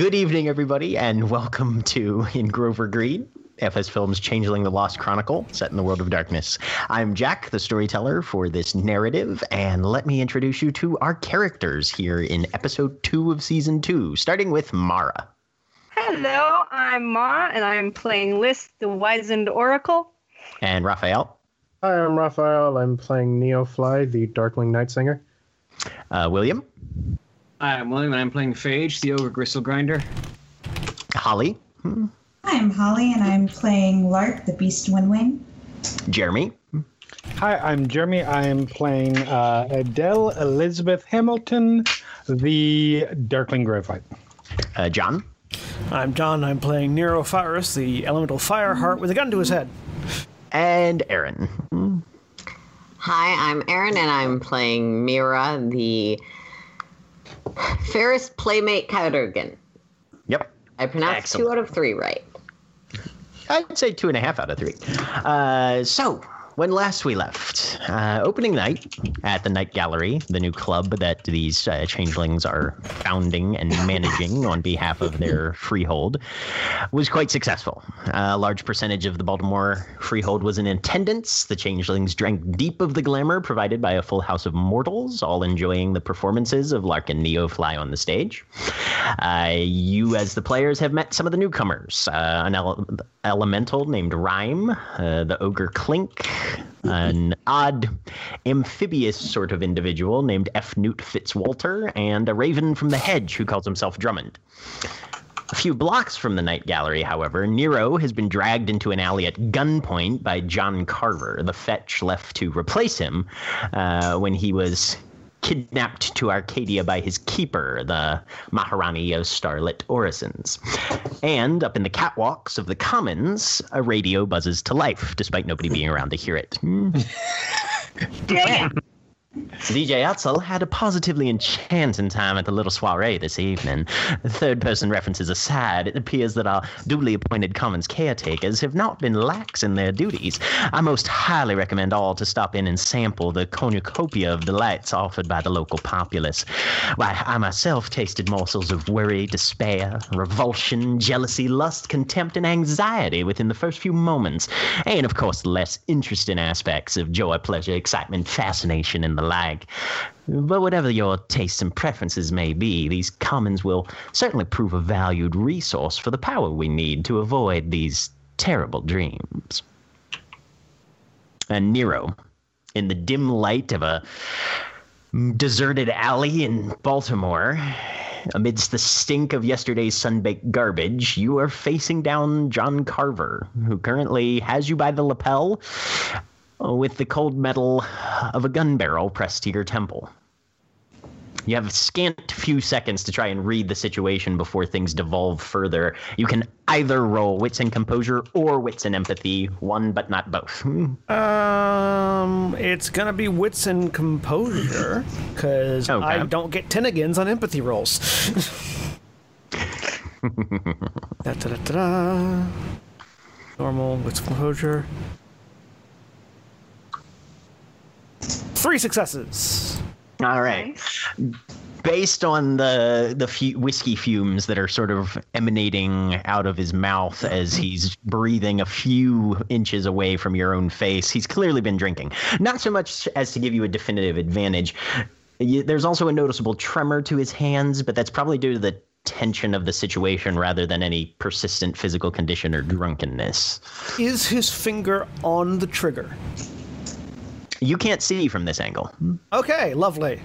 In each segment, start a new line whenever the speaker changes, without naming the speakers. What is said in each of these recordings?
Good evening, everybody, and welcome to In Grove or Green, FS Films Changeling the Lost Chronicle, set in the world of darkness. I'm Jack, the storyteller for this narrative, and let me introduce you to our characters here in episode two of season two, starting with Mara.
Hello, I'm Mara, and I'm playing Liss, the Wizened Oracle.
And Rafael.
Hi, I'm Rafael. I'm playing Neofly, the Darkling Nightsinger.
Uh, William.
Hi, I'm William, and I'm playing Phage, the Ogre Gristlegrinder.
Holly.
Hi, I'm Holly, and I'm playing Lark, the Beast Windwing.
Jeremy.
Hi, I'm Jeremy. I'm playing uh, Adele Elizabeth Hamilton, the Darkling Gravewight.
Uh, John.
I'm John. I'm playing Nero Fyrus, the elemental fireheart with a gun to his head.
And Erin.
Hi, I'm Erin, and I'm playing Mira, the Fairest Playmate Cadogan.
Yep.
I pronounced
Excellent.
two out of three right.
I'd say two and a half out of three. Uh, so, when last we left, uh, opening night at the Night Gallery, the new club that these uh, changelings are founding and managing on behalf of their freehold, was quite successful. a large percentage of the Baltimore freehold was in attendance. The changelings drank deep of the glamour provided by a full house of mortals, all enjoying the performances of Lark and Neofly on the stage. Uh, you, as the players, have met some of the newcomers. Uh, an ele- elemental named Rhyme, uh, the ogre Clink, an odd amphibious sort of individual named F. Newt Fitzwalter, and a raven from the hedge who calls himself Drummond. A few blocks from the Night Gallery, however, Nero has been dragged into an alley at gunpoint by John Carver, the fetch left to replace him uh, when he was kidnapped to Arcadia by his keeper, the Maharani of Starlit Orisons. And up in the catwalks of the Commons, a radio buzzes to life, despite nobody being around to hear it. Hmm. DJ Atzel had a positively enchanting time at the little soiree this evening. Third person references aside, it appears that our duly appointed Commons caretakers have not been lax in their duties. I most highly recommend all to stop in and sample the cornucopia of delights offered by the local populace. Why, I myself tasted morsels of worry, despair, revulsion, jealousy, lust, contempt, and anxiety within the first few moments, and of course less interesting aspects of joy, pleasure, excitement, fascination, and the like. But whatever your tastes and preferences may be, these commons will certainly prove a valued resource for the power we need to avoid these terrible dreams. And Nero, in the dim light of a deserted alley in Baltimore, amidst the stink of yesterday's sunbaked garbage, you are facing down John Carver, who currently has you by the lapel with the cold metal of a gun barrel pressed to your temple. You have a scant few seconds to try and read the situation before things devolve further. You can either roll wits and composure or wits and empathy, one but not both.
Um, it's gonna be wits and composure because
Okay.
I don't get ten-agains on empathy rolls. da, da, da, da, da. Normal wits and composure. Three successes.
All right. Based on the the fu- whiskey fumes that are sort of emanating out of his mouth as he's breathing a few inches away from your own face, he's clearly been drinking. Not so much as to give you a definitive advantage. There's also a noticeable tremor to his hands, but that's probably due to the tension of the situation rather than any persistent physical condition or drunkenness.
Is his finger on the trigger?
You can't see from this angle.
Okay, lovely.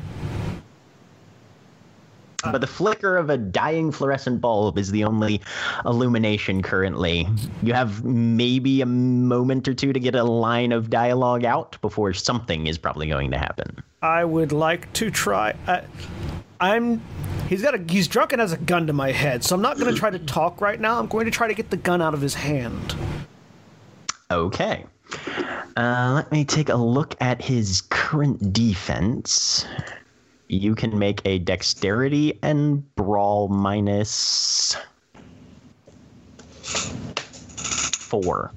but the flicker of a dying fluorescent bulb is the only illumination currently. You have maybe a moment or two to get a line of dialogue out before something is probably going to happen.
I would like to try. I, I'm. He's got a. He's drunk and has a gun to my head, so I'm not going to try to talk right now. I'm going to try to get the gun out of his hand.
Okay. Uh, let me take a look at his current defense. You can make a dexterity and brawl minus four.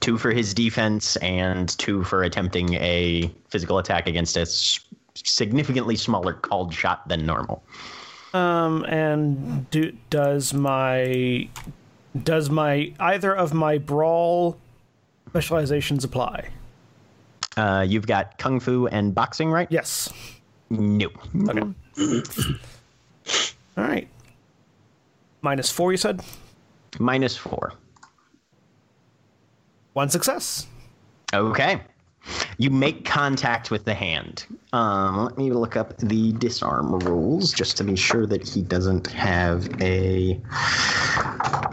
Two for his defense and two for attempting a physical attack against a significantly smaller called shot than normal.
Um, and do, does my does my either of my brawl specializations apply?
Uh, you've got kung fu and boxing, right?
Yes.
No.
Okay. All right. Minus four, you said.
Minus four.
One success.
Okay. You make contact with the hand. Um, let me look up the disarm rules just to be sure that he doesn't have a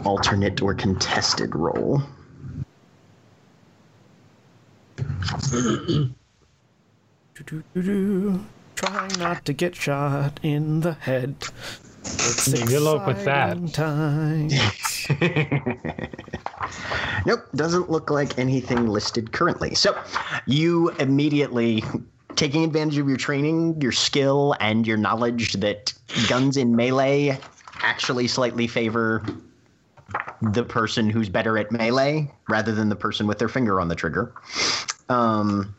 alternate or contested roll.
Do-do-do-do. Try not to get shot in the head. It's
Good luck with that.
exciting times.
Nope, doesn't look like anything listed currently. So, you immediately taking advantage of your training, your skill, and your knowledge that guns in melee actually slightly favor the person who's better at melee rather than the person with their finger on the trigger. Um,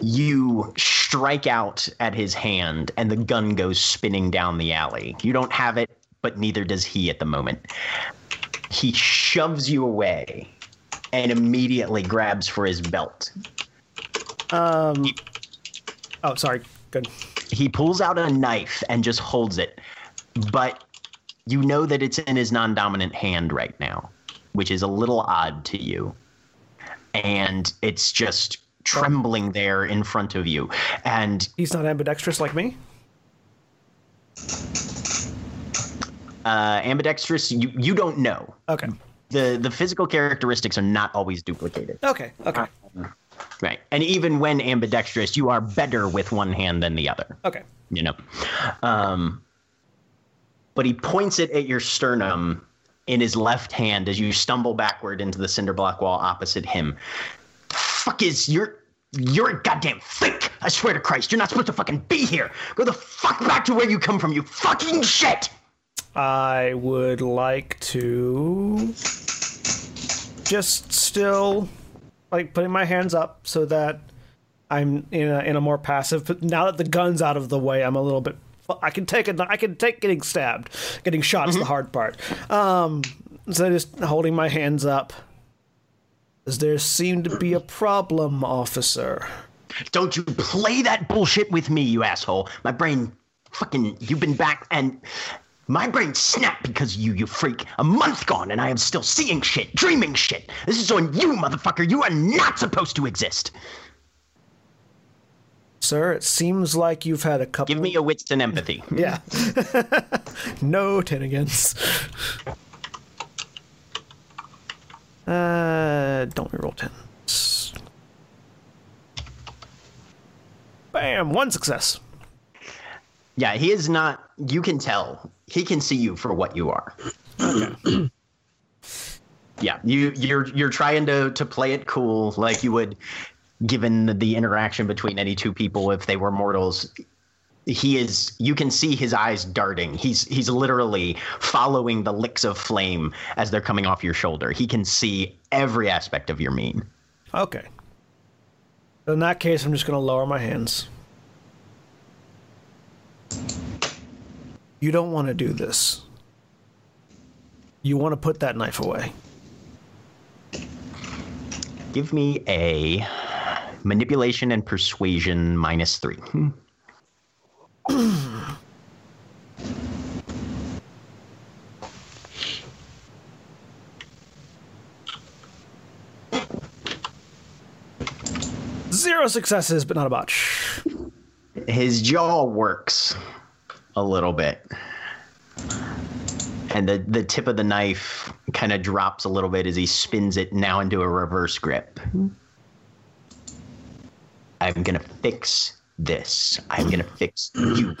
you strike out at his hand, and the gun goes spinning down the alley. You don't have it, but neither does he at the moment he shoves you away and immediately grabs for his belt.
Um. Oh, sorry. Good.
He pulls out a knife and just holds it, but you know that it's in his non dominant hand right now, which is a little odd to you. And it's just trembling there in front of you. And
He's not ambidextrous like me.
uh, ambidextrous, you, you don't know.
Okay.
The, the physical characteristics are not always duplicated.
Okay. Okay.
Right. And even when ambidextrous, you are better with one hand than the other.
Okay.
you know. Um, but he points it at your sternum in his left hand as you stumble backward into the cinder block wall opposite him. The fuck is you're you're a goddamn fake. I swear to Christ, you're not supposed to fucking be here. Go the fuck back to where you come from, you fucking shit.
I would like to just still like putting my hands up so that I'm in a in a more passive. But now that the gun's out of the way, I'm a little bit. I can take it. I can take getting stabbed. Getting shot is the hard part. Um, so just holding my hands up. Does there seem to be a problem, officer?
Don't you play that bullshit with me, you asshole. My brain fucking you've been back and my brain snapped because of you, you freak. A month gone and I am still seeing shit, dreaming shit. This is on you, motherfucker. You are not supposed to exist.
Sir, it seems like you've had a couple.
Give me your wits and empathy.
Yeah. no ten-agains. Uh, don't reroll 10. Bam! One success.
Yeah, he is not you can tell. He can see you for what you are. yeah, you you're you're trying to to play it cool like you would given the interaction between any two people if they were mortals he is you can see his eyes darting he's he's literally following the licks of flame as they're coming off your shoulder he can see every aspect of your mien
Okay. In that case, I'm just going to lower my hands. You don't want to do this. You want to put that knife away.
Give me a manipulation and persuasion minus three. Hmm.
Zero successes, but not a botch.
His jaw works a little bit. And the, the tip of the knife kind of drops a little bit as he spins it now into a reverse grip. I'm gonna fix this. I'm gonna fix you.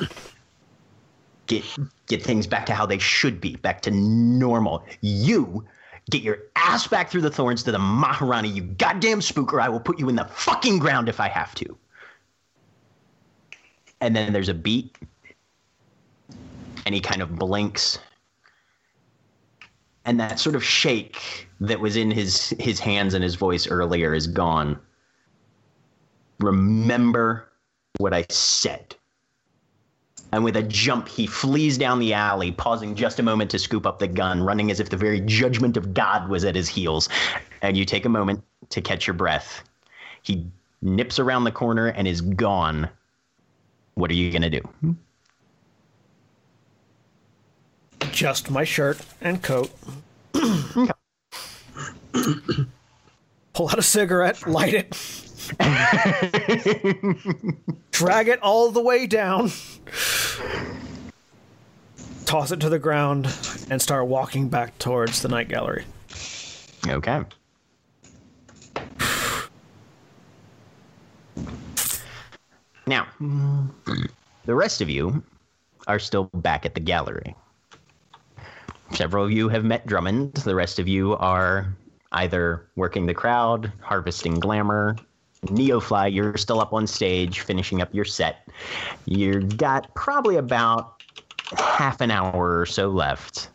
Get get things back to how they should be, back to normal. You get your ass back through the thorns to the Maharani, you goddamn spooker. I will put you in the fucking ground if I have to. And then there's a beat, and he kind of blinks. And that sort of shake that was in his his hands and his voice earlier is gone remember what I said. And with a jump, he flees down the alley, pausing just a moment to scoop up the gun, running as if the very judgment of God was at his heels. And you take a moment to catch your breath. He nips around the corner and is gone. What are you going to do? Hmm?
Just my shirt and coat. Pull out a cigarette, light it, drag it all the way down, toss it to the ground, and start walking back towards the night gallery.
Okay. Now, the rest of you are still back at the gallery. Several of you have met Drummond. The rest of you are either working the crowd, harvesting glamour. Neofly, you're still up on stage, finishing up your set. You've got probably about half an hour or so left.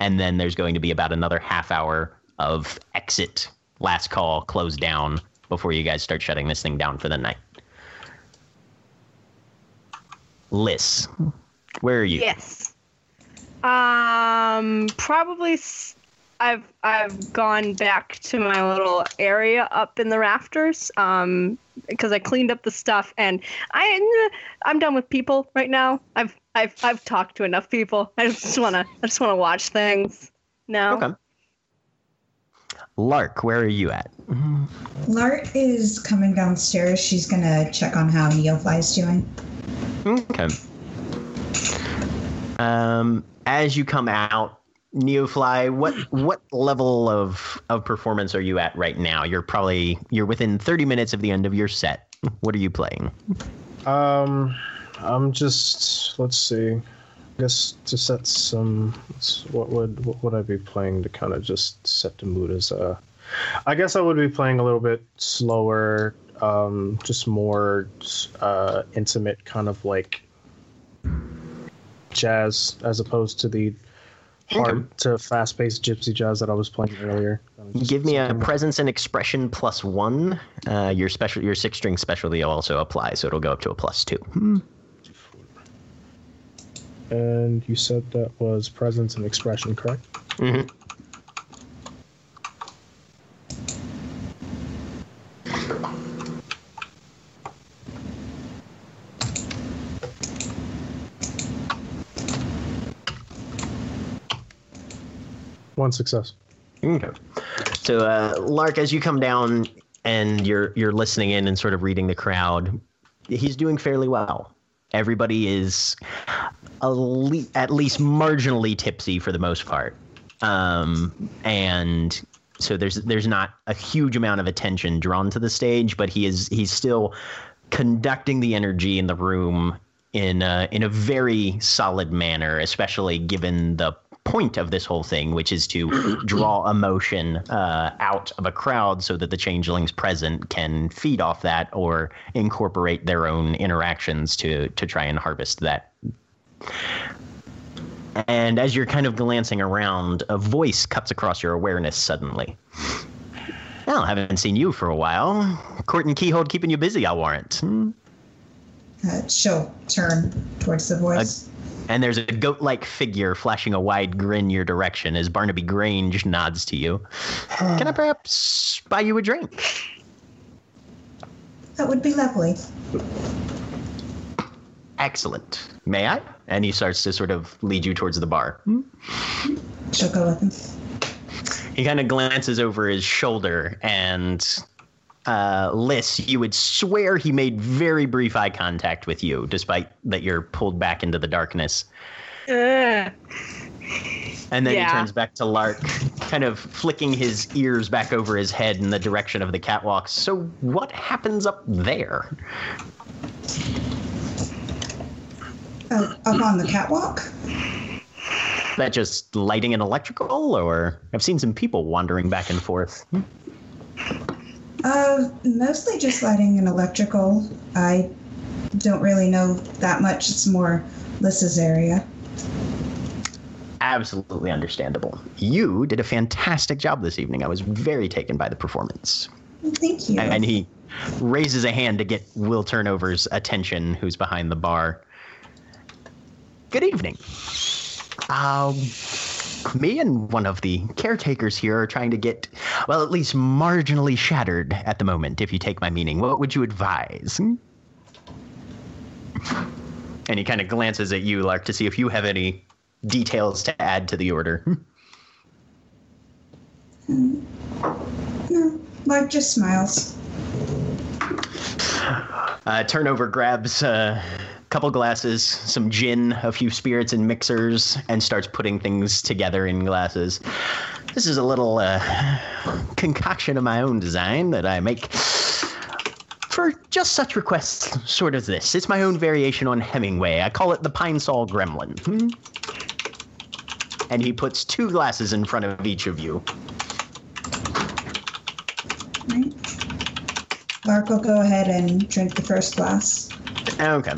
And then there's going to be about another half hour of exit, last call, close down before you guys start shutting this thing down for the night. Liss, where are you?
Yes. Um, probably. S- I've I've gone back to my little area up in the rafters. Um, because I cleaned up the stuff and I I'm done with people right now. I've I've I've talked to enough people. I just wanna I just wanna watch things. No.
Okay. Lark, where are you at?
Lark is coming downstairs. She's gonna check on how Neofly's doing.
Okay. Um, as you come out, Neofly, what what level of of performance are you at right now? You're probably you're within 30 minutes of the end of your set. What are you playing?
Um, I'm just let's see. I guess to set some, what would what would I be playing to kind of just set the mood as a? I guess I would be playing a little bit slower, um, just more uh, intimate, kind of like jazz, as opposed to the hard to fast-paced gypsy jazz that I was playing earlier. Just
Give me a presence and expression plus one. Uh, your special your six string specialty will also apply, so it'll go up to a plus two.
And you said that was presence and expression, correct?
Mhm.
One success.
Okay. So, uh, Lark, as you come down and you're you're listening in and sort of reading the crowd, he's doing fairly well. Everybody is at least marginally tipsy for the most part, um, and so there's there's not a huge amount of attention drawn to the stage, but he is he's still conducting the energy in the room in a, in a very solid manner, especially given the point of this whole thing, which is to draw emotion uh, out of a crowd so that the changelings present can feed off that or incorporate their own interactions to to try and harvest that. And as you're kind of glancing around, a voice cuts across your awareness suddenly. Well, haven't seen you for a while. Court and Keyhold keeping you busy, I'll warrant. Hmm?
Uh, she'll turn towards the voice.
And there's a goat like figure flashing a wide grin your direction as Barnaby Grange nods to you. Can I perhaps buy you a drink?
that would be lovely.
Excellent. May I? And he starts to sort of lead you towards the bar. Hmm?
She'll go with him.
He kind of glances over his shoulder and uh, Liss, you would swear he made very brief eye contact with you, despite that you're pulled back into the darkness.
Ugh.
And then
Yeah.
he turns back to Lark, kind of flicking his ears back over his head in the direction of the catwalk. So, what happens up there?
Uh, up on the catwalk?
That just lighting and electrical, or I've seen some people wandering back and forth.
Uh, mostly just lighting and electrical. I don't really know that much. It's more Lissa's area.
Absolutely understandable. You did a fantastic job this evening. I was very taken by the performance.
Thank you.
And he raises a hand to get Will Turnover's attention, who's behind the bar. Good evening. Um, me and one of the caretakers here are trying to get, well, at least marginally shattered at the moment, if you take my meaning. What would you advise? And he kind of glances at you, Lark, to see if you have any details to add to the order.
no, Lark just smiles.
Uh, turnover grabs a couple glasses, some gin, a few spirits and mixers, and starts putting things together in glasses. This is a little uh, concoction of my own design that I make for just such requests, sort of this. It's my own variation on Hemingway. I call it the Pine Sol Gremlin. Hmm? And he puts two glasses in front of each of you.
Right? Lark will go ahead and drink the first glass.
Okay.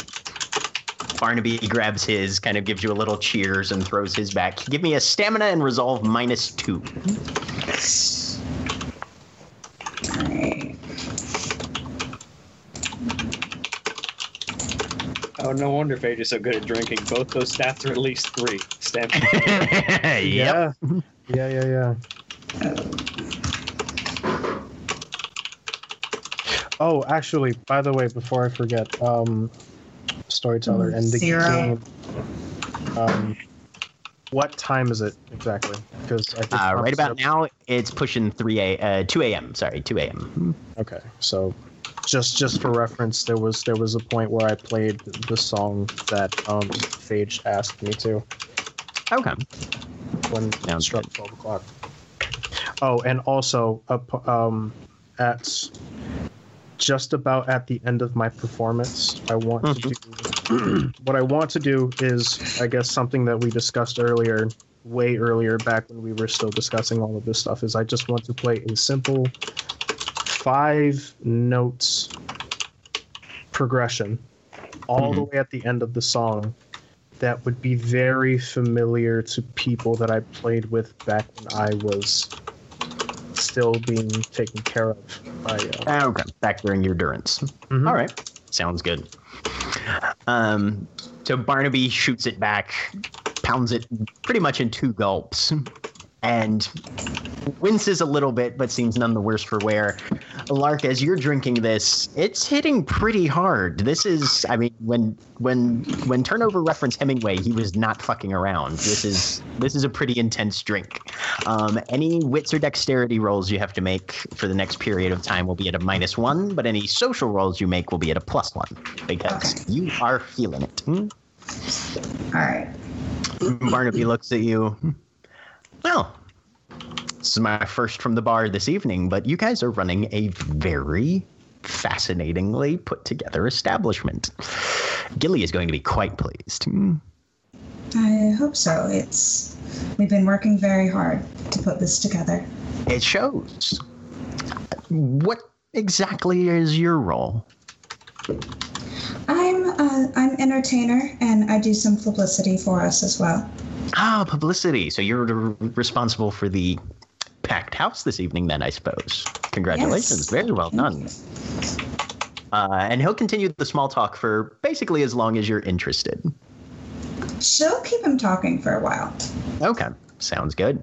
Barnaby grabs his, kind of gives you a little cheers, and throws his back. Give me a stamina and resolve minus two.
Alright.
Oh, no wonder Phage is so good at drinking. Both those stats are at least three. Stamina.
yep.
Yeah. Yeah, yeah, yeah. Oh, actually, by the way, before I forget, um, storyteller and the
Zero.
game. Um, what time is it exactly? Because I think
Uh, right about now, it's pushing three a uh, two a.m. Sorry, two a.m.
Okay, so just just for reference, there was there was a point where I played the song that um Phage asked me to
Okay.
when
Sounds
struck
good.
twelve o'clock. Oh, and also up um at just about at the end of my performance, I want to mm-hmm. do what I want to do is I guess something that we discussed earlier, way earlier back when we were still discussing all of this stuff is I just want to play a simple five notes progression all the mm-hmm. way at the end of the song that would be very familiar to people that I played with back when I was still being taken care of by uh,
Okay. Back during your durance.
Mhm.
All right. Sounds good. Um, so Barnaby shoots it back, pounds it pretty much in two gulps, and winces a little bit, but seems none the worse for wear. Lark, as you're drinking this, it's hitting pretty hard. This is, I mean, when when when turnover referenced Hemingway, he was not fucking around. This is this is a pretty intense drink. Um, any wits or dexterity rolls you have to make for the next period of time will be at a minus one, but any social rolls you make will be at a plus one because
Okay.
you are feeling it. Hmm?
Alright.
Barnaby looks at you. Well, this is my first from the bar this evening, but you guys are running a very fascinatingly put together establishment. Gilly is going to be quite pleased. Hmm.
I hope so. It's we've been working very hard to put this together.
It shows. What exactly is your role?
I'm uh, I'm entertainer and I do some publicity for us as well.
Ah, publicity. So you're responsible for the packed house this evening, then, I suppose. Congratulations.
Yes.
Very well done. Uh, and he'll continue the small talk for basically as long as you're interested.
She'll keep him talking for a while.
Okay, sounds good.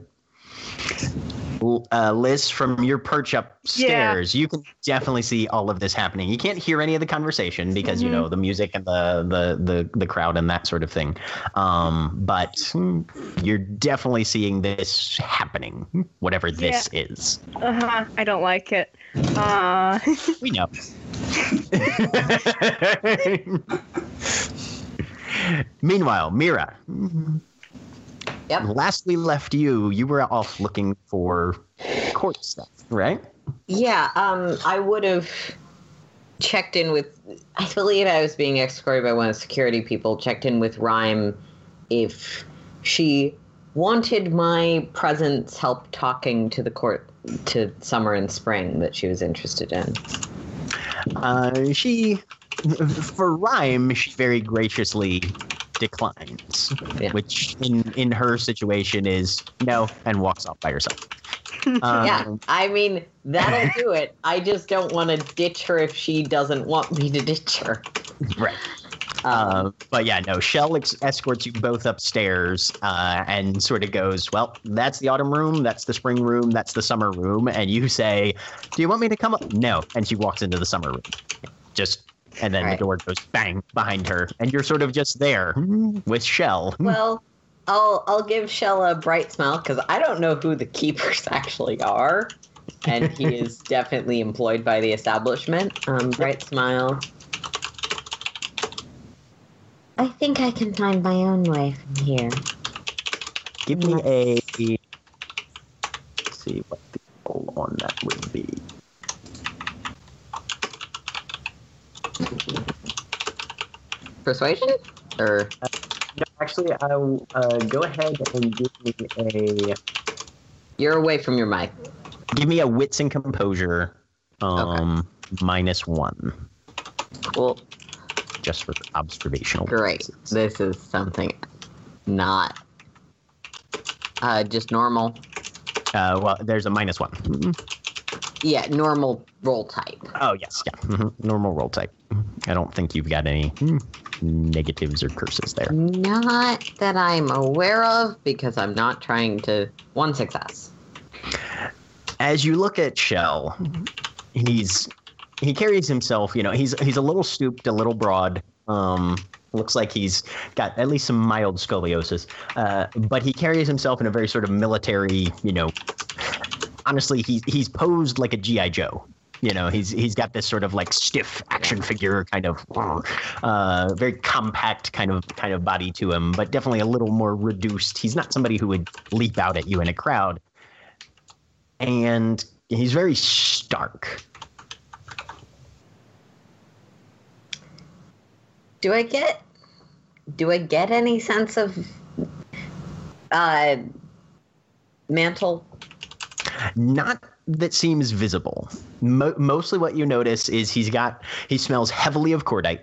Uh, Liss, from your perch upstairs, you can definitely see all of this happening. You can't hear any of the conversation because you know the music and the the the, the crowd and that sort of thing. Um, but you're definitely seeing this happening, whatever this is.
Uh-huh. I don't like it. Uh,
We know. Meanwhile, Mira.
Yep.
Last we left you, you were off looking for court stuff, right?
Yeah, um, I would have checked in with. I believe I was being escorted by one of the security people. Checked in with Rhyme if she wanted my presence help talking to the court to summer and spring that she was interested in.
Uh, she, for rhyme, she very graciously declines,
Yeah.
which in in her situation is no, and walks off by herself. Um,
yeah, I mean that'll do it. I just don't want to ditch her if she doesn't want me to ditch her.
Right.
Um,
Uh, but yeah, no. Shell ex- escorts you both upstairs uh, and sort of goes, "Well, that's the autumn room, that's the spring room, that's the summer room." And you say, "Do you want me to come up?" No. And she walks into the summer room. Just and then
Right.
the door goes bang behind her, and you're sort of just there with Shell.
Well, I'll I'll give Shell a bright smile because I don't know who the keepers actually are, and he is definitely employed by the establishment. Um, bright smile. I think I can find my own way from here.
Give me a. Let's see what the roll on that would be.
Persuasion, or
No, actually, I'll uh, go ahead and give me a
you're away from your mic.
give me a wits and composure, um, minus one,
Cool,
just for observational.
great.
purposes.
This is something not uh, just normal.
Uh, well, there's a minus one. Mhm.
Yeah, normal roll type.
Oh yes, yeah, mhm. normal roll type. I don't think you've got any negatives or curses there.
Not that I'm aware of, because I'm not trying to. One success.
as you look at Shell, he's he carries himself. You know, he's he's a little stooped, a little broad. Um, looks like he's got at least some mild scoliosis, uh, but he carries himself in a very sort of military. You know, honestly, he's he's posed like a GI Joe. You know, he's he's got this sort of like stiff action figure kind of, uh, very compact kind of kind of body to him, but definitely a little more reduced. He's not somebody who would leap out at you in a crowd and he's very stark.
Do I get? Do I get any sense of uh, mantle?
Not that seems visible. Mo- mostly what you notice is he's got he smells heavily of cordite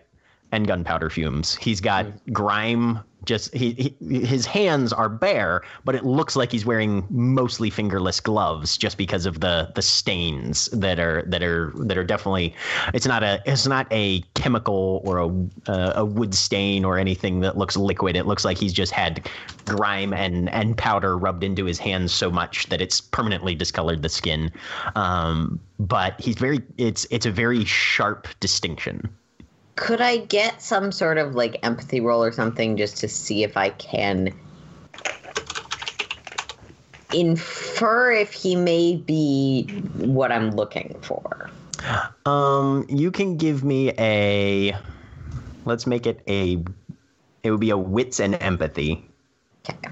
and gunpowder fumes. He's got hmm. grime just he, he his hands are bare, but it looks like he's wearing mostly fingerless gloves just because of the the stains that are that are that are definitely it's not a it's not a chemical or a uh, a wood stain or anything that looks liquid. It looks like he's just had grime and and powder rubbed into his hands so much that it's permanently discolored the skin. Um, but he's very it's it's a very sharp distinction.
Could I get some sort of like empathy roll or something just to see if I can infer if he may be what I'm looking for?
Um, you can give me a. Let's make it a. It would be a wits and empathy
Okay.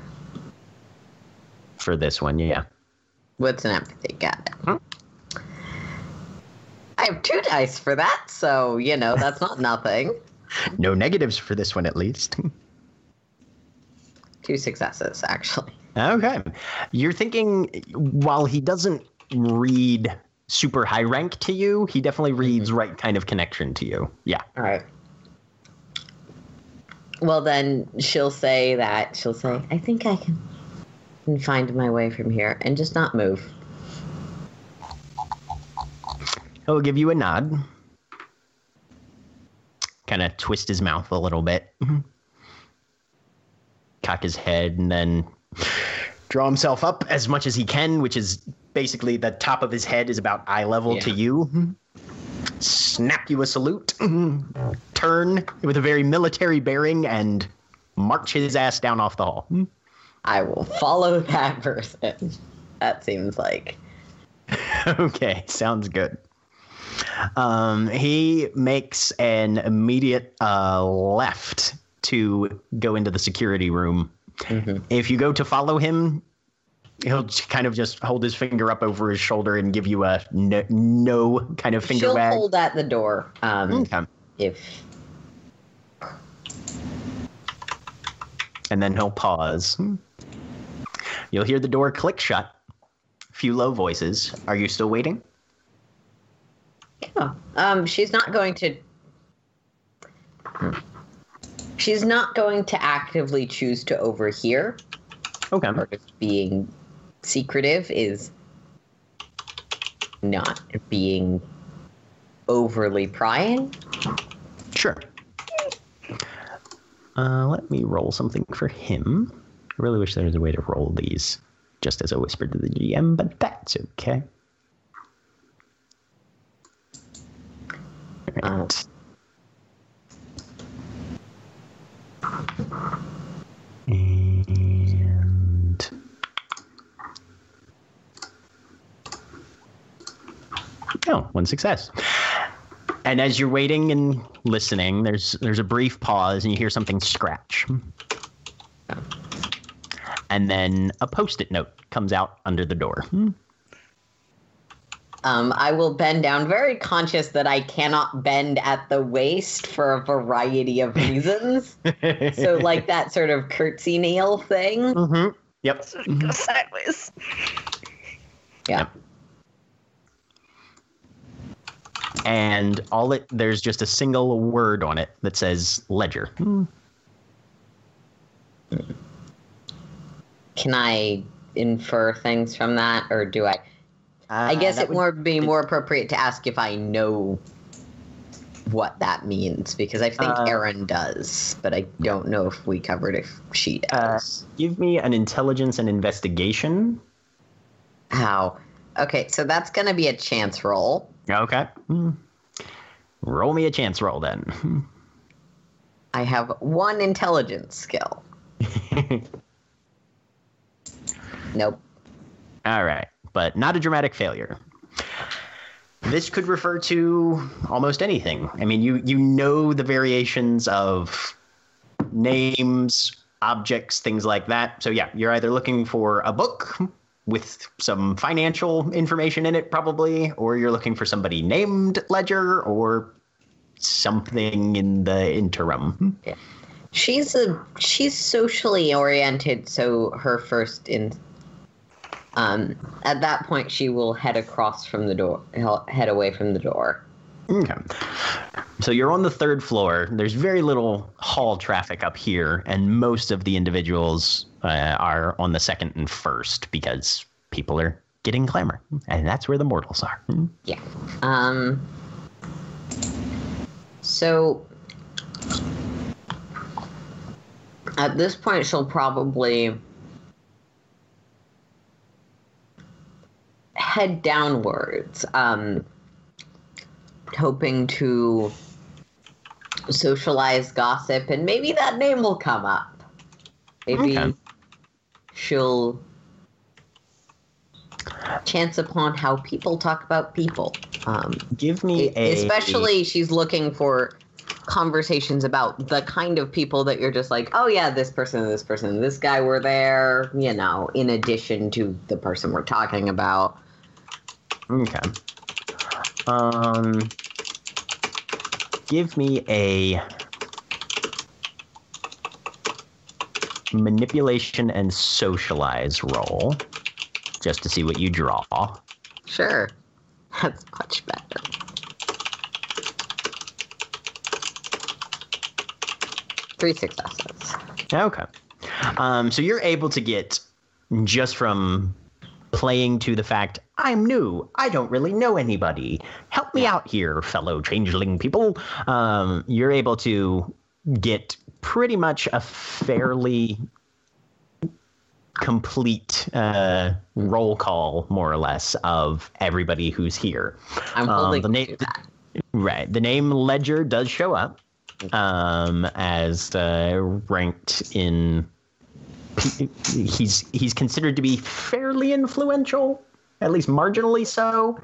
for this one. Yeah.
What's an empathy? Got it. I have two dice for that, so you know that's not nothing.
No negatives for this one, at least.
Two successes, actually.
okay. You're thinking while he doesn't read super high rank to you, he definitely mm-hmm. reads right kind of connection to you. Yeah.
All right. Well, then she'll say that she'll say, "I think I can, can find my way from here and just not move."
He'll give you a nod. Kind of twist his mouth a little bit. Cock his head and then draw himself up as much as he can, which is basically the top of his head is about eye level to you. Snap you a salute. Turn with a very military bearing and march his ass down off the hall.
I will follow that person. That seems like
okay, sounds good. Um, he makes an immediate uh, left to go into the security room. If you go to follow him, he'll kind of just hold his finger up over his shoulder and give you a no, no kind of finger
she'll
wag.
hold at the door. Um,
Okay.
if
And then he'll pause. You'll hear the door click shut. A few low voices. Are you still waiting?
Yeah, um, she's not going to. She's not going to actively choose to overhear.
Okay.
Being secretive is not being overly prying.
Sure. Uh, let me roll something for him. I really wish there was a way to roll these just as I whispered to the GM, but that's okay. Right. And oh, one success. And as you're waiting and listening, there's there's a brief pause, and you hear something scratch. And then a post-it note comes out under the door.
Um, I will bend down, very conscious that I cannot bend at the waist for a variety of reasons. so, like that sort of curtsy nail thing.
Mm-hmm. Yep.
Go sideways.
Yeah.
And all it there's just a single word on it that says ledger.
Can I infer things from that, or do I? I guess
Uh,
it
would-
more be more appropriate to ask if I know what that means because I think
Uh,
Erin does, but I don't know if we covered if she
Uh,
does.
give me an intelligence and investigation.
How? Okay, so that's gonna be a chance roll.
Okay. Roll me a chance roll then.
I have one intelligence skill. Nope.
All right, but not a dramatic failure. This could refer to almost anything. I mean, you you know the variations of names, objects, things like that. So yeah, you're either looking for a book with some financial information in it probably, or you're looking for somebody named Ledger or something in the interim. Yeah.
She's a she's socially oriented, so her first in um at that point she will head across from the door hel- head away from the door.
Okay. So you're on the third floor. There's very little hall traffic up here, and most of the individuals uh, are on the second and first because people are getting glamour, and that's where the mortals are. Hmm.
Yeah. Um so at this point she'll probably head downwards um hoping to socialize gossip and maybe that name will come up. Maybe
Okay.
she'll chance upon how people talk about people. Um
Give me a
especially she's looking for conversations about the kind of people that you're just like oh yeah this person this person this guy were there you know in addition to the person we're talking about
Okay. Um. Give me a manipulation and socialize roll, just to see what you draw.
sure that's much better three successes
Okay. Um, so you're able to get just from playing to the fact I'm new, I don't really know anybody. Help me out here, fellow changeling people. Um, you're able to get pretty much a fairly complete uh, roll call, more or less, of everybody who's here.
I'm
Um,
holding
the name, right? The name Ledger does show up um, as uh, ranked in. He's he's considered to be fairly influential, at least marginally so.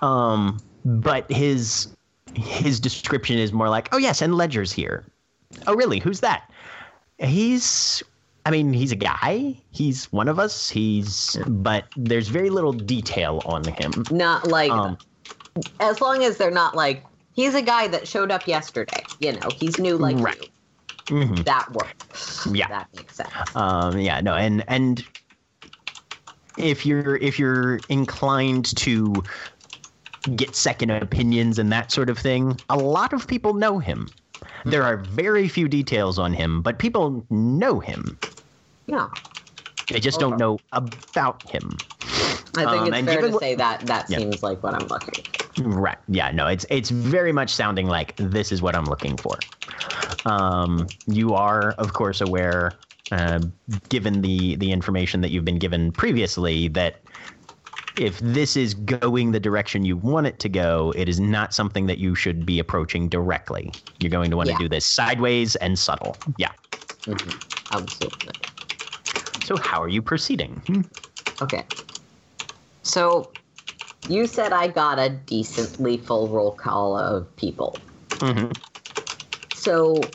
Um, but his his description is more like, "Oh yes, and Ledger's here." Oh really? Who's that? He's I mean, he's a guy. He's one of us. He's but there's very little detail on him.
Not like
Um,
as long as they're not like he's a guy that showed up yesterday. You know, he's new like
Right.
you.
Mhm.
That works.
Yeah.
that makes sense.
Um, yeah, no, and and if you're if you're inclined to get second opinions and that sort of thing, a lot of people know him. There are very few details on him, but people know him.
Yeah,
They just don't know about him.
I think
Um,
it's fair to say that that
Yeah.
seems like what I'm looking. For.
Right. Yeah. No. It's it's very much sounding like this is what I'm looking for. Um, you are, of course, aware, uh, given the the information that you've been given previously, that if this is going the direction you want it to go, it is not something that you should be approaching directly. You're going to want
Yeah.
to do this sideways and subtle. Yeah.
Absolutely.
So how are you proceeding? Hmm.
Okay. So you said I got a decently full roll call of people.
Mhm.
So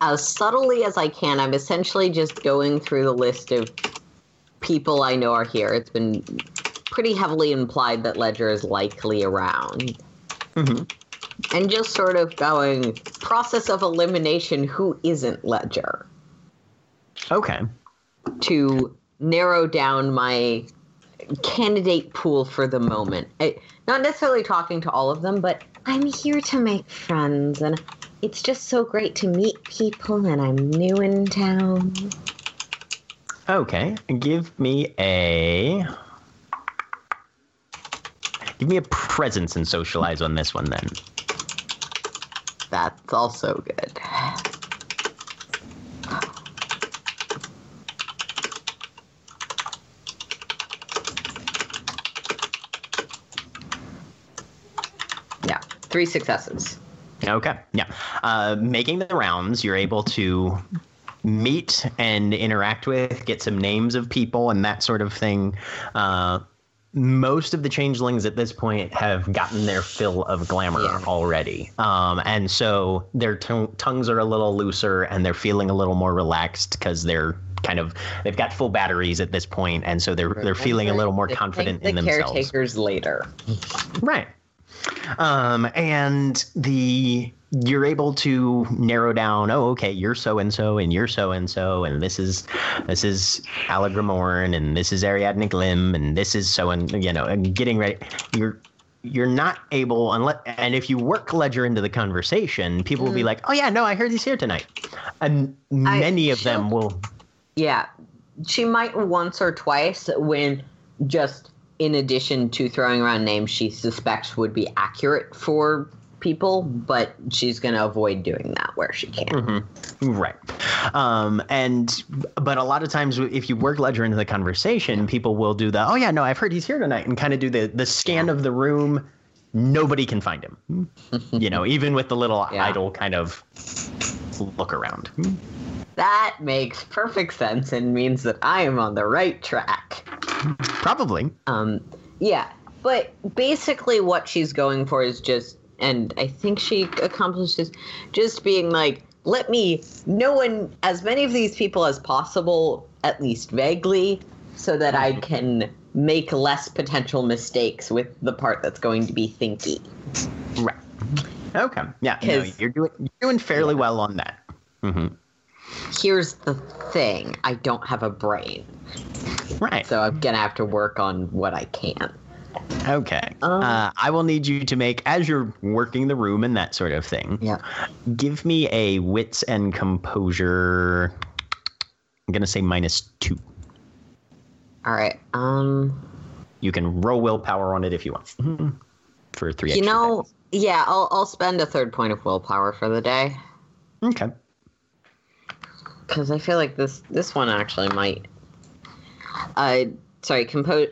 as subtly as I can, I'm essentially just going through the list of people I know are here. It's been pretty heavily implied that Ledger is likely around.
Mhm.
And just sort of going process of elimination who isn't Ledger
Okay.
to narrow down my candidate pool for the moment. I, not necessarily talking to all of them, but I'm here to make friends, and it's just so great to meet people, and I'm new in town.
Okay, give me a give me a presence and socialize on this one then.
That's also good. Yeah, three successes.
Okay, yeah. Uh, making the rounds, you're able to meet and interact with, get some names of people and that sort of thing. Uh, most of the changelings at this point have gotten their fill of glamour
Yeah.
already. Um, and so their tongue tongues are a little looser and they're feeling a little more relaxed because they're kind of they've got full batteries at this point and so they're they're feeling a little more confident
thank
in
the
themselves.
caretakers later.
Right. Um, and the you're able to narrow down. Oh, okay, you're so and so, and you're so and so, and this is this is Alagramorn, and this is Ariadne Glim, and this is so and you know, and getting ready. You're you're not able unless and if you work ledger into the conversation people will be like oh yeah no i heard he's here tonight and
I-
many of them will
Yeah, she might once or twice when just in addition to throwing around names she suspects would be accurate for people, but she's going to avoid doing that where she can.
Mm-hmm. Right. Um, and but a lot of times if you work ledger into the conversation, people will do the oh yeah no I've heard he's here tonight and kind of do the the scan of the room. Nobody can find him. you know, even with the little
Yeah.
idle kind of look around.
That makes perfect sense and means that I am on the right track.
Probably.
Um, yeah, but basically, what she's going for is just, and I think she accomplishes just being like, let me know one as many of these people as possible, at least vaguely, so that I can make less potential mistakes with the part that's going to be thinky.
Right. Okay. Yeah. No, you're doing you're doing fairly well on that. hmm
Here's the thing I don't have a brain,
Right.
so I'm gonna have to work on what I can.
Okay.
Um,
uh, I will need you to make as you're working the room and that sort of thing.
Yeah.
Give me a wits and composure. I'm gonna say minus two.
All right. Um.
You can roll willpower on it if you want. for three.
You know,
dice.
yeah, I'll I'll spend a third point of willpower for the day
Okay.
Because I feel like this this one actually might. Uh, sorry, compose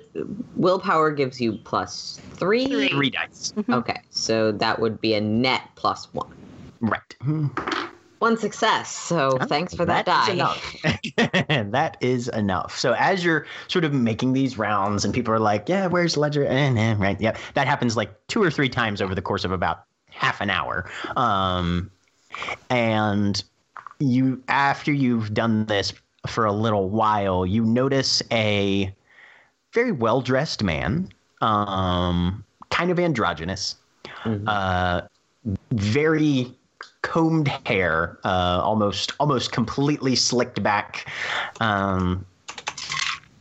willpower gives you plus three.
Three dice.
Okay, so that would be a net plus one.
Right.
One success. So thanks for that,
That is
die.
enough. that is enough. So as you're sort of making these rounds, and people are like, "Yeah, where's Ledger?" Eh, eh, right? Yeah, that happens like two or three times over the course of about half an hour. Um, and you, after you've done this for a little while, you notice a very well dressed man, um, kind of androgynous, uh, very combed hair, uh, almost almost completely slicked back, um,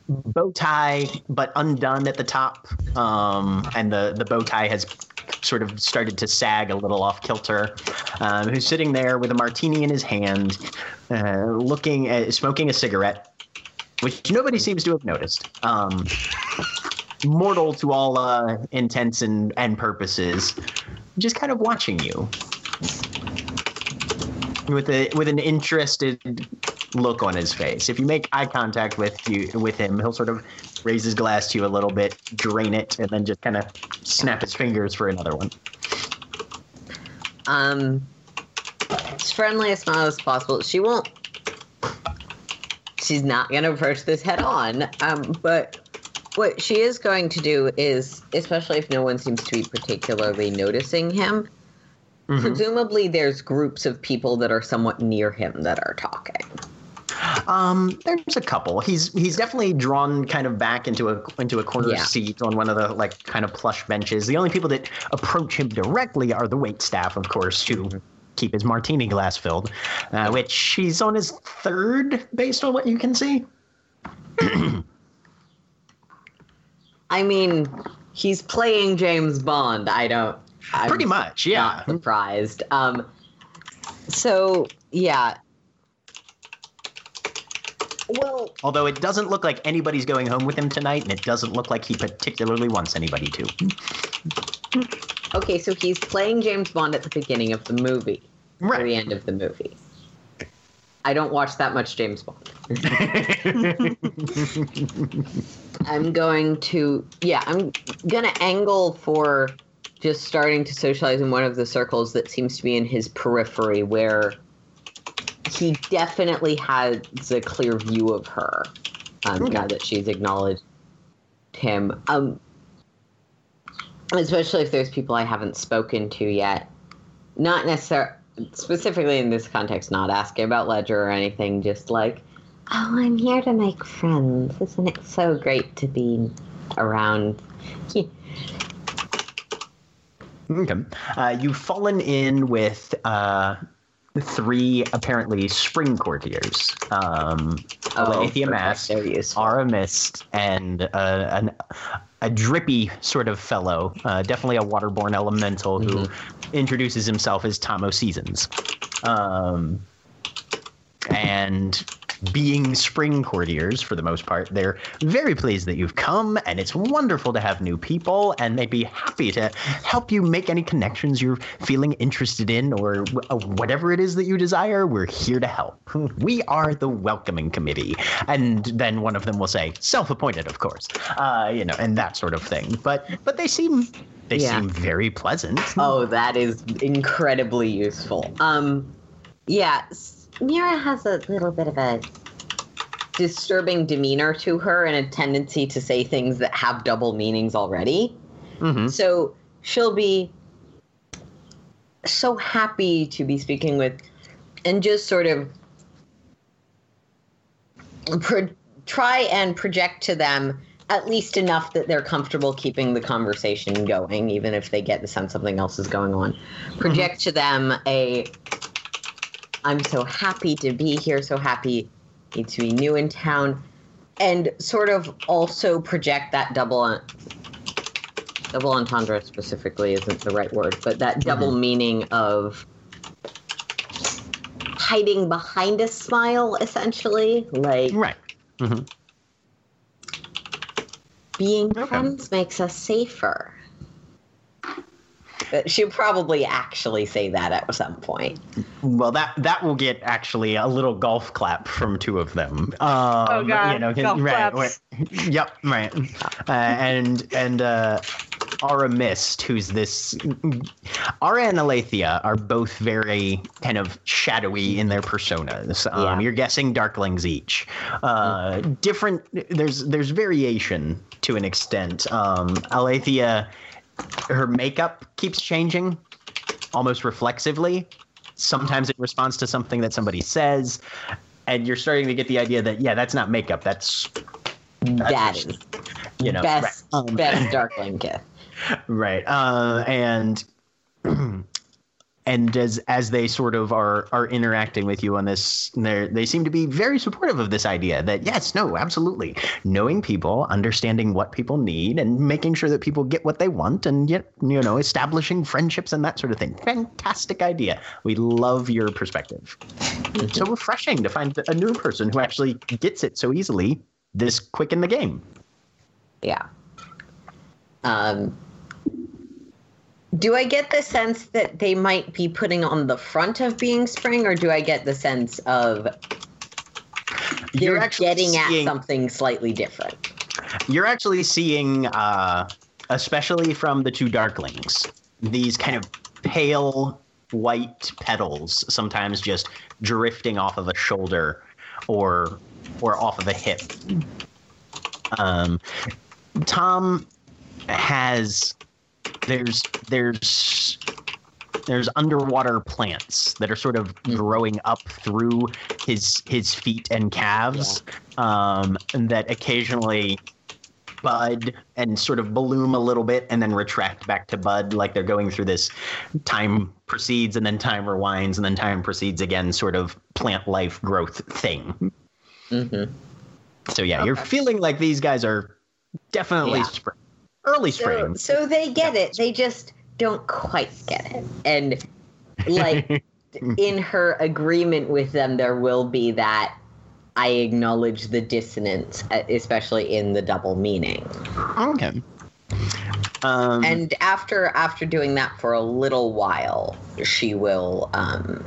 bow tie but undone at the top, um, and the the bow tie has sort of started to sag a little off kilter. Um, who's sitting there with a martini in his hand, uh, looking at smoking a cigarette, which nobody seems to have noticed. Um, mortal to all uh, intents and, and purposes, just kind of watching you with a with an interested look on his face. If you make eye contact with you with him, he'll sort of raise his glass to you a little bit, drain it, and then just kind of snap his fingers for another one.
Um, as friendly a smile as possible. She won't. She's not going to approach this head on. Um, but what she is going to do is, especially if no one seems to be particularly noticing him, presumably there's groups of people that are somewhat near him that are talking.
Um, there's a couple. He's he's definitely drawn kind of back into a into a corner
Yeah.
seat on one of the like kind of plush benches. The only people that approach him directly are the wait staff, of course, who keep his martini glass filled, uh, which he's on his third, based on what you can see.
I mean, he's playing James Bond. I don't. I'm
Pretty much, yeah.
Not surprised. Um, so yeah. Well,
Although it doesn't look like anybody's going home with him tonight, and it doesn't look like he particularly wants anybody to.
okay, so he's playing James Bond at the beginning of the movie, or
Right.
the end of the movie. I don't watch that much James Bond. I'm going to, yeah, I'm gonna angle for just starting to socialize in one of the circles that seems to be in his periphery, where he definitely has a clear view of her. Um, Now that she's acknowledged him, um, especially if there's people I haven't spoken to yet. Not necessarily specifically in this context, not asking about Ledger or anything, just like, oh, I'm here to make friends. Isn't it so great to be around?
Okay. Uh, you've fallen in with uh, three apparently spring courtiers. Um, Alethea
perfect.
Mask, and uh, an, a drippy sort of fellow, uh, definitely a waterborne elemental who introduces himself as Tomo Seasons. Um, and being spring courtiers for the most part, they're very pleased that you've come, and it's wonderful to have new people, and they'd be happy to help you make any connections you're feeling interested in, or uh, whatever it is that you desire. We're here to help. We are the welcoming committee, and then one of them will say, self-appointed, of course, uh, you know, and that sort of thing. But but they seem they
Yeah.
seem very pleasant.
Oh, that is incredibly useful. Um, yeah, Mira has a little bit of a disturbing demeanor to her and a tendency to say things that have double meanings already.
Mhm.
So she'll be so happy to be speaking with, and just sort of pro- try and project to them at least enough that they're comfortable keeping the conversation going, even if they get the sense something else is going on. Project to them a I'm so happy to be here, so happy to be new in town, and sort of also project that double double entendre specifically isn't the right word, but that double meaning of hiding behind a smile, essentially, like
Right. Mhm.
being
Okay.
friends makes us safer. She'll probably actually say that at some point.
Well, that that will get actually a little golf clap from two of them. Um,
Oh, God.
You know,
Golf
right,
claps.
right. Yep, right. Uh, and and uh, Ara Mist, who's this. Ara and Alethea are both very kind of shadowy in their personas. Um,
Yeah.
You're guessing Darklings each. Uh, different. There's there's variation to an extent. Um, Alethea, her makeup keeps changing, almost reflexively sometimes in response to something that somebody says and you're starting to get the idea that yeah that's not makeup that's
That is
you know
best
right,
best Darkling gift.
right. Uh, and and as as they sort of are are interacting with you on this they they seem to be very supportive of this idea that yes no absolutely. Knowing people understanding what people need and making sure that people get what they want and yet you know establishing friendships and that sort of thing. Fantastic idea. We love your perspective. It's so refreshing to find a new person who actually gets it so easily this quick in the game.
Yeah. Um, do I get the sense that they might be putting on the front of being spring, or do I get the sense of
You're
they're
actually
getting
seeing-
at something slightly different?
You're actually seeing, uh, especially from the two Darklings, these kind of pale white petals, sometimes just drifting off of a shoulder or or off of a hip. Um, Tom has there's there's there's underwater plants that are sort of growing up through his his feet and calves um, and that occasionally bud and sort of bloom a little bit and then retract back to bud like they're going through this time proceeds and then time rewinds and then time proceeds again sort of plant life growth thing
Mm-hmm.
so yeah you're feeling like these guys are definitely
Yeah.
spring early
So,
spring
so they get it. They just don't quite get it. And like in her agreement with them, there will be that I acknowledge the dissonance, uh, especially in the double meaning.
okay um,
And after after doing that for a little while, she will um,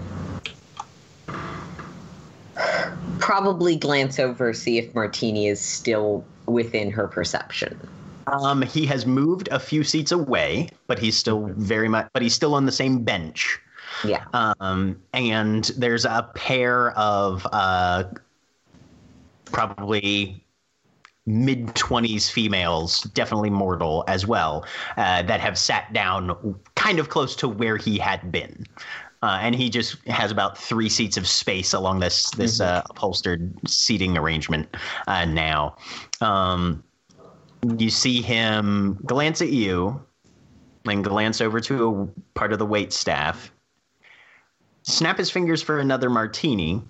probably glance over see if Martini is still within her perception.
Um, he has moved a few seats away, but he's still very much, but he's still on the same bench.
Yeah.
Um, and there's a pair of uh, probably mid 20s females, definitely mortal as well, uh, that have sat down kind of close to where he had been. Uh, and he just has about three seats of space along this this uh, upholstered seating arrangement uh, now. Um, you see him glance at you, then glance over to a part of the wait staff, snap his fingers for another martini,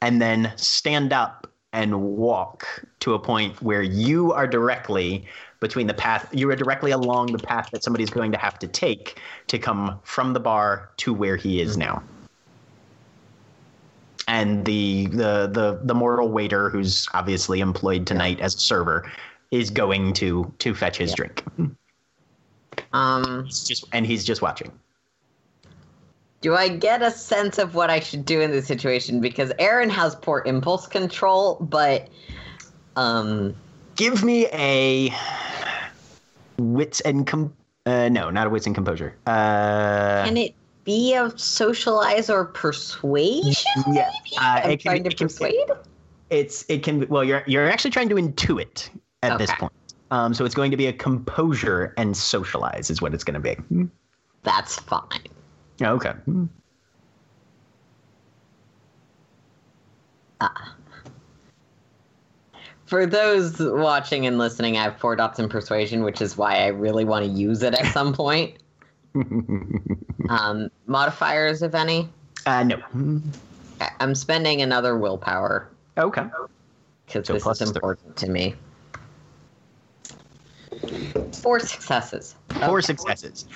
and then stand up and walk to a point where you are directly between the path you are directly along the path that somebody's going to have to take to come from the bar to where he is now. And the the the the mortal waiter who's obviously employed tonight as a server is going to to fetch his drink
Um,
He's just and he's just watching
do I get a sense of what I should do in this situation? Because Erin has poor impulse control, but um,
give me a wits and com uh, no not a wits and composure uh
can it be a socialize or persuasion?
yeah uh,
I'm
it can,
trying to
it can-
persuade.
it's it can well you're you're actually trying to intuit at this point um so it's going to be a composure and socialize is what it's going to be
That's fine.
okay
For those watching and listening, I have four dots in persuasion, which is why I really want to use it at some point. Um, modifiers, if any.
uh no
I- I'm spending another willpower
okay
because
So
this
plus
is
three.
important to me. Four successes.
four
Okay.
successes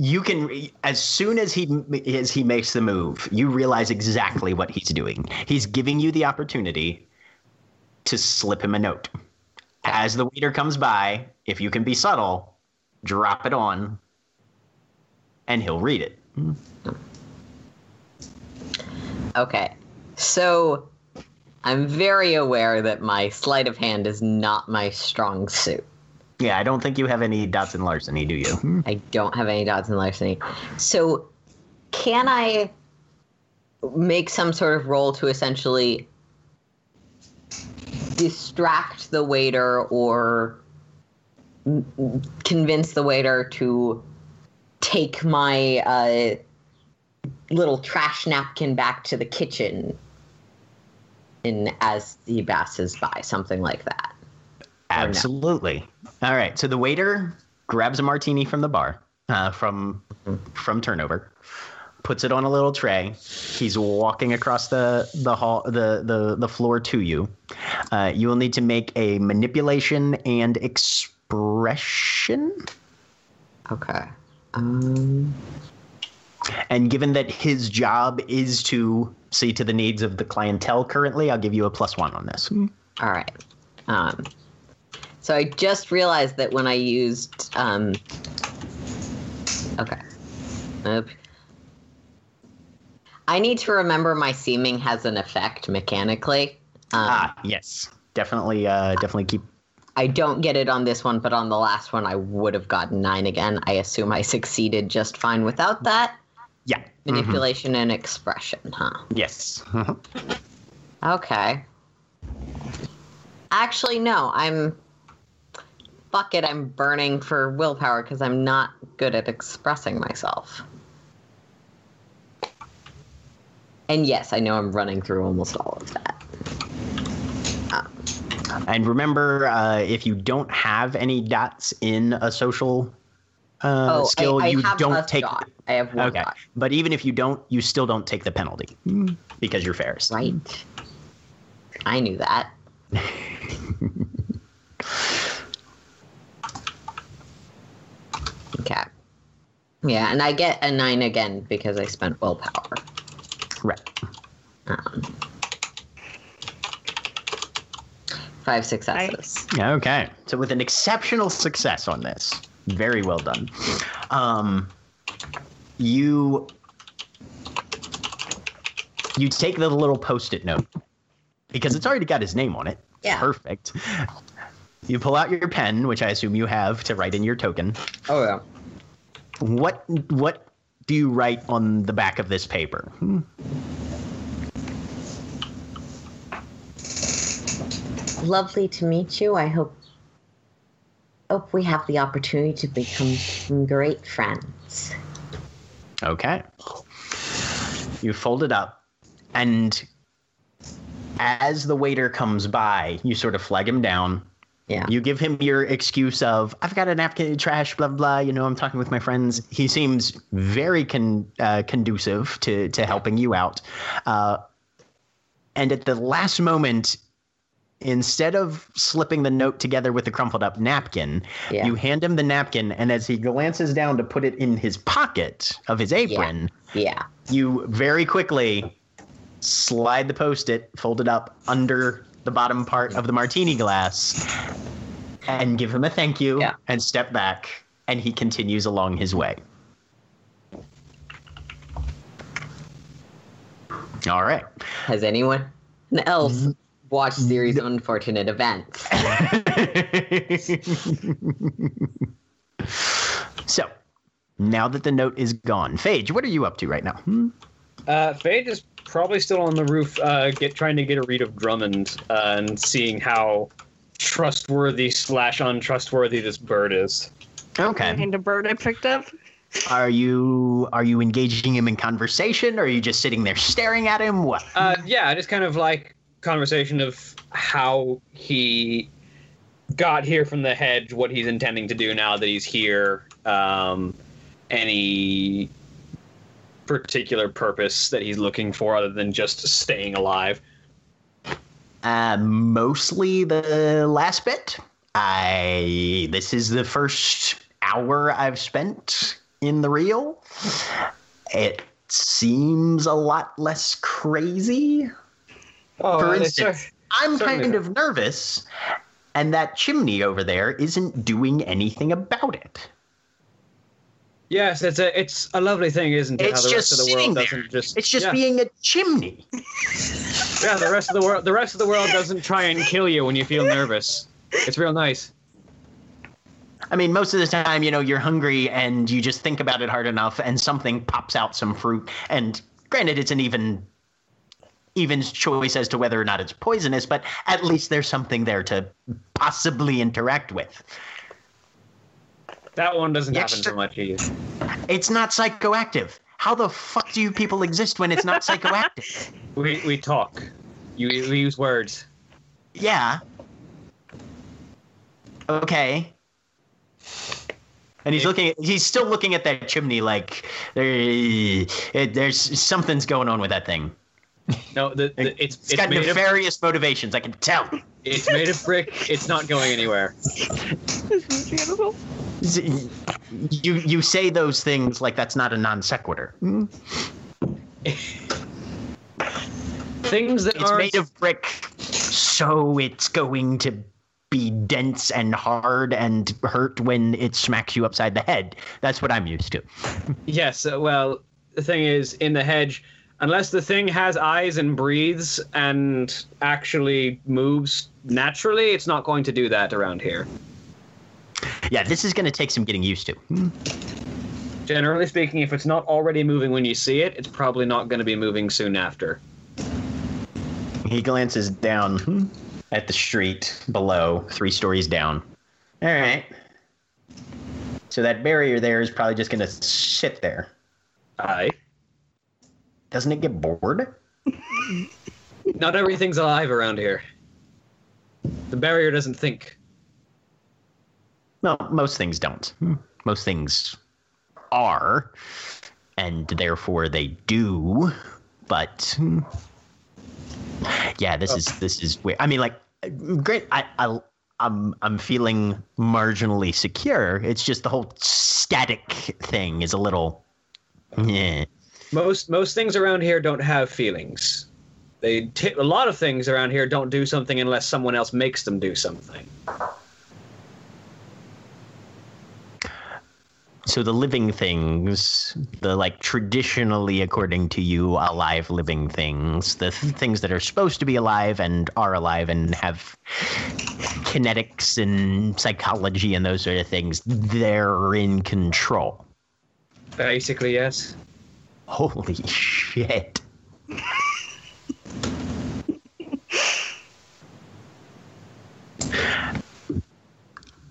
you can as soon as he as he makes the move you realize exactly what he's doing he's giving you the opportunity to slip him a note as the waiter comes by if you can be subtle drop it on and he'll read it.
Okay. So I'm very aware that my sleight of hand is not my strong suit.
Yeah, I don't think you have any dots in larceny, do you?
I don't have any dots in larceny. So can I make some sort of roll to essentially distract the waiter or convince the waiter to take my uh, little trash napkin back to the kitchen in as he passes by, something like that.
Absolutely. All right. So the waiter grabs a martini from the bar, uh, from from turnover, puts it on a little tray. He's walking across the the hall, the the the floor to you. Uh, you will need to make a manipulation and expression.
Okay. Um,
And given that his job is to see to the needs of the clientele currently, I'll give you a plus one on this.
All right. Um, so I just realized that when I used. Um, okay. Oop. I need to remember my seeming has an effect mechanically. Um,
Ah, yes, definitely, uh, definitely keep.
I don't get it on this one, but on the last one, I would have gotten nine again. I assume I succeeded just fine without that.
Yeah.
Manipulation and expression, huh?
Yes.
Okay. Actually, no. I'm. Fuck it. I'm burning for willpower because I'm not good at expressing myself. And yes, I know I'm running through almost all of that.
And remember, uh, if you don't have any dots in a social uh,
oh,
skill,
I, I
you
have
don't take.
dot. I have one
Okay,
dot.
but even if you don't, you still don't take the penalty because you're Fairest.
Right. I knew that. okay. Yeah, and I get a nine again because I spent willpower.
Right.
Um, five successes.
Okay. So with an exceptional success on this, very well done. Um, you you take the little post-it note because it's already got his name on it.
Yeah.
Perfect. You pull out your pen, which I assume you have to write in your token.
Oh yeah.
What what do you write on the back of this paper? Hmm.
Lovely to meet you. I hope hope we have the opportunity to become great friends.
Okay. You fold it up, and as the waiter comes by, you sort of flag him down.
Yeah.
You give him your excuse of, I've got a napkin in trash, blah, blah. You know, I'm talking with my friends. He seems very con- uh, conducive to, to helping you out. Uh, and at the last moment, instead of slipping the note together with the crumpled up napkin,
Yeah.
you hand him the napkin. And as he glances down to put it in his pocket of his apron,
Yeah.
you very quickly slide the post-it, fold it up under the bottom part of the martini glass, and give him a thank you,
Yeah.
and step back, and he continues along his way. All right.
Has anyone else watched series of unfortunate events?
so, now that the note is gone, Phage, what are you up to right now? Hmm?
Uh, Phage is probably still on the roof, uh, get trying to get a read of Drummond uh, and seeing how trustworthy slash untrustworthy this bird is.
Okay.
And a bird I picked up.
Are you are you engaging him in conversation, or are you just sitting there staring at him? What?
Uh, yeah, just kind of like conversation of how he got here from the hedge, what he's intending to do now that he's here, um, any particular purpose that he's looking for other than just staying alive.
Uh, mostly the last bit. I this is the first hour I've spent in the reel. It seems a lot less crazy.
Oh,
For
it's cer-
instance, I'm
certainly
kind
not.
of nervous, and that chimney over there isn't doing anything about it.
Yes, it's a it's a lovely thing, isn't it?
It's
how the
just
rest of the world doesn't just
It's just
yeah.
being a chimney.
yeah. The rest of the world the rest of the world doesn't try and kill you when you feel nervous. It's real nice.
I mean, most of the time, you know, you're hungry and you just think about it hard enough, and something pops out, some fruit. And granted, it's an even even choice as to whether or not it's poisonous, but at least there's something there to possibly interact with.
That one doesn't
The
happen
extra-
so much either.
It's not psychoactive. How the fuck do you people exist when it's not psychoactive?
We we talk. You we use words.
yeah. Okay. And he's looking. He's still looking at that chimney like there, it, there's something's going on with that thing.
No, the, the it's
It's
it's,
got
made of
nefarious motivations. I can tell.
it's made of brick. It's not going anywhere.
This is beautiful.
You you say those things like that's not a non sequitur.
Things that
It's
aren't
made of brick, so it's going to be dense and hard and hurt when it smacks you upside the head. That's what I'm used to.
Yes, uh, well, the thing is, in the hedge, unless the thing has eyes and breathes and actually moves naturally, it's not going to do that around here.
Yeah, this is going to take some getting used to.
Generally speaking, if it's not already moving when you see it, it's probably not going to be moving soon after.
He glances down at the street below, three stories down. All right. So that barrier there is probably just going to sit there.
Aye.
Doesn't it get bored?
Not everything's alive around here. The barrier doesn't think.
Well, most things don't. Most things are, and therefore they do. But hmm, yeah, this is this is weird. I mean, like, great. I, I I'm I'm feeling marginally secure. It's just the whole static thing is a little. Yeah.
Most most things around here don't have feelings. They t- a lot of things around here don't do something unless someone else makes them do something.
So the living things, the like traditionally, according to you, alive living things, the th- things that are supposed to be alive and are alive and have kinetics and psychology and those sort of things, they're in control.
Basically, yes.
Holy shit.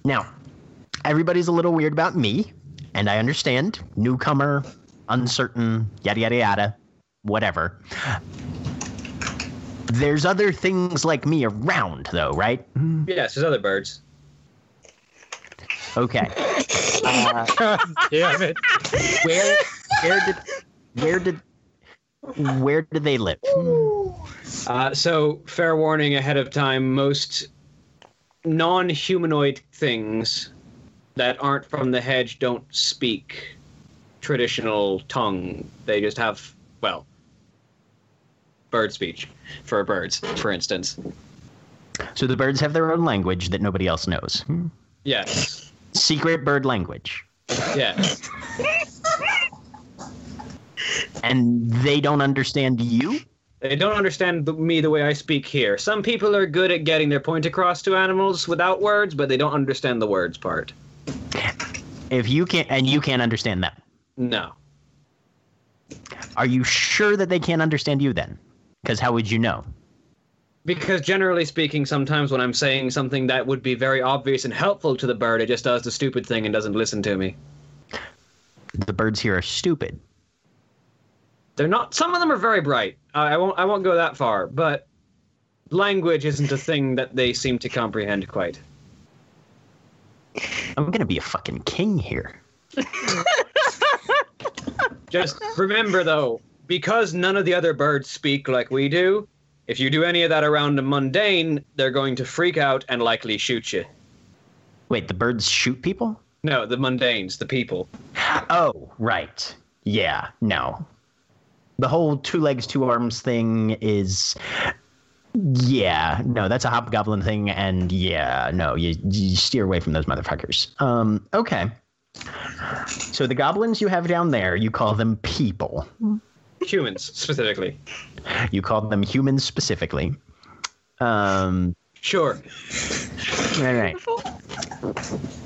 now, everybody's a little weird about me, and I understand. Newcomer, uncertain, yada, yada, yada, whatever. There's other things like me around, though, right?
Yes, there's other birds.
Okay. Uh,
Damn it.
where, where did, where did, where did they live?
Uh, so, fair warning ahead of time: most non-humanoid things that aren't from the hedge don't speak traditional tongue. They just have, well, bird speech for birds, for instance.
So the birds have their own language that nobody else knows. Hmm.
Yes,
Secret bird language.
yes.
And they don't understand you?
They don't understand the, me the way I speak here. Some people are good at getting their point across to animals without words, but they don't understand the words part.
If you can't and you can't understand them.
No.
Are you sure that they can't understand you then? Because how would you know?
Because generally speaking, sometimes when I'm saying something that would be very obvious and helpful to the bird, it just does the stupid thing and doesn't listen to me.
The birds here are stupid.
They're not. Some of them are very bright. I I won't. I won't go that far. But language isn't a thing that they seem to comprehend quite.
I'm gonna be a fucking king here.
Just remember, though, because none of the other birds speak like we do. If you do any of that around a mundane, they're going to freak out and likely shoot you.
Wait, the birds shoot people?
No, the mundanes, the people.
Oh, right. Yeah, no. The whole two legs, two arms thing is. Yeah, no, that's a hobgoblin thing, and yeah, no, you, you steer away from those motherfuckers. Um, okay. So the goblins you have down there, you call them people.
Humans specifically.
You call them humans specifically. Um,
Sure.
all right.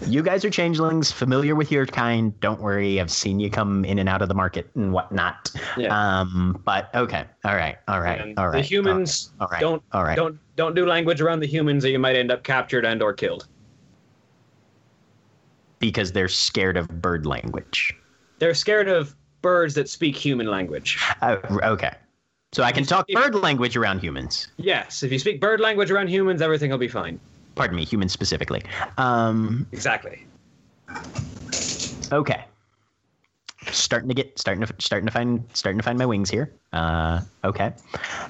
You guys are changelings, familiar with your kind. Don't worry, I've seen you come in and out of the market and whatnot.
Yeah.
Um, but okay, all right, all right,
And
all right.
the humans
all right,
don't
all right.
don't don't do language around the humans, or you might end up captured and or killed.
because they're scared of bird language.
They're scared of birds that speak human language.
Uh, okay, so I can talk bird language around humans.
Yes, if you speak bird language around humans, everything will be fine.
Pardon me, humans specifically. Um,
Exactly.
okay. Starting to get starting to starting to find starting to find my wings here. Uh, okay.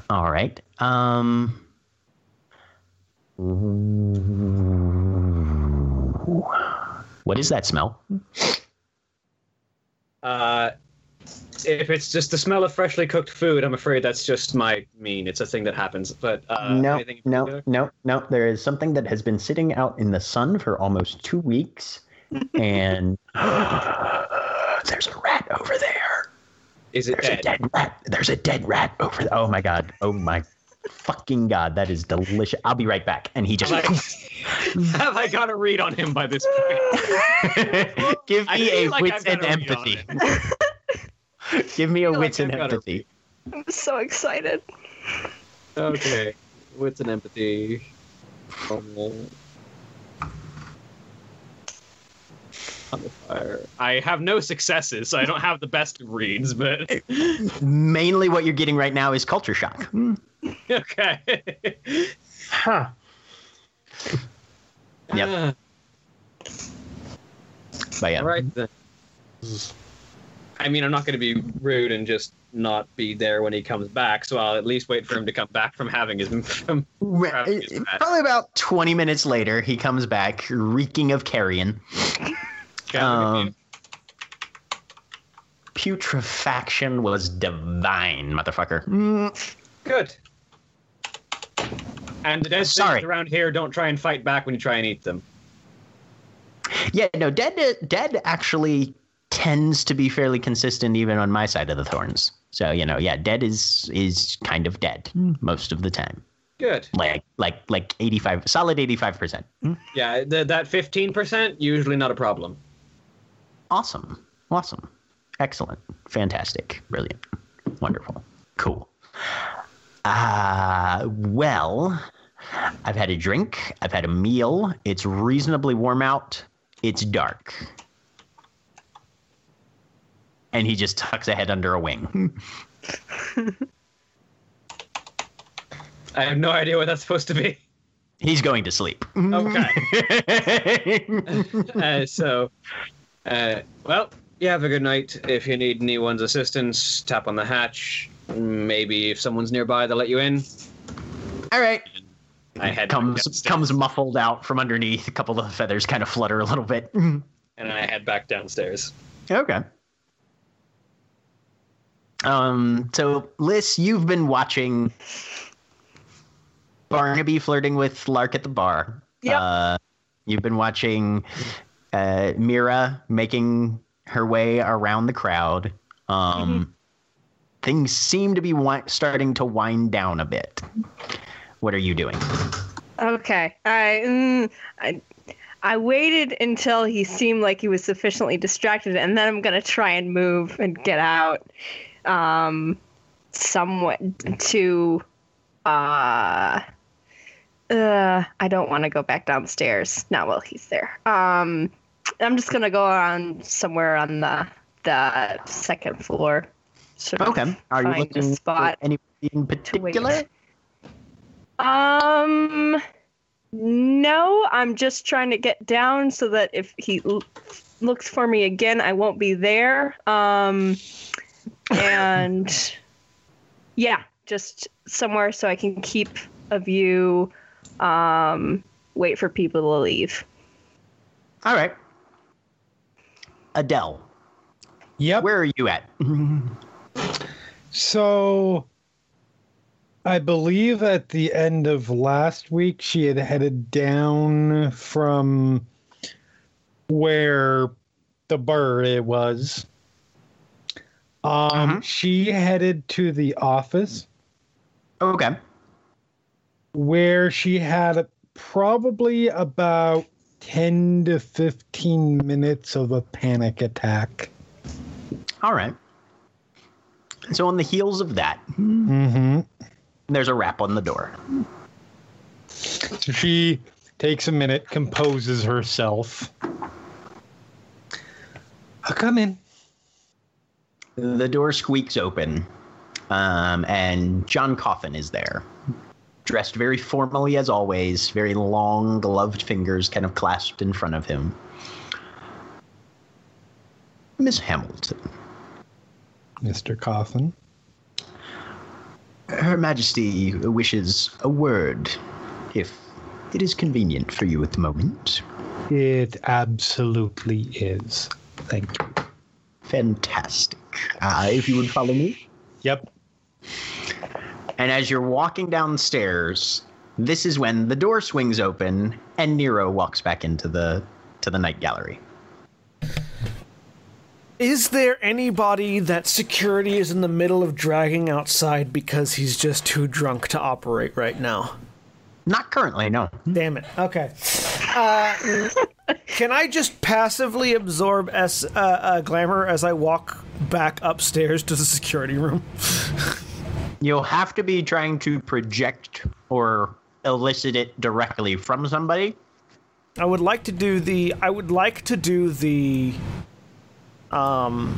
All right. Um. What is that smell?
Uh, if it's just the smell of freshly cooked food, I'm afraid that's just my mien. It's a thing that happens. But uh,
no, no, no, no. There is something that has been sitting out in the sun for almost two weeks, and there's a rat over there.
Is it
There's a
dead?
dead rat. There's a dead rat over there. Oh my god. Oh my fucking god. That is delicious. I'll be right back. And he just
Have I got a read on him by this point?
give me a
like
wits and
got a read on
empathy. give me a
feel like
wits and
I've got a
empathy.
I'm so excited.
okay. Wits and empathy. Um, on the fire. I have no successes, so I don't have the best reads, but
Mainly what you're getting right now is culture shock.
okay.
Huh.
Yep. But yeah.
all right then. I mean, I'm not going to be rude and just not be there when he comes back, so I'll at least wait for him to come back from having his. From,
Re-
Probably.
Probably about 20 minutes later, he comes back reeking of carrion. Um, putrefaction was divine, motherfucker. Mm,
Good. And the dead
Sorry.
things around here don't try and fight back when you try and eat them.
Yeah, no, dead dead actually tends to be fairly consistent even on my side of the thorns. So, you know, yeah, dead is is kind of dead most of the time.
Good.
Like like like 85 solid 85%.
Yeah, the, that 15% usually not a problem.
Awesome. Awesome. Excellent. Fantastic. Brilliant. Wonderful. Cool. Uh, well, I've had a drink. I've had a meal. It's reasonably warm out. It's dark. And he just tucks a head under a wing.
I have no idea what that's supposed to be.
He's going to sleep.
Okay. uh, so, uh, well, you have a good night. If you need anyone's assistance, tap on the hatch. Maybe if someone's nearby, they'll let you in.
All right.
I head
Comes comes muffled out from underneath. A couple of feathers kind of flutter a little bit.
and I head back downstairs.
Okay. Um. So, Liss, you've been watching Barnaby flirting with Lark at the bar.
Yep.
Uh, you've been watching uh, Mira making her way around the crowd. Um, Things seem to be wi- starting to wind down a bit. What are you doing?
Okay. I, mm, I I waited until he seemed like he was sufficiently distracted, and then I'm gonna try and move and get out, um, somewhat to, uh, uh, I don't want to go back downstairs. Not while he's there. Um, I'm just gonna go on somewhere on the the second floor. Sort of
Okay. Are you
find a
looking for
spot
anybody in particular?
Um, no, I'm just trying to get down so that if he l- looks for me again, I won't be there. Um, and yeah, just somewhere so I can keep a view. Um, wait for people to leave.
All right. Adele,
Yep.
where are you at?
So I believe at the end of last week she had headed down from where the bar it was. Um, she headed to the office
Okay.
where she had probably about 10 to 15 minutes of a panic attack.
All right. So on the heels of that,
Mm-hmm.
there's a rap on the door.
So she takes a minute, composes herself. I'll come in.
The door squeaks open, um, and John Coffin is there, dressed very formally as always, very long, gloved fingers kind of clasped in front of him. Miss Hamilton,
Mr. Coffin.
Her Majesty wishes a word, if it is convenient for you at the moment.
It absolutely is. Thank you.
Fantastic. Uh, if you would follow me.
Yep.
And as you're walking downstairs, this is when the door swings open and Nero walks back into the to the night gallery.
Is there anybody that security is in the middle of dragging outside because he's just too drunk to operate right now?
Not currently, no.
Damn it. Okay. Uh, can I just passively absorb S uh, uh, glamour as I walk back upstairs to the security room?
You'll have to be trying to project or elicit it directly from somebody.
I would like to do the. I would like to do the. Um.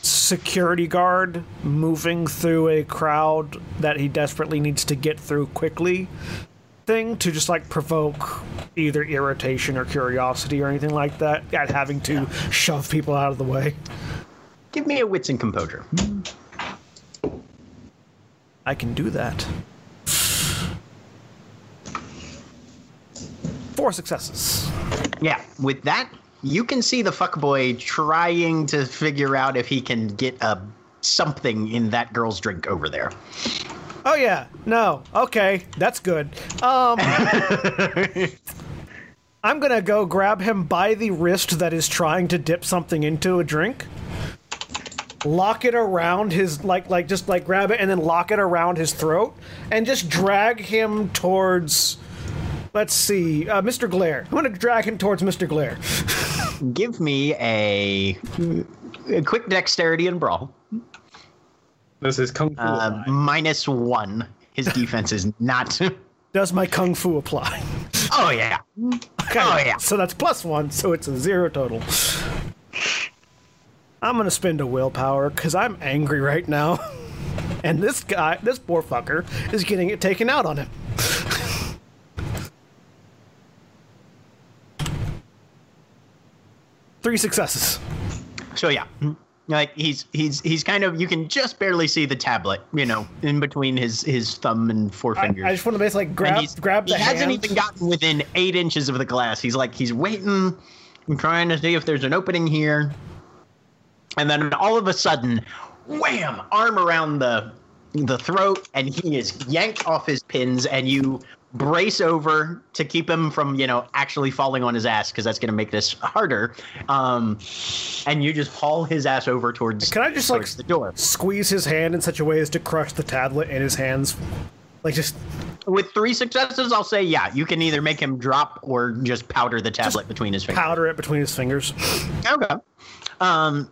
Security guard moving through a crowd that he desperately needs to get through quickly thing to just like provoke either irritation or curiosity or anything like that at having to shove people out of the way.
Give me a wits and composure.
I can do that. Four successes.
Yeah, with that, you can see the fuckboy trying to figure out if he can get a something in that girl's drink over there.
Oh yeah, no, okay, that's good. Um, I'm gonna go grab him by the wrist that is trying to dip something into a drink. Lock it around his like like just like grab it and then lock it around his throat and just drag him towards. Let's see, uh, Mr. Glare. I'm gonna drag him towards Mr. Glare.
Give me a, a quick dexterity and brawl.
This is Kung Fu.
Uh, minus one. His defense is not.
Does my kung fu apply?
oh yeah.
Okay,
Oh, yeah.
So that's plus one, so it's a zero total. I'm gonna spend a willpower because I'm angry right now, and this guy, this poor fucker, is getting it taken out on him. Three successes.
So yeah, like he's he's he's kind of you can just barely see the tablet, you know, in between his his thumb and forefinger.
I just want to basically like, grab grab the
he hasn't even gotten within eight inches of the glass. He's like he's waiting, and trying to see if there's an opening here, and then all of a sudden, wham! Arm around the the throat, and he is yanked off his pins, and you brace over to keep him from you know actually falling on his ass because that's going to make this harder. Um, and you just haul his ass over towards
Can I just like
the door.
squeeze his hand in such a way as to crush the tablet in his hands? Like just
With three successes, I'll say yeah. You can either make him drop or just powder the tablet between his fingers.
powder it between his fingers.
Okay. Um,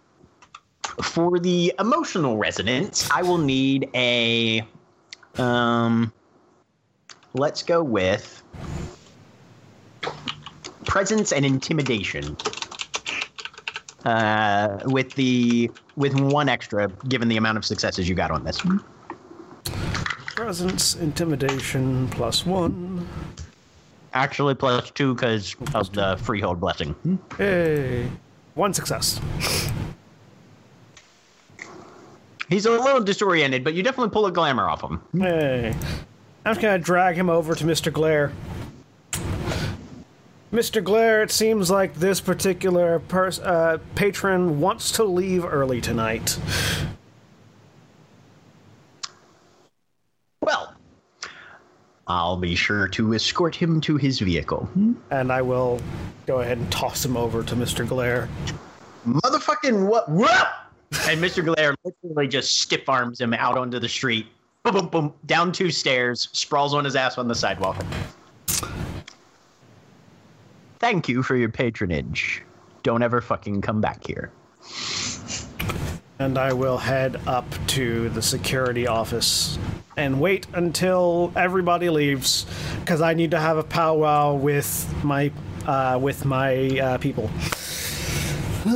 for the emotional resonance, I will need a. Um, let's go with presence and intimidation. Uh, with the with one extra, given the amount of successes you got on this.
Presence, intimidation, plus one.
Actually, plus two because of the freehold blessing.
Hey, one success.
He's a little disoriented, but you definitely pull a glamour off him.
Hey, I'm just gonna drag him over to Mr. Glare. Mr. Glare, it seems like this particular uh, patron wants to leave early tonight.
Well, I'll be sure to escort him to his vehicle.
And I will go ahead and toss him over to Mr. Glare.
Motherfucking what? what? And Mr. Glare literally just stiff arms him out onto the street. Boom, boom, boom, down two stairs, sprawls on his ass on the sidewalk. Thank you for your patronage. Don't ever fucking come back here.
And I will head up to the security office and wait until everybody leaves because I need to have a powwow with my uh, with my uh, people.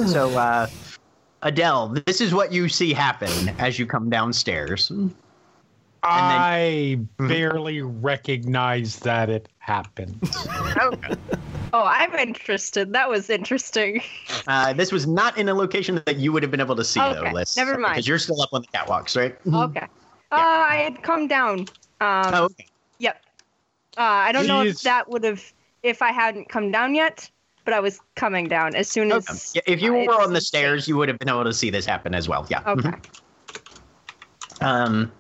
So, uh, Adele, this is what you see happen as you come downstairs.
I barely recognize that it happened.
Oh, I'm interested. That was interesting.
Uh, this was not in a location that you would have been able to see, though,
Okay,
Liss.
never mind.
Because you're still up on the catwalks, right?
Okay. Uh, I had come down. Um,
Oh, okay.
Yep. Uh, I don't know if that would have if I hadn't come down yet, but I was coming down as soon as.
Okay. Yeah, if you
uh,
were on the stairs, you would have been able to see this happen as well. Yeah.
Okay.
Mhm. Um,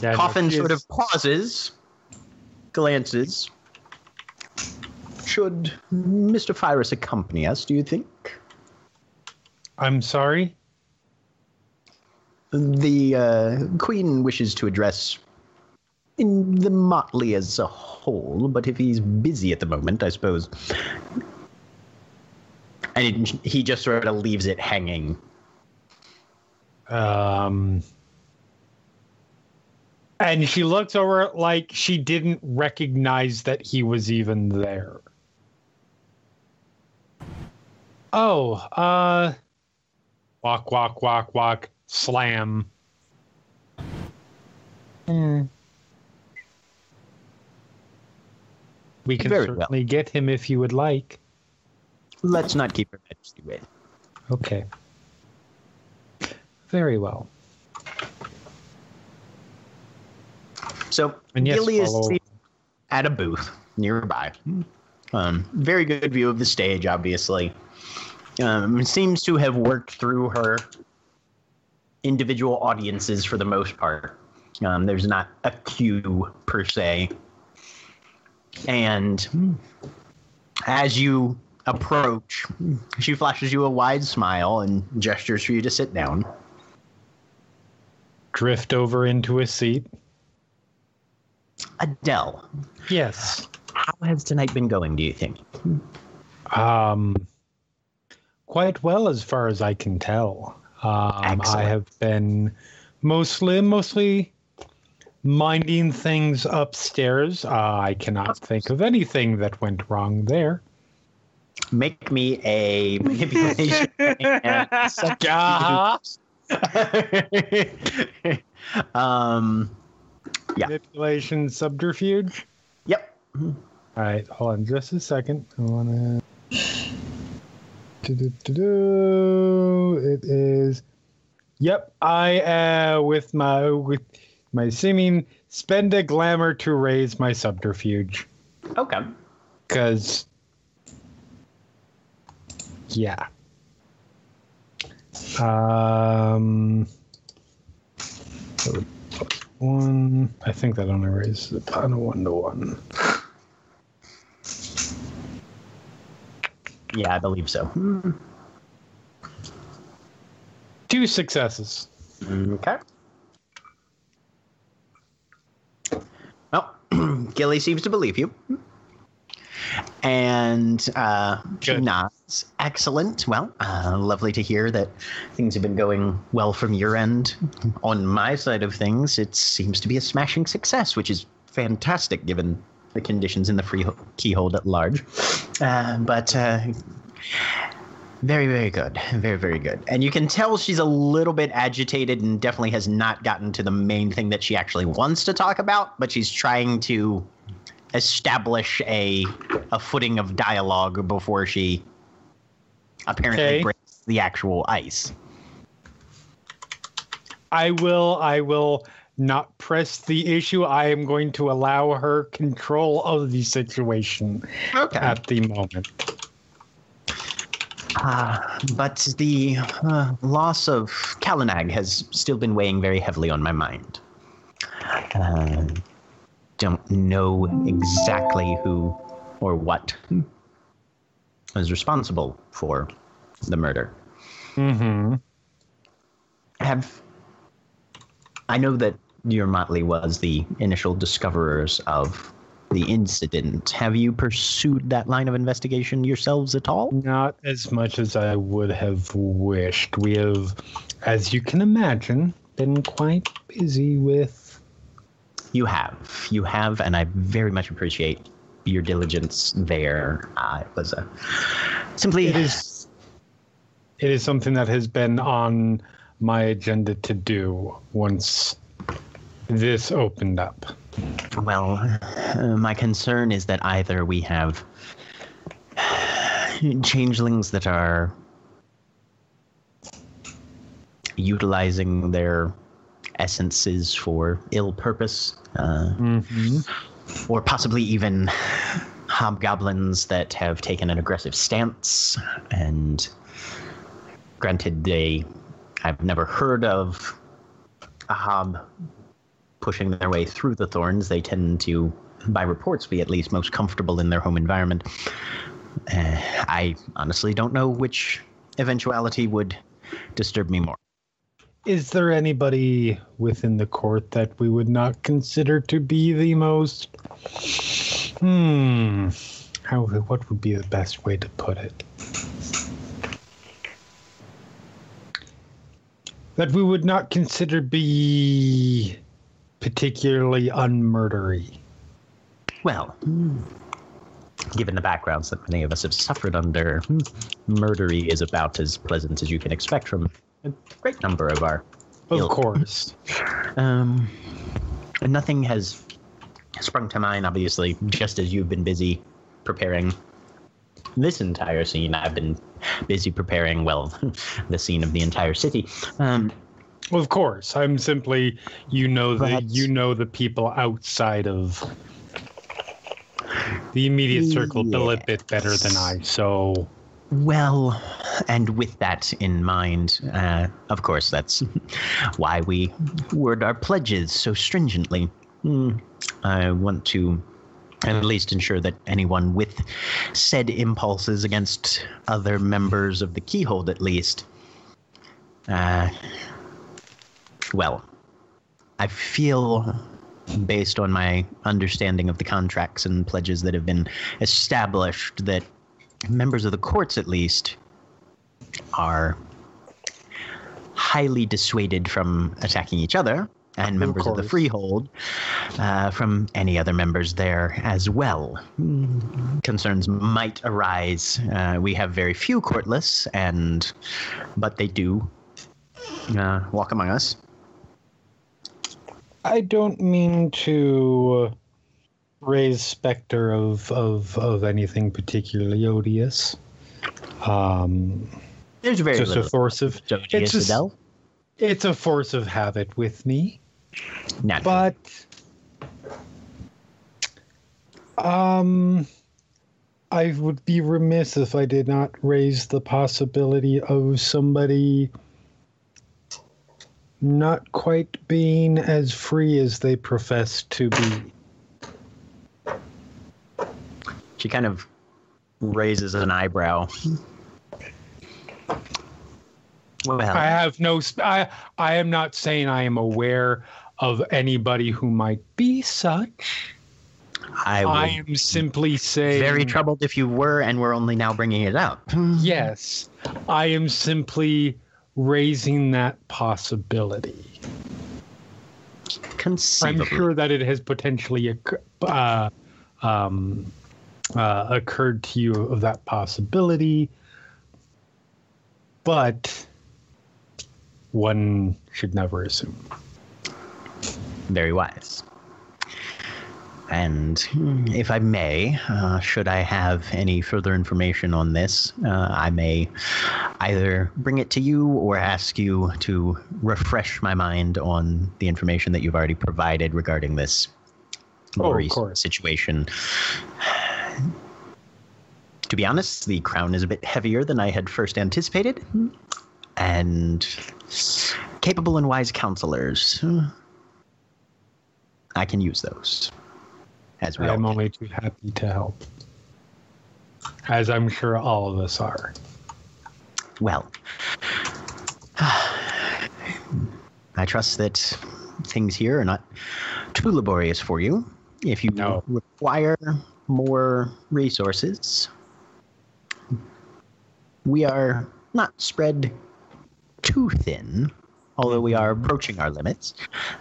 Yeah,
Coffin
she
sort
is-
of pauses, glances. Should Mr. Fyrus accompany us, do you think?
I'm sorry.
The uh, Queen wishes to address in the motley as a whole, but if he's busy at the moment, I suppose. And he just sort of leaves it hanging.
Um, and she looks over like she didn't recognize that he was even there. Oh, uh, walk, walk, walk, walk, slam. Hmm. We can
Very well.
certainly get him if you would like.
Let's not keep her majesty waiting.
Okay. Very well.
So
And yes,
Gilly is
follow-
at a booth nearby. Um, very good view of the stage, obviously. Um, seems to have worked through her individual audiences for the most part. Um, there's not a queue per se. And as you approach, she flashes you a wide smile and gestures for you to sit down.
Drift over into a seat.
Adele,
Yes.
how has tonight been going, do you think?
Um, quite well, as far as I can tell. Um, I have been mostly, mostly minding things upstairs. Uh, I cannot think of anything that went wrong there.
Make me a manipulation.
Uh-huh.
um, Yeah.
Manipulation subterfuge.
yep.
All right, hold on just a second. I want to. do It is. Yep, I uh with my with my seeming spend a glamour to raise my subterfuge
Okay.
because yeah. Um. One, I think that only raises on a one to one.
Yeah, I believe so.
Two successes.
Okay. Well, Gilly seems to believe you. And uh, she
Good.
nods. Excellent. Well, uh, lovely to hear that things have been going well from your end. On my side of things, it seems to be a smashing success, which is fantastic given the conditions in the free keyhold at large. Uh, but uh, very, very good. Very, very good. And you can tell she's a little bit agitated and definitely has not gotten to the main thing that she actually wants to talk about, but she's trying to establish a a footing of dialogue before she apparently
Okay.
breaks the actual ice.
I will I will not press the issue. I am going to allow her control of the situation
Okay.
at the moment.
Uh, but the uh, loss of Kalinag has still been weighing very heavily on my mind. Uh, don't know exactly who or what is responsible for the murder.
Mm-hmm.
Have I know that your Motley was the initial discoverers of the incident. Have you pursued that line of investigation yourselves at all?
Not as much as I would have wished. We have, as you can imagine, been quite busy with.
You have. You have, and I very much appreciate your diligence there. Uh, it was a simply.
It is. It is something that has been on my agenda to do once this opened up.
Well, uh, my concern is that either we have changelings that are utilizing their essences for ill purpose, uh,
Mm-hmm.
Or possibly even hobgoblins that have taken an aggressive stance. And granted, they I've never heard of a hob pushing their way through the thorns. They tend to, by reports, be at least most comfortable in their home environment. Uh, I honestly don't know which eventuality would disturb me more.
Is there anybody within the court that we would not consider to be the most? Hmm. How? What would be the best way to put it? That we would not consider be particularly unmurdery.
Well, given the backgrounds that many of us have suffered under, murdery is about as pleasant as you can expect from a great number of our.
Of
Ill-
course.
Um, and nothing has sprung to mind, obviously, just as you've been busy preparing this entire scene. I've been busy preparing, well, the scene of the entire city. Um,
Of course. I'm simply you know the you know the people outside of the immediate circle a little bit better than I. So
Well, and with that in mind, uh, of course, that's why we word our pledges so stringently. Hmm, I want to at least ensure that anyone with said impulses against other members of the Keyhold, at least, uh, well, I feel, based on my understanding of the contracts and pledges that have been established, that members of the courts, at least, are highly dissuaded from attacking each other, and members of, the freehold uh, from any other members there as well. Concerns might arise. Uh, we have very few courtless, and but they do uh, walk among us.
I don't mean to raise specter of of of anything particularly odious. Um,
There's very
just a force of it's, just- it's a force of habit with me.
Naturally.
But um I would be remiss if I did not raise the possibility of somebody not quite being as free as they profess to be.
She kind of raises an eyebrow. Well,
I have no I I am not saying I am aware of anybody who might be such.
I
I am simply saying
very troubled if you were and we're only now bringing it up.
Yes, I am simply raising that possibility. I'm sure that it has potentially uh, um, uh, occurred to you of that possibility, but one should never assume.
Very wise. And hmm, if I may, uh, should I have any further information on this, uh, I may either bring it to you or ask you to refresh my mind on the information that you've already provided regarding this
Oh,
Maurice
course.
situation. To be honest, the crown is a bit heavier than I had first anticipated, and capable and wise counselors. I can use those. as well.
I'm only too happy to help. As I'm sure all of us are.
Well, I trust that things here are not too laborious for you. If you
No.
require more resources, we are not spread too thin, although we are approaching our limits.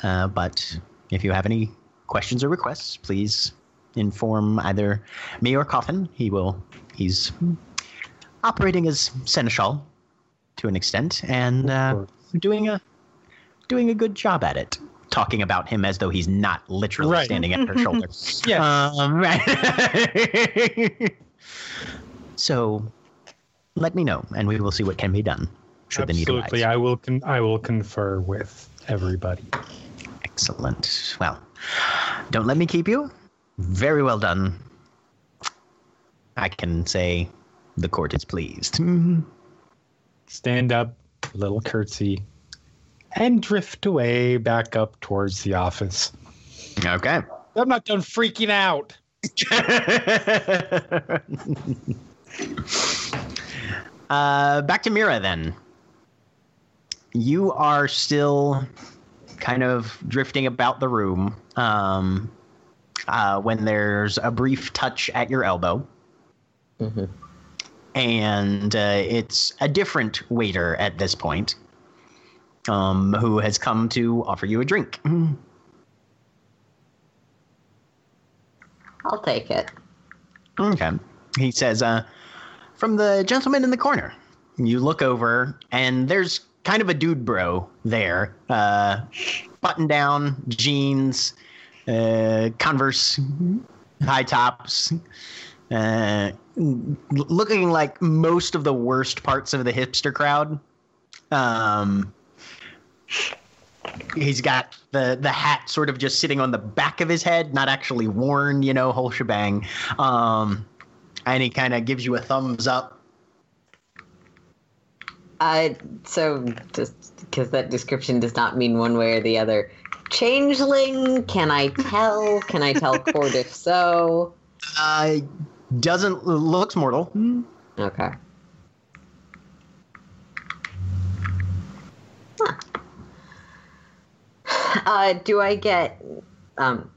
Uh, but if you have any questions or requests, please inform either me or Coffin. He will. He's operating as seneschal to an extent, and uh, doing a doing a good job at it. Talking about him as though he's not literally
Right.
standing at her shoulder.
Yes.
Um, right. so, let me know, and we will see what can be done. Should the need
Absolutely. I will con- I will confer with everybody.
Excellent. Well, don't let me keep you. Very well done. I can say the court is pleased.
Stand up, little curtsy, and drift away back up towards the office.
Okay.
I'm not done freaking out.
uh, back to Mira then. You are still kind of drifting about the room um, uh, when there's a brief touch at your elbow.
Mhm.
And uh, it's a different waiter at this point um, who has come to offer you a drink.
I'll take it.
Okay. He says, uh, from the gentleman in the corner. You look over, and there's kind of a dude bro there. Uh, button down, jeans, uh, Converse, high tops. Uh, looking like most of the worst parts of the hipster crowd. Um, he's got the the hat sort of just sitting on the back of his head, not actually worn, you know, whole shebang. Um, and he kind of gives you a thumbs up.
I so just because that description does not mean one way or the other. Changeling? Can I tell? Can I tell court if so?
Uh, doesn't looks mortal.
Okay. Huh. Uh, do I get um?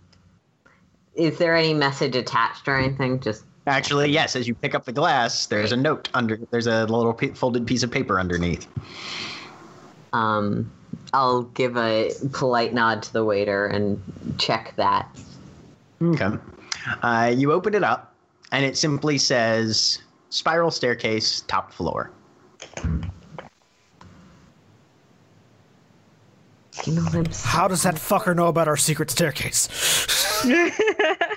Is there any message attached or anything? Just
Actually, yes. As you pick up the glass, there's a note under. There's a little p- folded piece of paper underneath.
um, I'll give a polite nod to the waiter and check that.
Okay. Uh, you open it up, and it simply says "Spiral staircase, top floor."
You know, I'm
How does that fucker know about our secret staircase?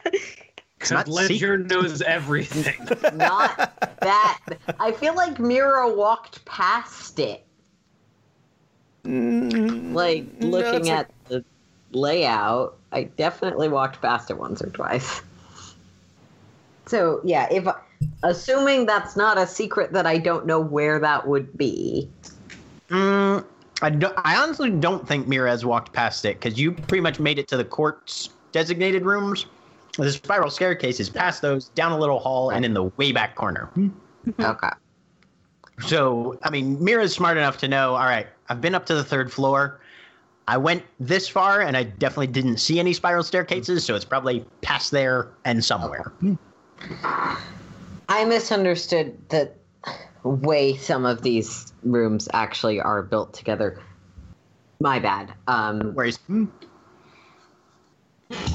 It's not
Ledger knows everything.
not that. I feel like Mira walked past it. Like looking
it's
at the layout, I definitely walked past it once or twice. So yeah, if assuming that's not a secret that I don't know where that would be.
Mm, I, don't, I honestly don't think Mira has walked past it because you pretty much made it to the court's designated rooms. The spiral staircase is past those, down a little hall, and in the way back corner. Hmm. Mm-hmm.
Okay.
So, I mean, Mira's smart enough to know all right, I've been up to the third floor. I went this far, and I definitely didn't see any spiral staircases, so it's probably past there and somewhere. Hmm.
I misunderstood the way some of these rooms actually are built together. My bad. Um,
Whereas,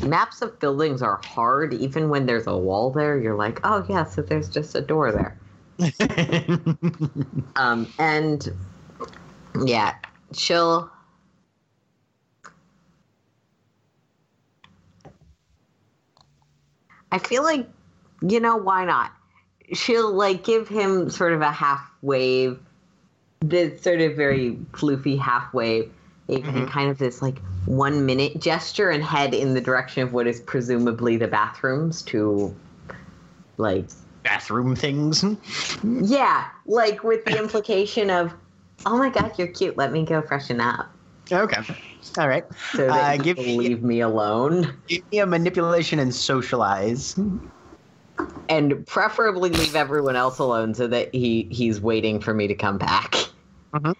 maps of buildings are hard. Even when there's a wall there you're like oh yeah so there's just a door there. Um and yeah she'll i feel like you know why not? She'll like give him sort of a half wave this sort of very floofy half wave and kind of this like one minute gesture and head in the direction of what is presumably the bathrooms to like
bathroom things.
yeah like with the implication of oh my god you're cute let me go freshen up
Okay. All right.
so
Uh, give
will
me-
leave me alone,
Give me a manipulation and socialize.
and preferably leave everyone else alone so that he he's waiting for me to come back.
Mhm.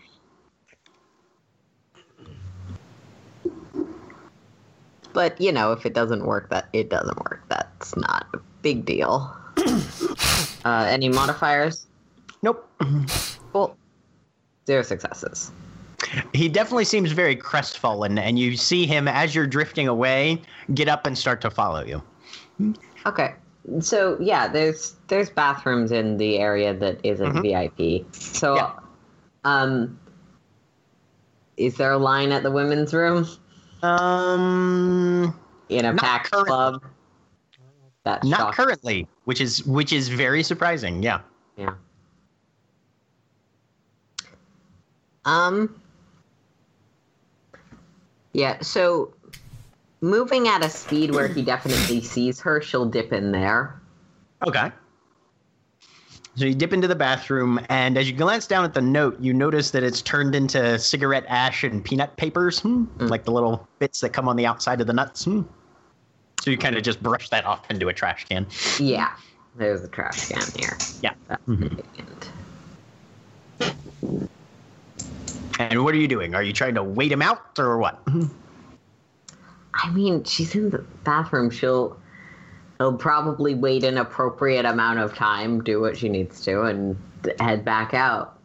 But you know, if it doesn't work, that it doesn't work. That's not a big deal. uh, any modifiers?
Nope.
Well, zero successes.
He definitely seems very crestfallen, and you see him as you're drifting away get up and start to follow you.
Okay. So yeah, there's there's bathrooms in the area that isn't
Mhm.
VIP. So
Yeah.
um is there a line at the women's room
Um,
in a pack
currently.
club? That's
not
shocking.
currently, which is which is very surprising. Yeah.
Yeah. Um. Yeah. So, moving at a speed where he definitely sees her, she'll dip in there.
Okay. So you dip into the bathroom, and as you glance down at the note, you notice that it's turned into cigarette ash and peanut papers, hmm, like the little bits that come on the outside of the nuts. hmm. So you kind of just brush that off into a trash can.
Yeah. There's a trash can here.
Yeah.
That's
Mhm.
vacant.
And what are you doing? Are you trying to wait him out or what?
I mean, she's in the bathroom. She'll. She'll probably wait an appropriate amount of time, do what she needs to, and head back out.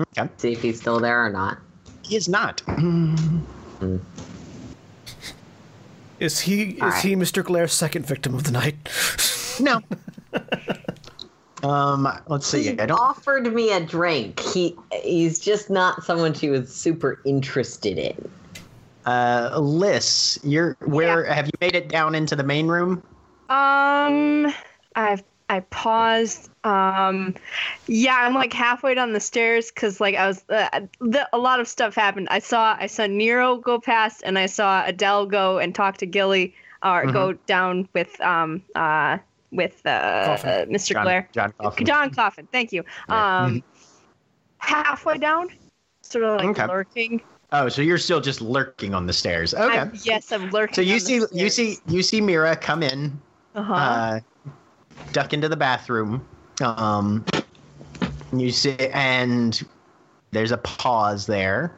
Okay.
See if he's still there or not.
He is not.
Is he is
All right.
he Mr. Glare's second victim of the night?
No. um, let's see.
He
I don't.
offered me a drink. He he's just not someone she was super interested in.
Uh, Liss, you're where? Have you made it down into the main room?
Um, I've I paused. Um, yeah, I'm like halfway down the stairs because like I was uh, the, a lot of stuff happened. I saw I saw Nero go past, and I saw Adele go and talk to Gilly, or go down with um uh with uh, uh Mr.
John,
Blair.
John Coffin.
John Coffin. Thank you. Um, halfway down, sort of like
Okay.
lurking.
Oh, so you're still just lurking on the stairs. Okay.
I'm, yes, I'm lurking.
so you see, you see, you see Mira come in,
Uh-huh.
uh, duck into the bathroom. Um, you see, and there's a pause there.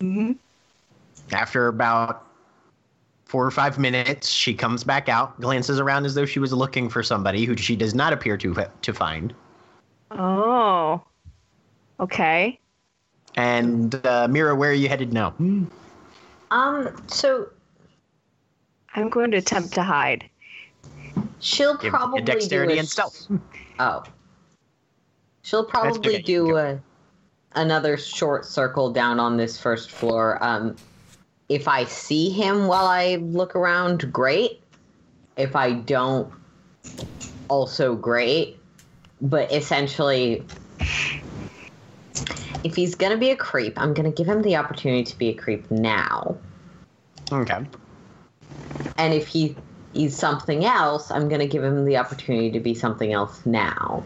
hmm
After about four or five minutes, she comes back out, glances around as though she was looking for somebody who she does not appear to to find.
Oh. Okay.
And uh, Mira, where are you headed now?
Um, so
I'm going to attempt to hide.
She'll
Give
probably
dexterity
do a
and stealth.
Oh. She'll probably
you
do
go.
a, another short circle down on this first floor. Um, if I see him while I look around, great. If I don't, also great. But essentially, if he's gonna be a creep, I'm gonna give him the opportunity to be a creep now.
Okay.
And if he he's something else, I'm gonna give him the opportunity to be something else now.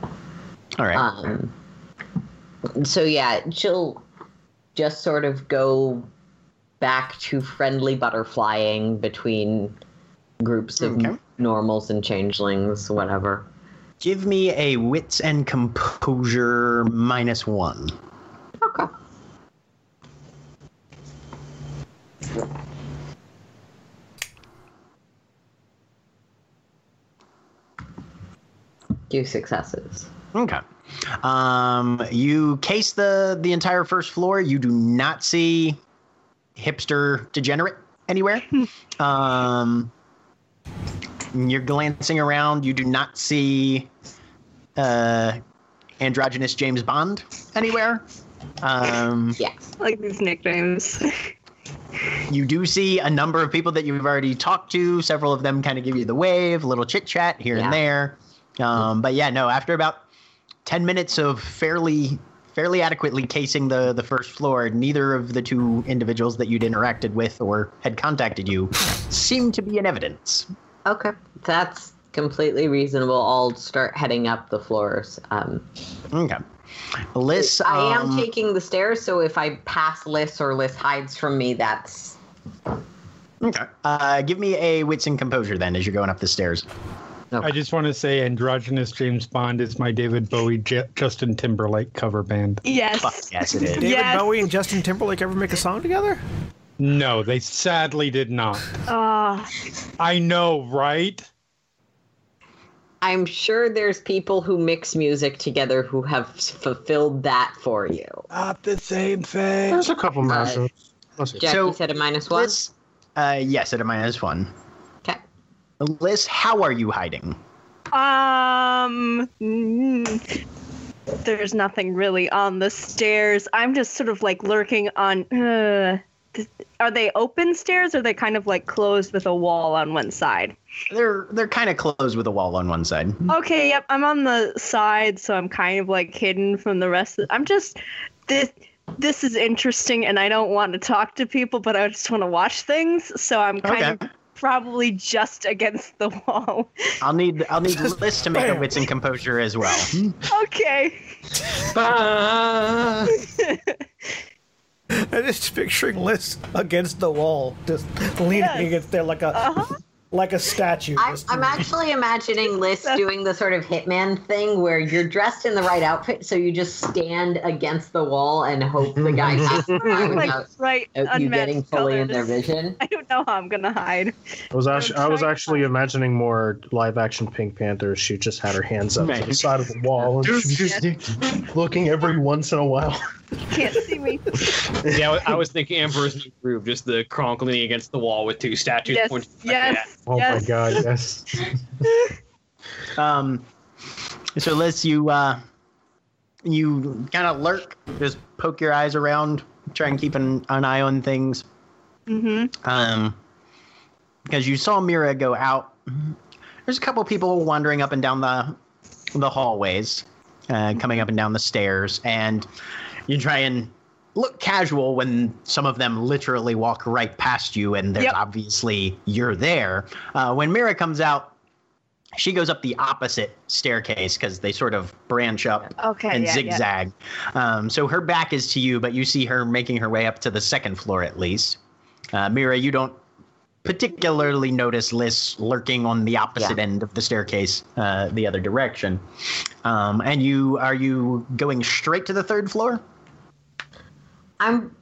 All right.
Um, so yeah, she'll just sort of go back to friendly butterflying between groups of
Okay.
normals and changelings, whatever.
Give me a wits and composure minus one.
Okay. Two successes.
Okay. Um, you case the the entire first floor. You do not see hipster degenerate anywhere. um, you're glancing around. You do not see uh, androgynous James Bond anywhere. Um,
Yeah.
I like these nicknames.
you do see a number of people that you've already talked to. Several of them kind of give you the wave, a little chit chat here
Yeah.
and there. Um, but yeah, no. After about ten minutes of fairly fairly adequately casing the the first floor, neither of the two individuals that you'd interacted with or had contacted you seemed to be in evidence.
Okay. That's completely reasonable. I'll start heading up the floors. Um,
Okay. Liss,
I am
um,
taking the stairs, so if I pass Liss or Liss hides from me, that's
Okay. Uh, give me a wits and composure then as you're going up the stairs.
I just want to say, androgynous James Bond is my David Bowie, J- Justin Timberlake cover band.
Yes.
Fuck yes, it is.
David
Yes.
Bowie and Justin Timberlake ever make a song together?
No, they sadly did not.
Ah,
I know, right?
I'm sure there's people who mix music together who have fulfilled that for you.
Not the same thing.
There's a couple mashups. Let's.
Jackie
So,
said a minus one.
Uh, yes, at a minus one. Liss, how are you hiding?
um, mm, there's nothing really on the stairs. I'm just sort of like lurking on. Uh, are they open stairs? Or are they kind of like closed with a wall on one side?
They're they're kind of closed with a wall on one side.
Okay, yep, I'm on the side, so I'm kind of like hidden from the rest of. I'm just this. This is interesting, and I don't want to talk to people, but I just want to watch things. So I'm kind
Okay.
of probably just against the wall.
I'll need I'll need
Just
Liss to make a wits and composure as well.
okay.
Ah.
I'm just picturing Liss against the wall, just leaning
Yes.
against there like a
Uh-huh.
Like a statue.
I'm, I'm actually imagining Liss doing the sort of hitman thing where you're dressed in the right outfit, so you just stand against the wall and hope the guy passes by
like
without
right
without you getting fully in their vision.
I don't know how I'm gonna hide.
I was actually, I was actually imagining more live action Pink Panther. She just had her hands up to the side of the wall and she was just looking every once in a while.
Can't see me.
yeah, I was- thinking Emperor's New Groove, just the Kronk leaning against the wall with two statues
yes,
pointing back at
yes,
Oh
yes.
my god, yes.
Um, so Liss, you uh, you kind of lurk, just poke your eyes around, try and keep an, an eye on things.
Mm-hmm.
Um, because you saw Mira go out. There's a couple people wandering up and down the the hallways, uh, coming up and down the stairs, and you try and look casual when some of them literally walk right past you, and there's
Yep.
obviously you're there. Uh, when Mira comes out, she goes up the opposite staircase because they sort of branch up
Okay.
and
yeah, yeah.
zigzag. Um, so her back is to you, but you see her making her way up to the second floor at least. Uh, Mira, you don't particularly notice Liss lurking on the opposite
Yeah.
end of the staircase, uh, the other direction. Um, and you are you going straight to the third floor?
I'm.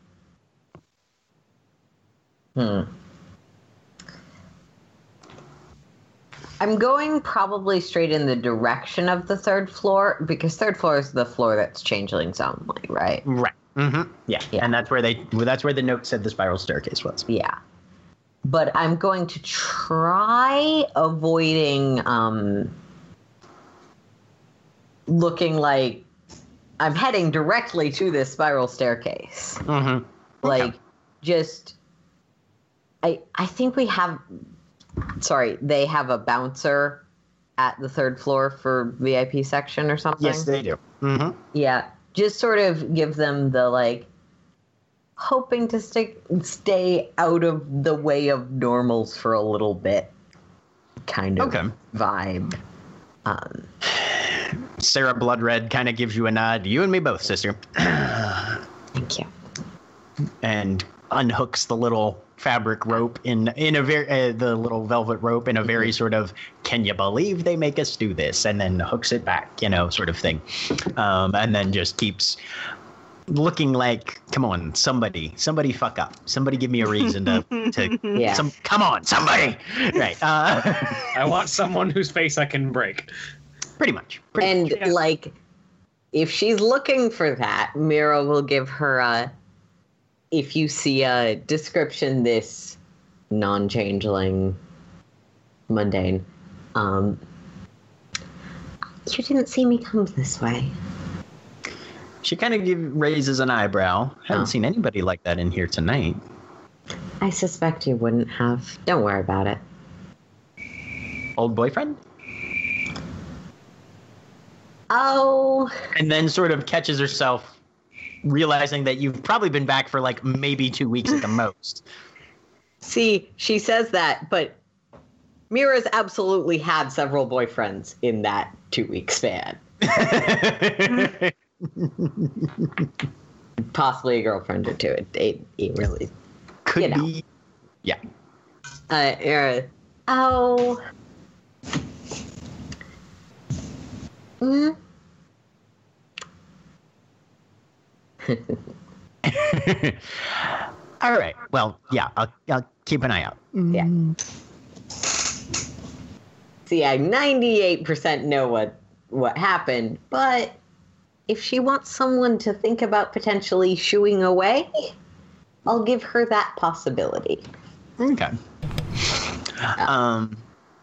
Hmm. I'm going probably straight in the direction of the third floor because third floor is the floor that's changelings only, right?
Right. Mm-hmm. Yeah.
Yeah.
And that's where they well, that's where the note said the spiral staircase was.
Yeah. But I'm going to try avoiding um, looking like I'm heading directly to this spiral staircase.
Mm-hmm.
like just i i think we have sorry they have a bouncer at the third floor for vip section or something
Yes, they do. Mm-hmm.
yeah just sort of give them the like hoping to stick stay out of the way of normals for a little bit kind of
Okay.
vibe um
Sarah Bloodred kind of gives you a nod. You and me both, sister.
thank you
and unhooks the little fabric rope in in a very uh, the little velvet rope in a very sort of can you believe they make us do this and then hooks it back you know sort of thing um, and then just keeps looking like come on somebody somebody fuck up somebody give me a reason to to
Yeah.
some come on somebody right uh,
I want someone whose face I can break.
Pretty much. Pretty
and
Yeah.
like if she's looking for that mira will give her a if you see a description this non-changeling mundane um you didn't see me come this way.
She kind of give raises an eyebrow. Haven't
Oh.
seen anybody like that in here tonight.
I suspect you wouldn't have. Don't worry about it.
Old boyfriend
oh
and then sort of catches herself realizing that you've probably been back for like maybe two weeks at the most.
see she says that but Mira's absolutely had several boyfriends in that two week span. Possibly a girlfriend or two. It, it, it really.
Could
You know.
be. Yeah.
Uh, uh, oh. Mm,
All right. Well, yeah. I'll, I'll keep an eye out.
yeah. See, I 98% know what what happened, but if she wants someone to think about potentially shooing away, I'll give her that possibility.
Okay. Um,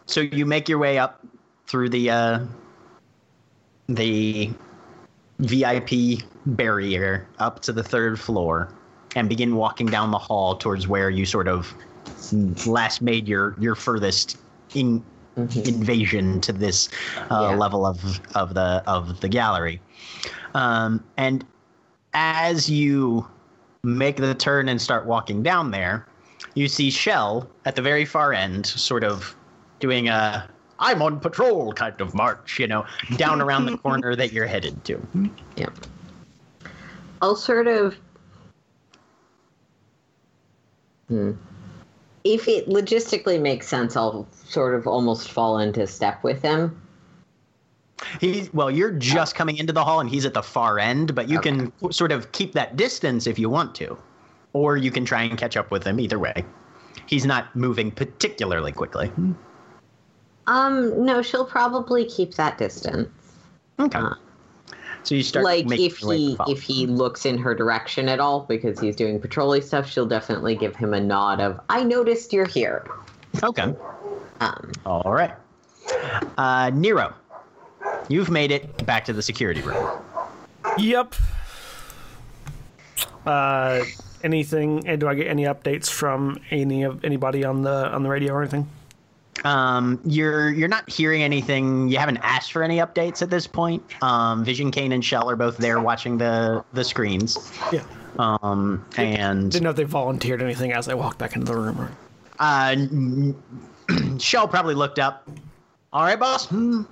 so you make your way up through the uh, the VIP barrier up to the third floor and begin walking down the hall towards where you sort of last made your your furthest in, invasion to this uh,
Yeah.
level of of the of the gallery. Um, and as you make the turn and start walking down there, you see Shell at the very far end, sort of doing a I'm on patrol kind of march, you know, down around the corner that you're headed to.
Yeah. I'll sort of. Hmm. If it logistically makes sense, I'll sort of almost fall into step with him.
He's well, you're just coming into the hall and he's at the far end, but you can sort of keep that distance if you want to. Or you can try and catch up with him either way. He's not moving particularly quickly.
Um, no, she'll probably keep that distance.
Okay.
Uh,
So you start
like if
your way to
he if he looks in her direction at all because he's doing patrolly stuff, she'll definitely give him a nod of "I noticed you're here."
Okay.
Um,
All right. Uh, Nero, you've made it back to the security room.
Yep. Uh, anything? And do I get any updates from any of anybody on the on the radio or anything?
Um, you're you're not hearing anything. You haven't asked for any updates at this point. Um, Vision Kane and Shell are both there watching the the screens.
Yeah.
Um, and
Didn't know if they volunteered anything as I walked back into the room. Or...
uh, Shell probably looked up. All right, boss. Hmm.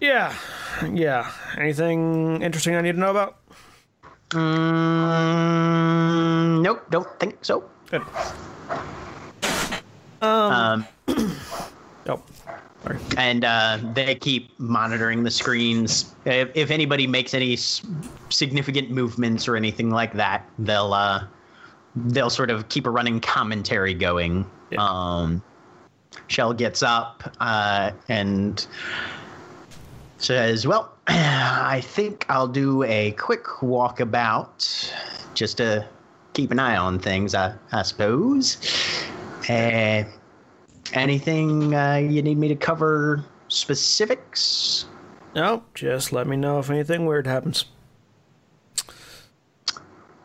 Yeah, yeah. Anything interesting I need to know about?
Mm, nope, don't think so.
Good. Um.
Um,
oh, sorry.
and uh, they keep monitoring the screens. If, if anybody makes any s- significant movements or anything like that, they'll uh, they'll sort of keep a running commentary going.
Yeah.
Um, Shell gets up uh, and says, "Well, I think I'll do a quick walkabout just to keep an eye on things. I, I suppose." Uh, anything uh, you need me to cover specifics?
No, just let me know if anything weird happens.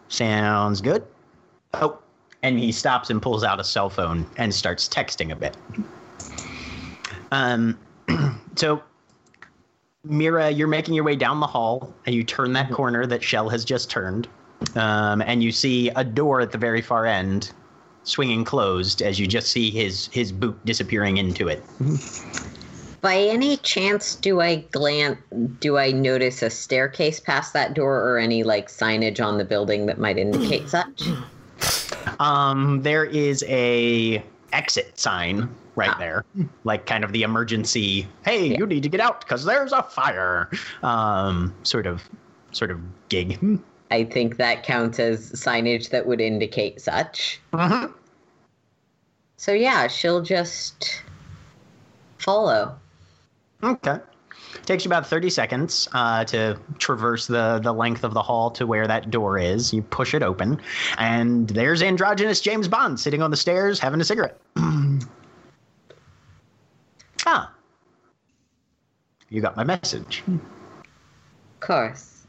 Sounds good. Oh, and he stops and pulls out a cell phone and starts texting a bit. Um, so Mira, you're making your way down the hall, and you turn that corner that Shell has just turned, um, and you see a door at the very far end, swinging closed as you just see his his boot disappearing into it.
by any chance, do I glance? Do I notice a staircase past that door, or any like signage on the building that might indicate such?
Um, there is a exit sign right there, like kind of the emergency. Hey, you need to get out because there's a fire. Um, sort of, sort of gig.
I think that counts as signage that would indicate such.
Mhm.
So yeah, she'll just follow.
Okay. Takes you about 30 seconds uh, to traverse the, the length of the hall to where that door is. You push it open, and there's androgynous James Bond sitting on the stairs having a cigarette. ah. You got my message.
Of course.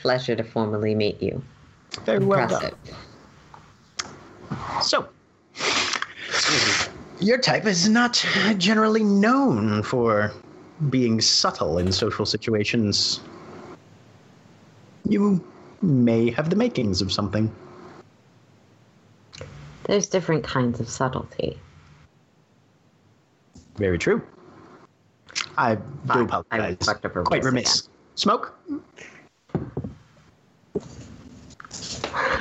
Pleasure to formally meet you.
Very well done. So, your type is not generally known for being subtle in social situations. You may have the makings of something.
There's different kinds of subtlety.
Very true. I do
Fine. I
apologize.
up
Quite remiss. Smoke?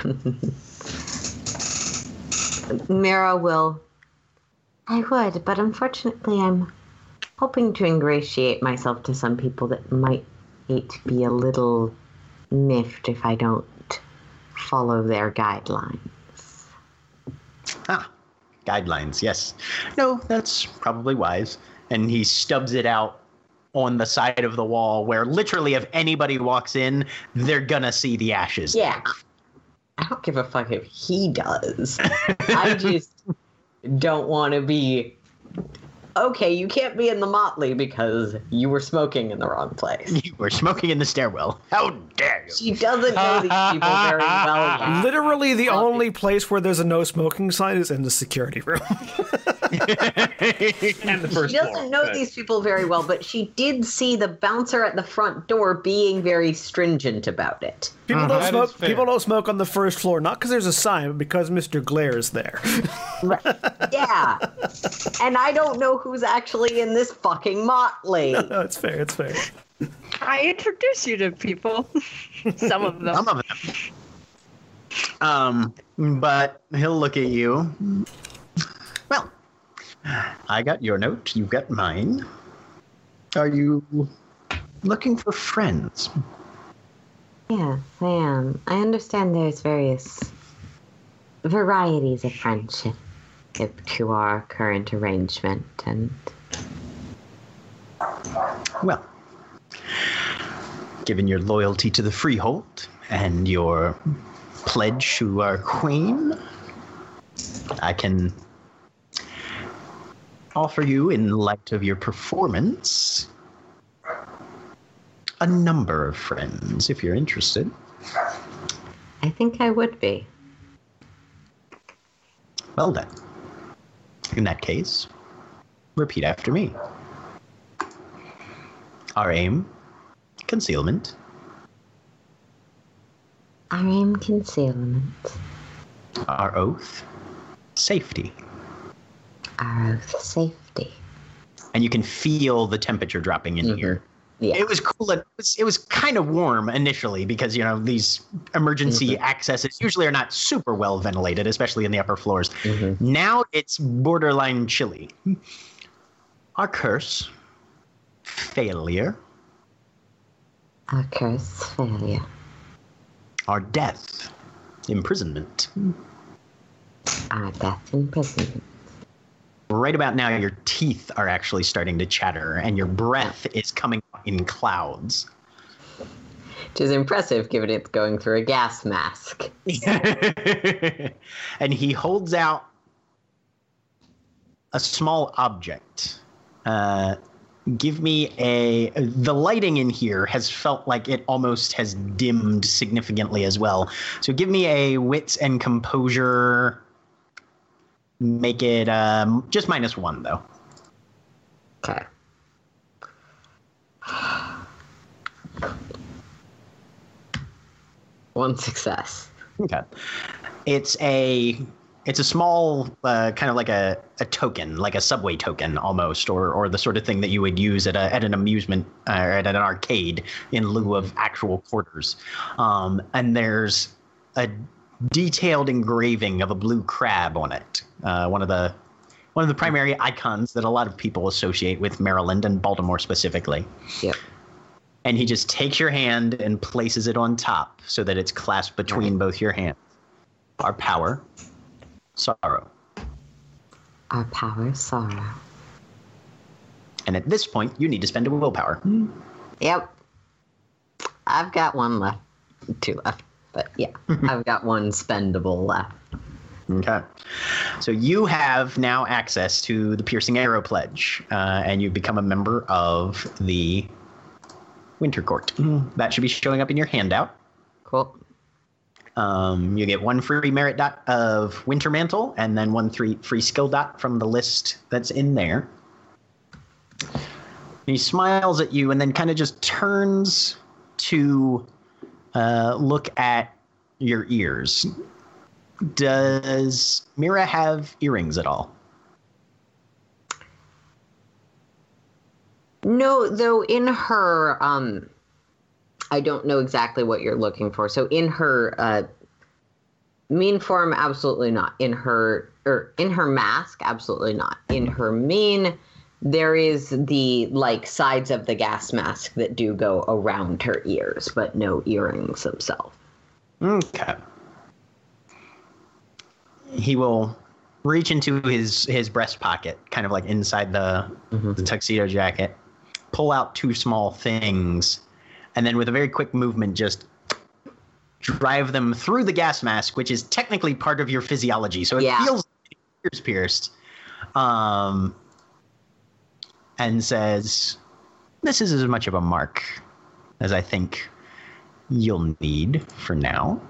Mira will. I would, but unfortunately, I'm hoping to ingratiate myself to some people that might be a little miffed if I don't follow their guidelines.
Ah, guidelines, yes. No, that's probably wise. And he stubs it out on the side of the wall where literally if anybody walks in, they're gonna see the ashes.
Yeah. I don't give a fuck if he does. I just don't want to be. Okay, you can't be in the motley because you were smoking in the wrong place.
You were smoking in the stairwell. How dare you?
She doesn't know these people very well yet.
Literally, the only place where there's a no smoking sign is in the security room.
and the first
She doesn't
floor.
know
Good.
these people very well, but she did see the bouncer at the front door being very stringent about it.
People uh-huh.
don't
smoke. People don't smoke on the first floor, not because there's a sign, but because Mr. Glare is there.
Yeah. and I don't know who's actually in this fucking motley.
no, it's fair. It's fair.
I introduce you to people. Some of them.
Some of them. Um, but he'll look at you. Well, I got your note. You got mine. Are you looking for friends?
Yeah, I am. I understand there's various varieties of friendship to our current arrangement, and
Well, given your loyalty to the Freehold and your pledge to our queen, I can offer you, in light of your performance, a number of friends if you're interested.
I think I would be.
Well then. In that case, repeat after me. Our aim concealment.
Our aim concealment,
Our oath safety.
our oath safety.
And you can feel the temperature dropping in here. Mm-hmm.
Yeah.
It was cool. It was, it was kind of warm initially because, you know, these emergency mm-hmm. accesses usually are not super well ventilated, especially in the upper floors. Mm-hmm. Now it's borderline chilly. Our curse, failure,
Our curse failure.
our death, imprisonment.
Our death imprisonment.
Right about now, your teeth are actually starting to chatter and your breath is coming out in clouds.
Which is impressive given it's going through a gas mask.
and he holds out a small object. Uh, give me a. The lighting in here has felt like it almost has dimmed significantly as well. So give me a wits and composure. Make it um, just minus one though.
Okay. One success.
Okay. It's a it's a small uh, kind of like a, a token, like a subway token almost, or or the sort of thing that you would use at a at an amusement uh, or at an arcade in lieu of actual quarters. Um, and there's a detailed engraving of a blue crab on it. Uh, one of the one of the primary icons that a lot of people associate with Maryland and Baltimore specifically.
Yep.
And he just takes your hand and places it on top so that it's clasped between both your hands. Our power, sorrow.
Our power, sorrow.
And at this point, you need to spend a willpower.
Yep. I've got one left. Two left. But yeah, I've got one spendable left.
Okay. So you have now access to the Piercing Arrow Pledge, uh, and you've become a member of the Winter Court. That should be showing up in your handout.
Cool.
Um, you get one free merit dot of Winter Mantle, and then one three free skill dot from the list that's in there. He smiles at you and then kind of just turns to uh, look at your ears. Does Mira have earrings at all?
No, though in her um I don't know exactly what you're looking for. So in her uh mien form absolutely not. In her or in her mask absolutely not. In her mien there is the like sides of the gas mask that do go around her ears, but no earrings themselves.
Okay. He will reach into his his breast pocket, kind of like inside the, the tuxedo jacket, pull out two small things, and then with a very quick movement, just drive them through the gas mask, which is technically part of your physiology. So it
Yeah.
feels like ears pierced. Um, and says, "This is as much of a mark as I think you'll need for now."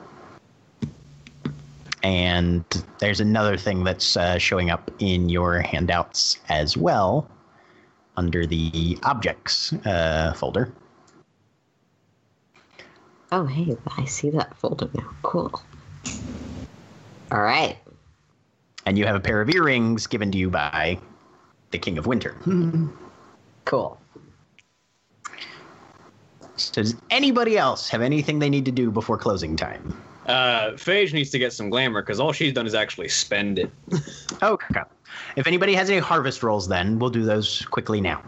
And there's another thing that's uh, showing up in your handouts as well under the objects uh, folder.
Oh, hey, I see that folder now. Cool. All right.
And you have a pair of earrings given to you by the King of Winter.
Cool.
So does anybody else have anything they need to do before closing time?
Uh, Phage needs to get some glamour because all she's done is actually spend it.
Okay. If anybody has any harvest rolls, then we'll do those quickly now.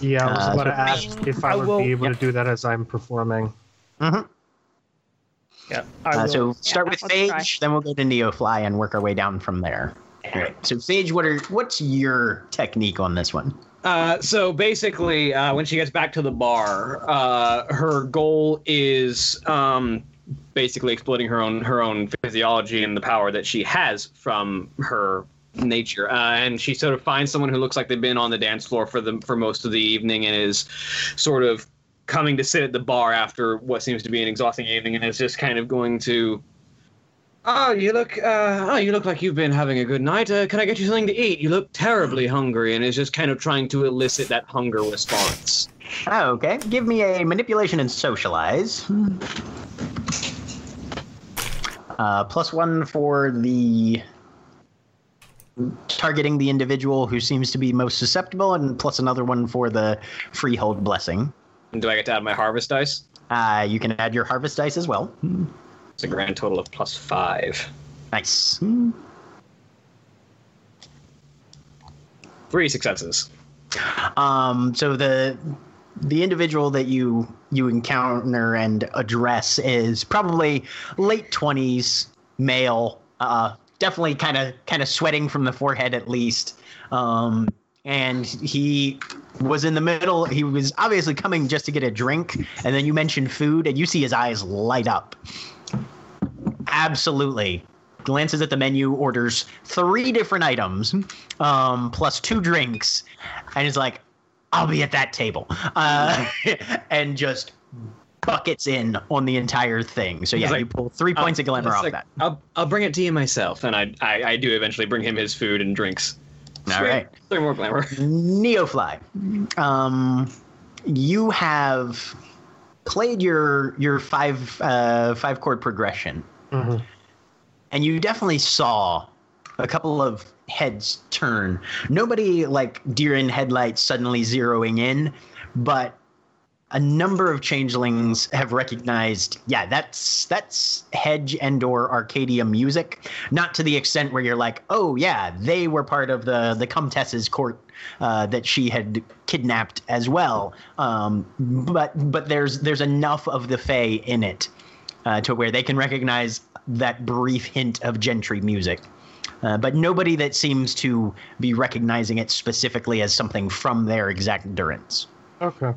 Yeah, I was
Uh,
about to
so-
ask if I
I
would
will-
be able
Yep.
to do that as I'm performing.
Mm-hmm.
Yeah. I
Uh, so start with
let's.
Phage, then we'll go to Neofly and work our way down from there. All right. So Phage, what are what's your technique on this one?
Uh, so basically, uh, when she gets back to the bar, uh, her goal is um, basically exploiting her own her own physiology and the power that she has from her nature. Uh, and she sort of finds someone who looks like they've been on the dance floor for the for most of the evening and is sort of coming to sit at the bar after what seems to be an exhausting evening and is just kind of going to Oh, you look. Uh, oh, you look like you've been having a good night. Uh, can I get you something to eat? You look terribly hungry, and is just kind of trying to elicit that hunger response.
Oh, okay. Give me a manipulation and socialize. Uh, plus one for the targeting the individual who seems to be most susceptible, and plus another one for the freehold blessing.
And do I get to add my harvest dice?
Uh, you can add your harvest dice as well.
It's a grand total of plus five.
Nice.
Three successes.
Um, so the the individual that you you encounter and address is probably late twenties, male, uh, definitely kind of kind of sweating from the forehead at least. Um, and he was in the middle. He was obviously coming just to get a drink, and then you mentioned food, and you see his eyes light up. Absolutely. Glances at the menu, orders three different items, um, plus two drinks, and is like, I'll be at that table. Uh, and just buckets in on the entire thing. So, yeah,
like,
you pull three points of glamour
It's
off
like,
that.
I'll, I'll bring it to you myself, and I, I I do eventually bring him his food and drinks.
All
Sweet.
right.
Three more glamour.
Neofly. Um, you have played your your five uh, five chord progression,
Mhm.
and you definitely saw a couple of heads turn. Nobody like deer in headlights suddenly zeroing in, but a number of changelings have recognized yeah that's that's hedge and or arcadia music not to the extent where you're like oh yeah they were part of the the comtesse's court uh, that she had kidnapped as well um, but but there's there's enough of the fey in it uh, to where they can recognize that brief hint of gentry music uh, but nobody that seems to be recognizing it specifically as something from their exact durance
Okay.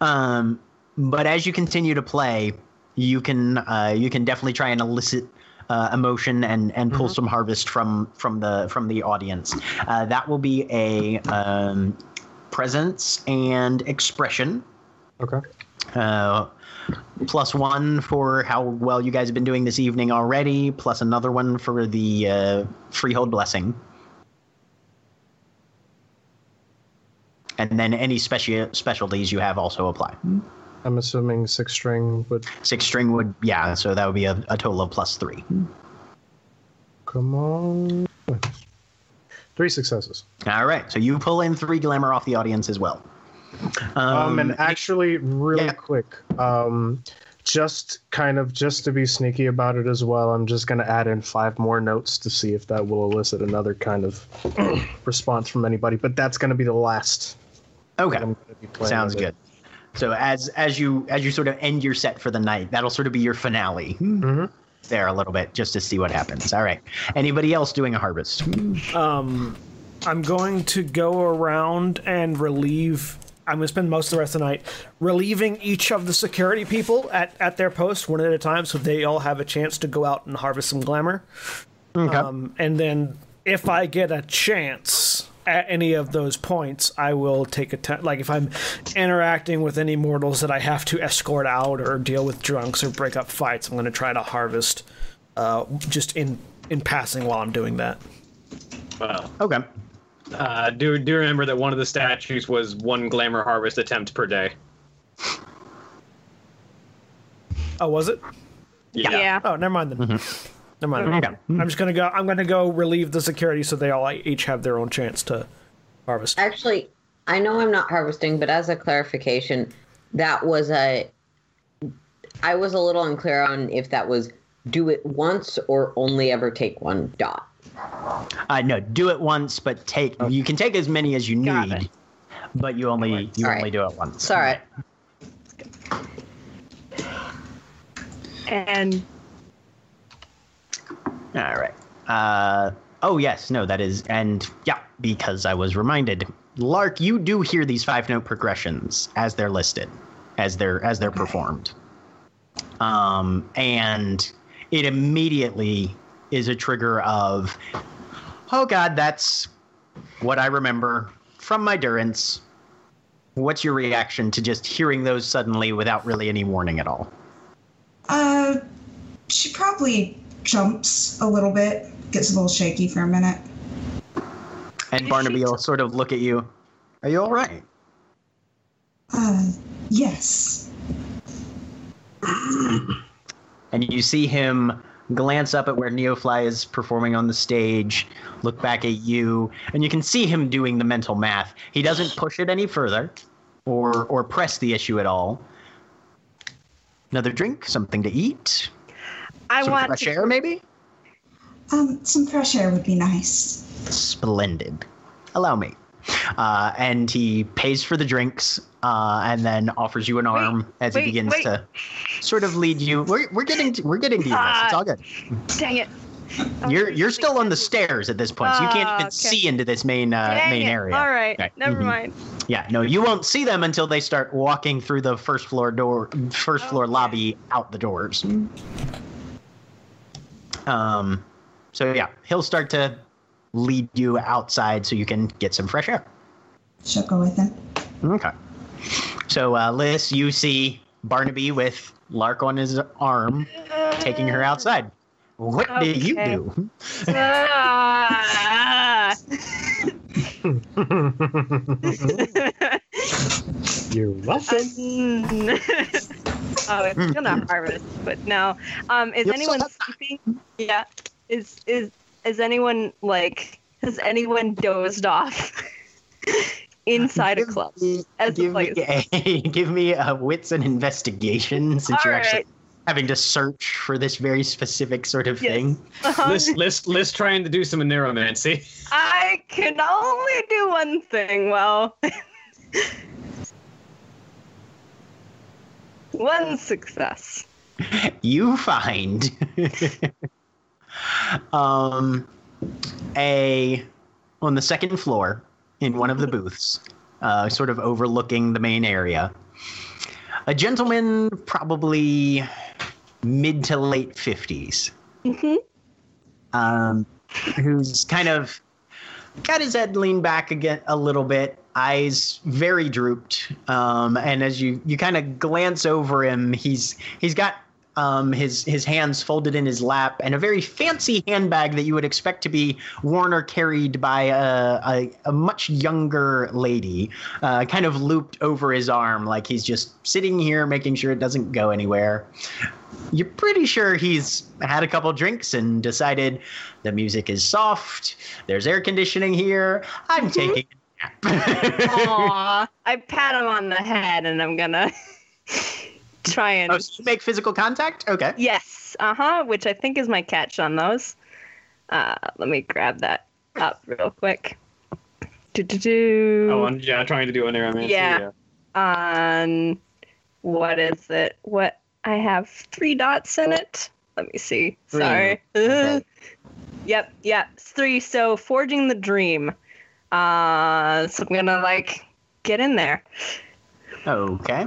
um, but as you continue to play, you can uh, you can definitely try and elicit uh, emotion and and pull some harvest from from the from the audience. Uh, that will be a um, presence and expression.
Okay.
Uh, plus one for how well you guys have been doing this evening already. Plus another one for the uh, freehold blessing. And then any special specialties you have also apply.
I'm assuming six string would
Six string would, yeah, so that would be a, a total of plus three.
come on. Three successes.
All right, so you pull in three glamour off the audience as well.
Um, and actually, really
yeah.
quick, um, just kind of just to be sneaky about it as well, I'm just going to add in five more notes to see if that will elicit another kind of response from anybody. But that's going to be the last.
okay.
I'm going to be playing.
Sounds
with
good. So as as you as you sort of end your set for the night, that'll sort of be your finale.
Mhm.
There a little bit just to see what happens. All right. Anybody else doing a harvest?
Um, I'm going to go around and relieve. I'm going to spend most of the rest of the night relieving each of the security people at, at their post one at a time so they all have a chance to go out and harvest some glamour.
Okay.
Um, and then if I get a chance at any of those points, I will take a te- like if I'm interacting with any mortals that I have to escort out or deal with drunks or break up fights, I'm going to try to harvest uh, just in in passing while I'm doing that.
Well,
okay.
Uh, do do remember that one of the statues was one glamour harvest attempt per day.
Oh, was it?
Yeah.
Oh, never mind then. Never mind.
Okay.
I'm just gonna go. I'm gonna go relieve the security so they all each have their own chance to harvest.
Actually, I know I'm not harvesting, but as a clarification, that was a. I was a little unclear on if that was do it once or only ever take one dot.
Uh, no, do it once, but take you can take as many as you
Got
need,
it.
but you only you
All
only
right.
do it once.
It's all right.
And
All right. Uh, oh yes, no, that is, and yeah, because I was reminded, Lark, you do hear these five note progressions as they're listed, as they're as they're performed, um, and it immediately is a trigger of, oh god, that's what I remember from my durance. What's your reaction to just hearing those suddenly without really any warning at all?
Uh, she probably jumps a little bit, gets a little shaky for a minute.
And Barnaby will sort of look at you. Are you all right?
Uh, yes.
and you see him glance up at where Neofly is performing on the stage, look back at you, and you can see him doing the mental math. He doesn't push it any further or or press the issue at all. Another drink, something to eat,
I
some
want
fresh
to,
air, maybe.
Um, some fresh air would be nice.
Splendid. Allow me. Uh, and he pays for the drinks uh, and then offers you an arm as
wait,
he begins
wait.
to sort of lead you. We're, we're getting to, we're getting to you. guys. It's
Ah.
all good.
Dang it.
You're you're still on the stairs at this point, so you can't
Ah,
even
okay.
see into this main uh,
Dang
main
it.
area.
All right.
Right.
Never
Mhm.
mind.
Yeah, no, you won't see them until they start walking through the first floor door, first floor
Okay.
lobby out the doors. Um, so yeah, he'll start to lead you outside so you can get some fresh air.
She'll go with him.
Okay. So, uh, Liss, you see Barnaby with Lark on his arm, taking her outside. What do you do?
Ah.
You're welcome.
oh, it's still not harvest, but no. Um, is
You'll
anyone
still
sleeping? Yeah. Is is is anyone like? Has anyone dozed off inside a club?
me-
as a
give me a give me a wits and investigation since
All
you're actually having to search for this very specific sort of
Yes.
thing.
Um,
List, list, list trying to do some neuromancy.
I can only do one thing. Well, one success.
You find um a on the second floor in one of the booths, uh, sort of overlooking the main area. A gentleman, probably mid to late fifties.
hmm
um, who's kind of got his head leaned back again a little bit, eyes very drooped. Um, and as you you kind of glance over him, he's he's got um, his his hands folded in his lap and a very fancy handbag that you would expect to be worn or carried by a, a, a much younger lady, uh, kind of looped over his arm, like he's just sitting here making sure it doesn't go anywhere you're pretty sure he's had a couple drinks and decided the music is soft. There's air conditioning here. I'm taking a
Aw. I pat him on the head and I'm gonna try and.
oh, so make physical contact? Okay.
Yes. Uh huh. Which I think is my catch on those. Uh, let me grab that up real quick. Do do do.
Oh, I'm yeah, trying to do an Neuromancy.
Yeah. on what is it? What I have three dots in it. Let me see.
Three.
Sorry.
Okay.
Yep, yep. It's three. So forging the dream. Uh, so I'm gonna like get in there.
Okay.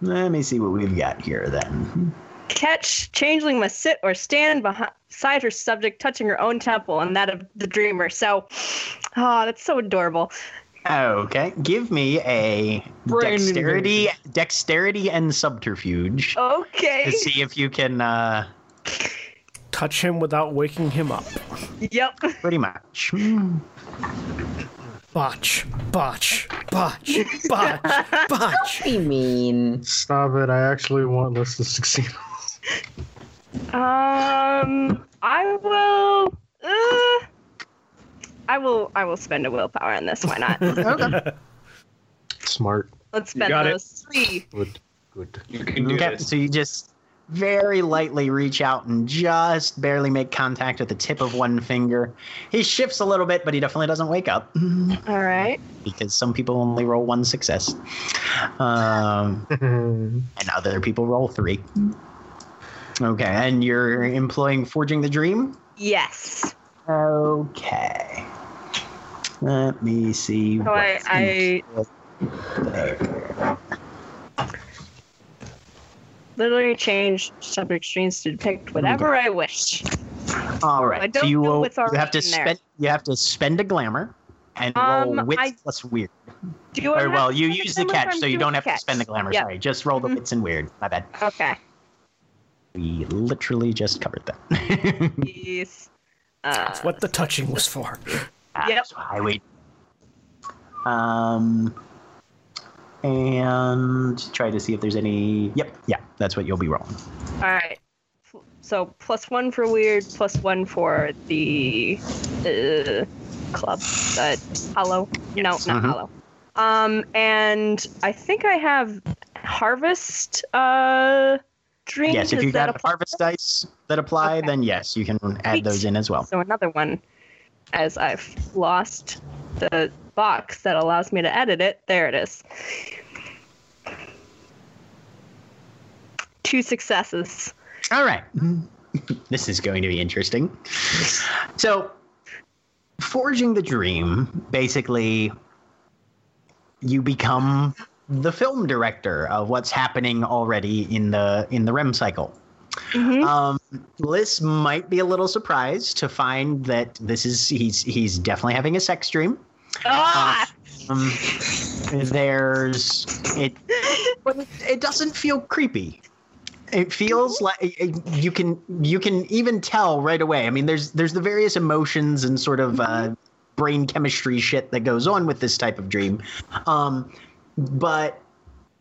Let me see what we've got here then.
Catch changeling must sit or stand behi- beside her subject, touching her own temple and that of the dreamer. So, oh, that's so adorable.
Okay. Give me a
Brain
dexterity, dexterity and subterfuge
Okay.
to see if you can. uh
Touch him without waking him up.
Yep.
Pretty much.
Botch, botch, botch, botch, botch.
Be mean.
Stop it! I actually want this to succeed.
Um, I will. Uh, I will. I will spend a willpower on this. Why not?
Okay.
Smart.
Let's spend
got it.
those three.
Good. Good.
You can do
Okay.
this.
So you just very lightly reach out and just barely make contact with the tip of one finger. He shifts a little bit, but he definitely doesn't wake up
All right.
because some people only roll one success, um, and other people roll three. Okay, and you're employing forging the dream.
Yes.
Okay. Let me see.
So I,
what's
I
there.
Literally change subject streams to depict whatever I wish.
All right.
I don't
so you
know
will.
what's
You have to
already in there.
spend. You have to spend a glamour and roll
Um,
wits
I-
plus weird.
Do I
Or well, you use the catch, so you don't have to spend the glamour.
Yep.
Sorry, just roll the
Mhm.
wits and weird. My bad.
Okay.
We literally just covered that.
Yes. Uh,
That's what the touching was for.
Yep.
So I wait. Um, and try to see if there's any. Yep. Yeah, that's what you'll be rolling.
all right. So plus one for weird, plus one for the uh, club, the hollow. No, not
Mhm.
hollow. Um, and I think I have harvest uh dream.
Yes, if you got
apply?
harvest dice that apply,
Okay.
then yes, you can add
Sweet.
those in as well.
So another one, as I've lost the box that allows me to edit it. There it is. Two successes.
All right. this is going to be interesting. So, forging the dream, basically, you become the film director of what's happening already in the in the REM cycle.
Mhm.
Um, Liss might be a little surprised to find that this is he's he's definitely having a sex dream.
Ah!
Um, there's it, but it, it doesn't feel creepy. It feels like you can you can even tell right away. I mean, there's there's the various emotions and sort of uh, brain chemistry shit that goes on with this type of dream, um, but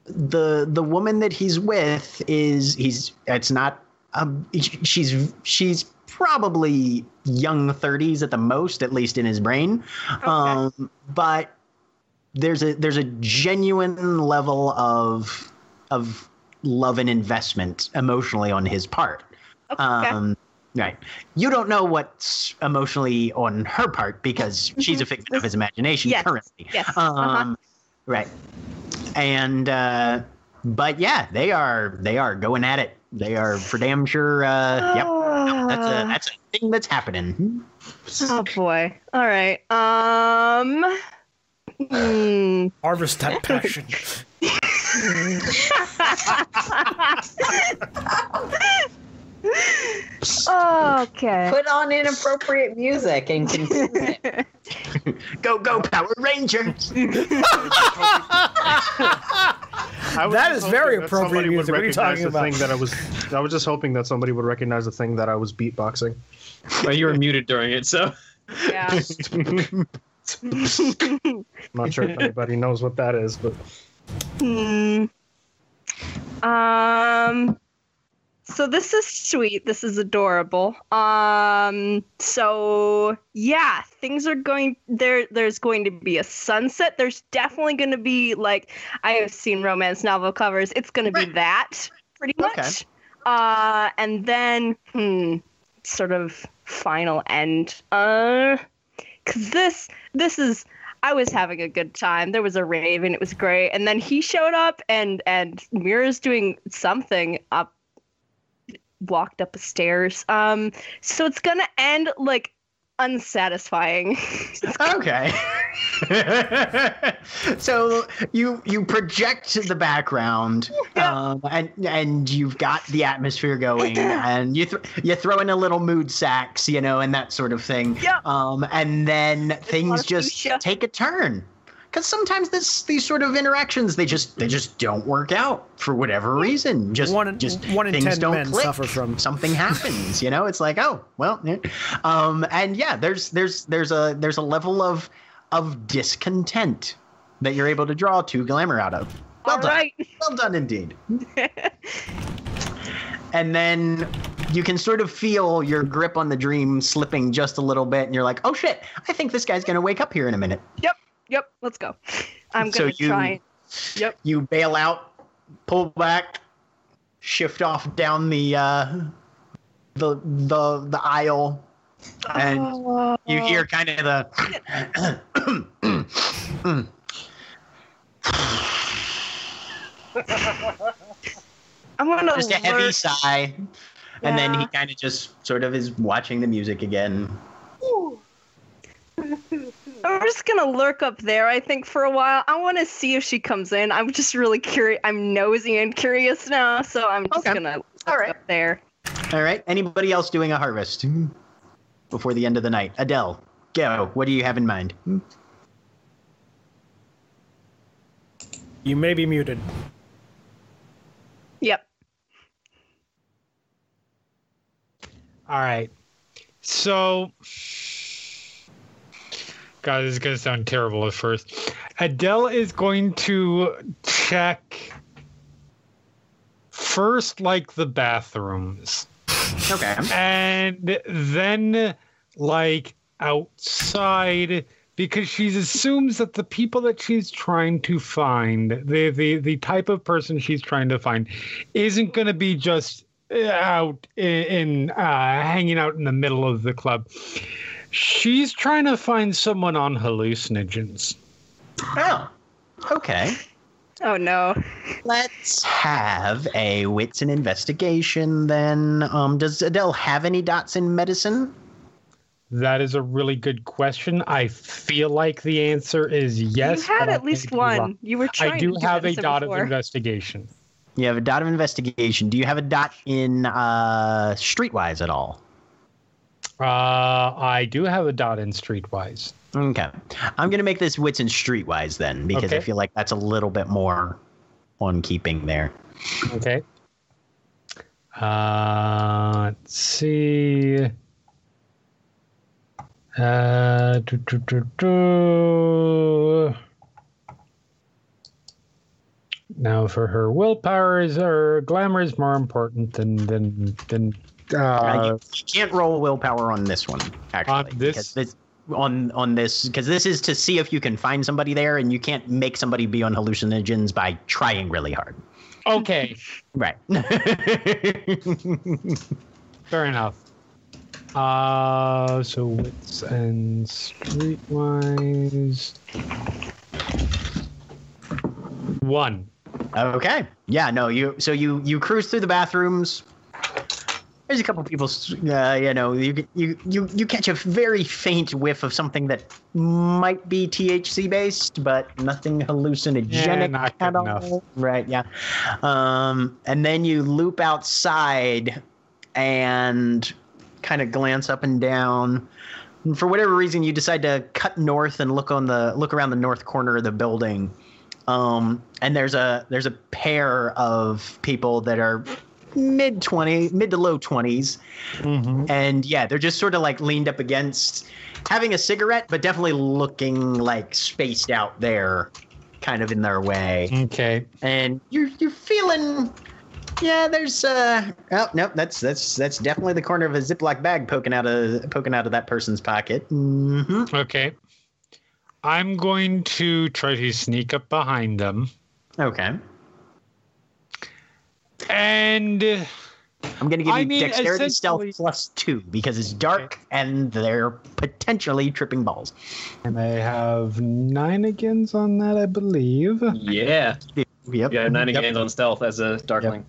the the woman that he's with is he's it's not um, she's she's probably young 30s at the most at least in his brain. Um, but there's a there's a genuine level of of love and investment emotionally on his part.
Okay.
um, right. You don't know what's emotionally on her part because she's a figment of his imagination
Yes.
currently.
Yes.
um,
Uh-huh.
right. And uh but yeah they are they are going at it. They are for damn sure uh yep that's a that's a thing that's happening
Oh boy. All right. Um. Hmm.
Harvest that passion.
okay.
Put on inappropriate music and confuse it.
go go power rangers
I was
That
just
is very
that
appropriate music. What are you talking
the
about?
Thing that I was, I was just hoping that somebody would recognize the thing that I was beatboxing.
Well, you were muted during it, so
Yeah.
Not sure if anybody knows what that is, but
Hmm. Um. So this is sweet. This is adorable. Um so yeah, things are going there there's going to be a sunset. There's definitely going to be like I have seen romance novel covers. It's going to be that pretty much.
Okay.
Uh and then hmm sort of final end. Uh cuz this this is I was having a good time. There was a rave and It was great. And then he showed up and and Mira's doing something up walked up the stairs. Um so it's going to end like unsatisfying.
Okay. so you you project the background, um, and and you've got the atmosphere going, and you th- you throw in a little mood sax, you know, and that sort of thing.
Yeah.
Um, and then things just
fuchsia.
take a turn. Because sometimes this these sort of interactions they just they just don't work out for whatever reason. Just
One in-
just
one in
things
10
don't
men
click.
suffer from-
something happens. You know, it's like oh well, um, and yeah, there's there's there's a there's a level of of discontent that you're able to draw to glamour out of. Well
All
done,
right.
well done indeed. and then you can sort of feel your grip on the dream slipping just a little bit, and you're like, oh shit, I think this guy's gonna wake up here in a minute.
Yep. Yep. Let's go. I'm going to
you-
try. Yep.
you bail out, pull back, shift off down the uh, the the the aisle, and you hear kind of the.
I'm going to
just a heavy sigh, and then he kind of just sort of is watching the music again.
I'm just gonna lurk up there. I think for a while. I want to see if she comes in. I'm just really curious. I'm nosy and curious now, so I'm just
Okay.
gonna lurk
All right.
up there.
All right. Anybody else doing a harvest before the end of the night? Adele, go. What do you have in mind?
You may be muted.
Yep.
All right. So, God, this is going to sound terrible at first. Adele is going to check first, like the bathrooms,
Okay.
and then, like, outside. Because she assumes that the people that she's trying to find, the, the, the type of person she's trying to find, isn't going to be just out in, in uh, hanging out in the middle of the club. She's trying to find someone on hallucinogens.
Oh. Okay.
Oh no.
Let's have a wits and investigation then. Um, does Adele have any dots in medicine?
That is a really good question. I feel like the answer is yes.
you had at least
may be wrong.
one. You were trying.
I do
to
have a dot
before.
of investigation.
You have a dot of investigation. Do you have a dot in uh, Streetwise at all?
Uh, I do have a dot in Streetwise.
Okay. I'm going to make this wits and streetwise then because I feel like that's a little bit more on keeping there.
Okay. Uh, let's see. Uh, do, do, do, do. Now, for her willpower is her glamour is more important than than than.
Uh, you, can't roll willpower on this one actually.
On this?
because this on on this because this is to see if you can find somebody there and you can't make somebody be on hallucinogens by trying really hard.
okay,
Right.
fair enough. Uh, so wits and streetwise. One.
Okay. Yeah. No. You. So you you cruise through the bathrooms. There's a couple people. Uh, you know. You you you you catch a very faint whiff of something that might be THC based, but nothing hallucinogenic
Yeah, not
at all.
enough.
Right. Yeah. Um. And then you loop outside, and kind of glance up and down. And for whatever reason, you decide to cut north and look on the look around the north corner of the building um, and there's a there's a pair of people that are mid 20 mid to low 20s
Mm-hmm.
and yeah they're just sort of like leaned up against having a cigarette but definitely looking like spaced out there kind of in their way
Okay.
and you're you're feeling Yeah, there's uh oh no, that's that's that's definitely the corner of a Ziploc bag poking out of poking out of that person's pocket. hmm
Okay. I'm going to try to sneak up behind them.
Okay.
And uh,
I'm gonna give
I
you
mean,
dexterity stealth plus two because it's dark and they're potentially tripping balls.
and I have nine agains on that, I believe.
Yeah.
Yep.
You have nine
Yep.
agains on stealth as a darkling.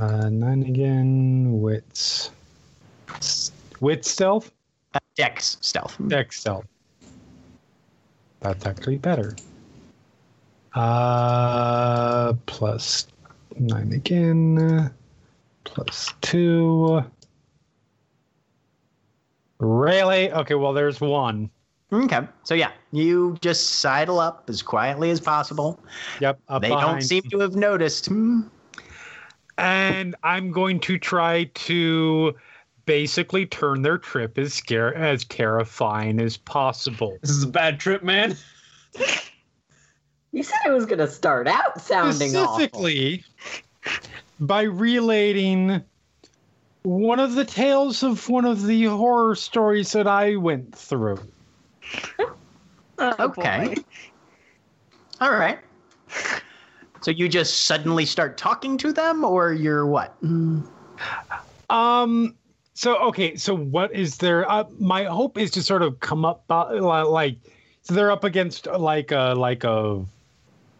Uh, nine again. Wits. Wit stealth.
Dex stealth.
Dex stealth. That's actually better. Uh, plus nine again. Plus two. Really? Okay, well, there's one.
Okay. So yeah, you just sidle up as quietly as possible.
Yep. Up
they don't seem to have noticed.
And I'm going to try to basically turn their trip as scare as terrifying as possible.
This is a bad trip, man.
You said it was going to start out sounding awful.
Specifically, by relating one of the tales of one of the horror stories that I went through.
Oh,
Okay.
boy.
All right. So you just suddenly start talking to them, or you're what?
Um. So okay. So what is there? Uh, my hope is to sort of come up uh, like so they're up against like a like a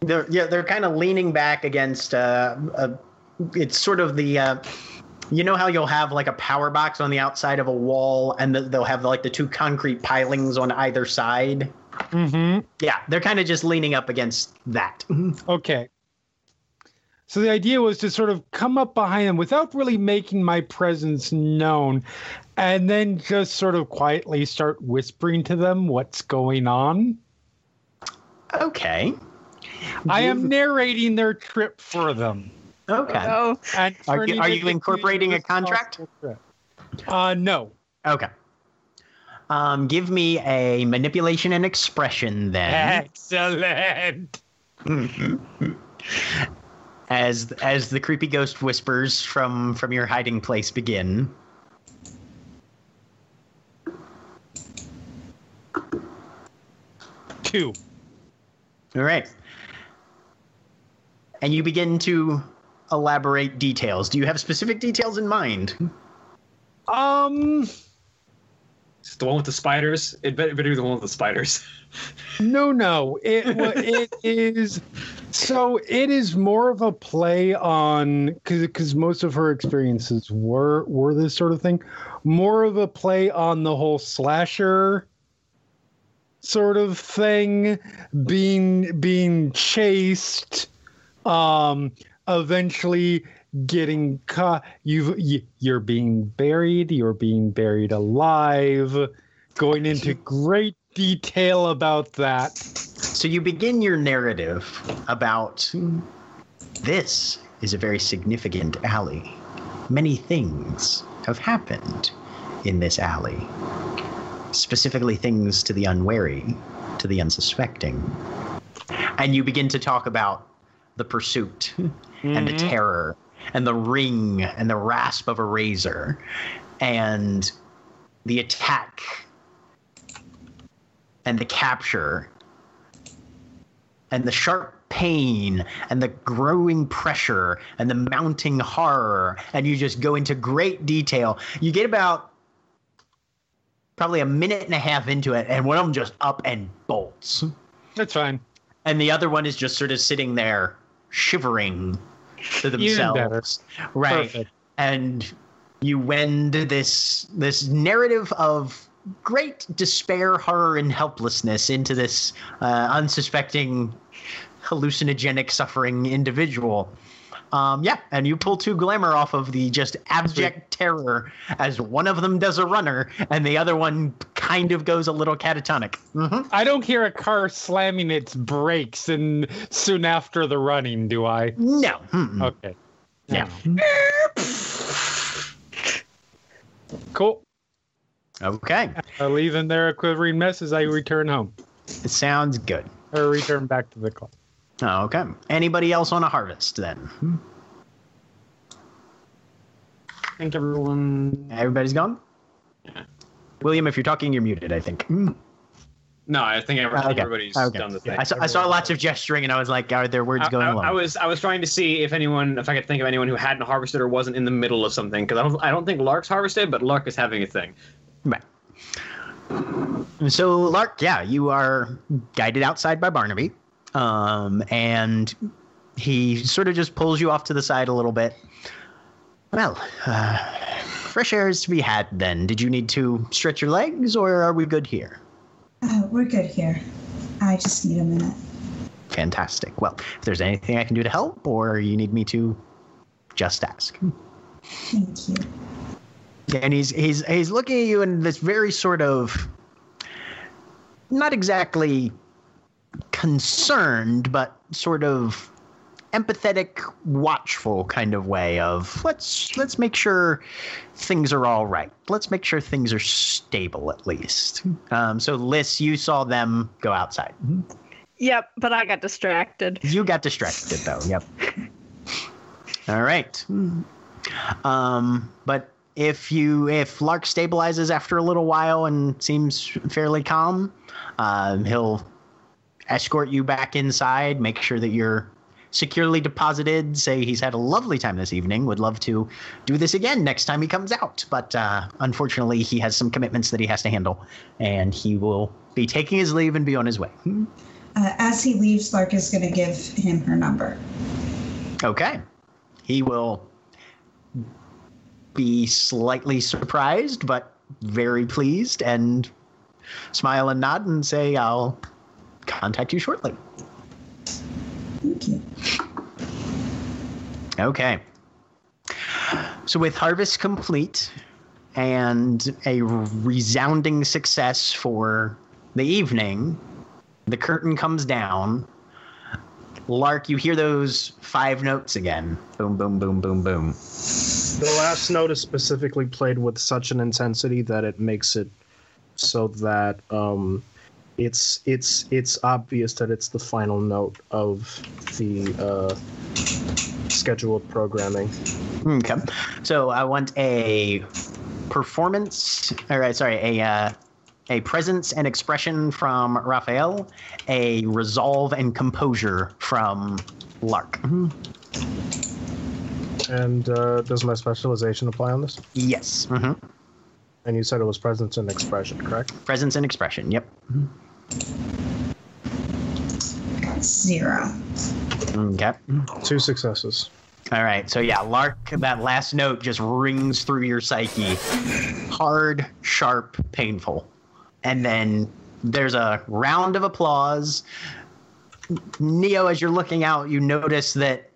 They're yeah, they're kind of leaning back against. Uh, a, it's sort of the. Uh, you know how you'll have like a power box on the outside of a wall, and the, they'll have like the two concrete pilings on either side.
mm-hmm.
Yeah, they're kind of just leaning up against that.
Okay. So the idea was to sort of come up behind them without really making my presence known, and then just sort of quietly start whispering to them what's going on.
Okay.
I am narrating their trip for them.
Okay.
Oh,
And
Are you- are you incorporating a contract?
Uh, no.
Okay. Um, give me a manipulation and expression then.
Excellent.
as as the creepy ghost whispers from from your hiding place begin.
Two.
All right. And you begin to elaborate details. Do you have specific details in mind?
Um.
It's the one with the spiders. It better, better be the one with the spiders.
No, no. It wa- it is so it is more of a play on because because most of her experiences were were this sort of thing. More of a play on the whole slasher sort of thing, being being chased, um, eventually getting caught. You you you're being buried. You're being buried alive. Going into great detail about that.
So you begin your narrative about this is a very significant alley. Many things have happened in this alley. Specifically things to the unwary, to the unsuspecting. And you begin to talk about the pursuit and the
Mhm.
terror and the ring and the rasp of a razor and the attack and the capture and the sharp pain and the growing pressure and the mounting horror and you just go into great detail you get about probably a minute and a half into it and one of them just up and bolts
That's fine.
and the other one is just sort of sitting there shivering to themselves right
Perfect.
and you wend this this narrative of great despair, horror, and helplessness into this uh, unsuspecting, hallucinogenic, suffering individual. Um, yeah, and you pull two glamour off of the just abject terror as one of them does a runner and the other one kind of goes a little catatonic. hmm
I don't hear a car slamming its brakes and soon after the running, do I?
No. Mm-mm.
Okay.
Yeah.
Cool.
Okay.
I leave them there a quivering mess as I return home
It sounds good.
or return back to the club.
Oh, okay. Anybody else on a harvest then? Hmm.
I think everyone.
Everybody's gone? William, if you're talking, you're muted, I think. Hmm.
No, I think every-
Okay.
everybody's
Okay.
done the thing.
I saw, I saw lots of gesturing and I was like, are there words
I,
going
I-
along?
I was I was trying to see if anyone if I could think of anyone who hadn't harvested or wasn't in the middle of something because I don't I don't think Lark's harvested, but Lark is having a thing.
Right. So, Lark, yeah, you are guided outside by Barnaby. Um, and he sort of just pulls you off to the side a little bit. Well, uh, fresh air is to be had then. Did you need to stretch your legs or are we good here?
Uh, we're good here. I just need a minute.
Fantastic. Well, if there's anything I can do to help or you need me to just ask.
Thank you.
and he's he's he's looking at you in this very sort of not exactly concerned but sort of empathetic watchful kind of way of let's let's make sure things are all right. Let's make sure things are stable at least. Um, so Liss you saw them go outside.
Yep, but I got distracted.
you got distracted though. Yep. All right. Um, but if you if Lark stabilizes after a little while and seems fairly calm, um, he'll escort you back inside, make sure that you're securely deposited. Say he's had a lovely time this evening. Would love to do this again next time he comes out, but uh, unfortunately he has some commitments that he has to handle, and he will be taking his leave and be on his way.
Uh, as he leaves, Lark is going to give him her number.
Okay. He will be slightly surprised, but very pleased and smile and nod and say, I'll contact you shortly.
Thank you.
Okay. So, with Harvest complete and a resounding success for the evening, the curtain comes down. Lark, you hear those five notes again. Boom, boom, boom, boom, boom.
The last note is specifically played with such an intensity that it makes it so that um, it's it's it's obvious that it's the final note of the uh, scheduled programming.
Okay. So I want a performance, all right, sorry, a uh, a presence and expression from Rafael, a resolve and composure from Lark.
And uh, does my specialization apply on this?
Yes. hmm
And you said it was presence and expression, correct?
Presence and expression. Yep.
Zero.
Mm, okay.
Two successes.
All right. So yeah, Lark, that last note just rings through your psyche, hard, sharp, painful, and then there's a round of applause. Neo, as you're looking out, you notice that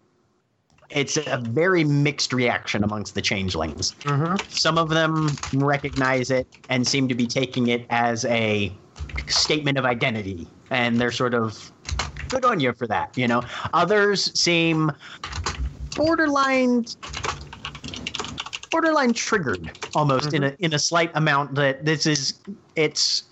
it's a very mixed reaction amongst the changelings. Mm-hmm. Some of them recognize it and seem to be taking it as a statement of identity, and they're sort of good on you for that. You know, others seem borderline borderline triggered almost in mm-hmm. a in a slight amount that this is it's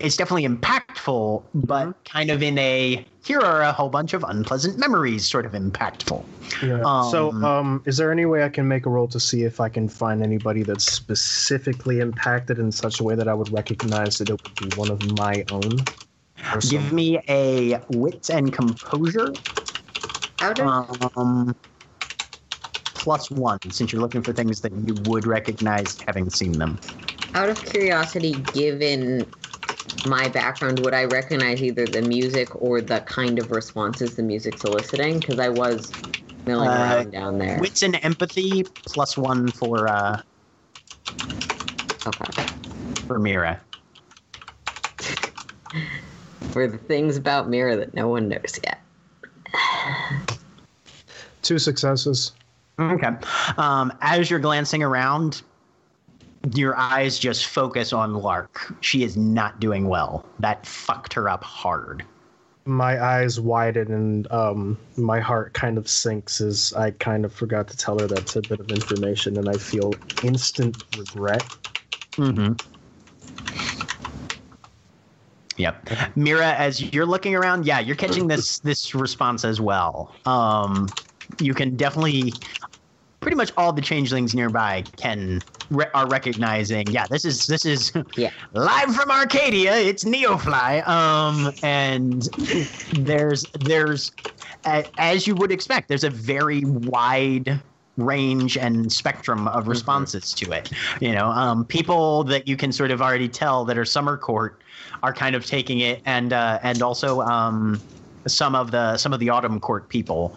it's definitely impactful but kind of in a here are a whole bunch of unpleasant memories sort of impactful
Yeah. so, um, is there any way I can make a roll to see if I can find anybody that's specifically impacted in such a way that I would recognize that it would be one of my own?
Give me a wits and composure
Out of
um plus one since you're looking for things that you would recognize having seen them
out of curiosity, given my background, would I recognize either the music or the kind of responses the music's eliciting? Because I was milling
Uh,
around down there.
wits and empathy plus one for uh
Okay.
for mira
For the things about Mira that no one knows yet.
Two successes.
Okay. Um, as you're glancing around, your eyes just focus on Lark. She is not doing well. That fucked her up hard.
My eyes widen and um, my heart kind of sinks as I kind of forgot to tell her that tidbit of information, and I feel instant regret.
Mm-hmm. Yep. Mira, as you're looking around, yeah, you're catching this this response as well. Um, you can definitely, pretty much all the changelings nearby can re- are recognizing. Yeah, this is this is
Yeah.
live from Arcadia. It's Neofly. Um, and there's there's a- as you would expect, there's a very wide range and spectrum of responses to it. You know, um, people that you can sort of already tell that are summer court are kind of taking it, and uh, and also um, some of the some of the autumn court people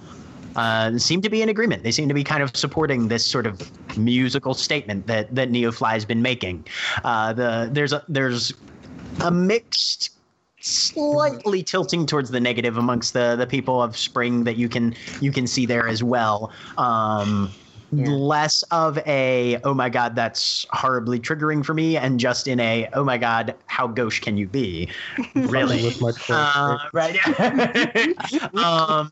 uh, seem to be in agreement. They seem to be kind of supporting this sort of musical statement that that Neofly has been making. Uh, the there's a there's a mixed slightly tilting towards the negative amongst the the people of spring that you can you can see there as well um
Yeah.
less of a oh my god that's horribly triggering for me and just in a oh my god how gauche can you be really
With my core
uh, right um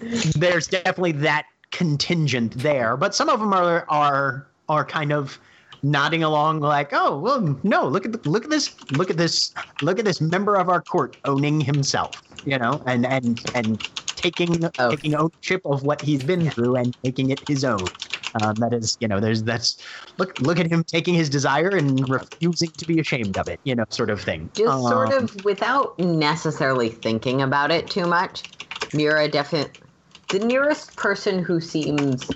there's definitely that contingent there but some of them are are are kind of nodding along like oh well no look at the, look at this look at this look at this member of our court owning himself you know and and and taking
Oh.
taking ownership of what he's been through and making it his own. Um, that is you know there's that's look look at him taking his desire and refusing to be ashamed of it you know sort of thing.
Just sort
Um,
of without necessarily thinking about it too much, Mira definitely the nearest person who seems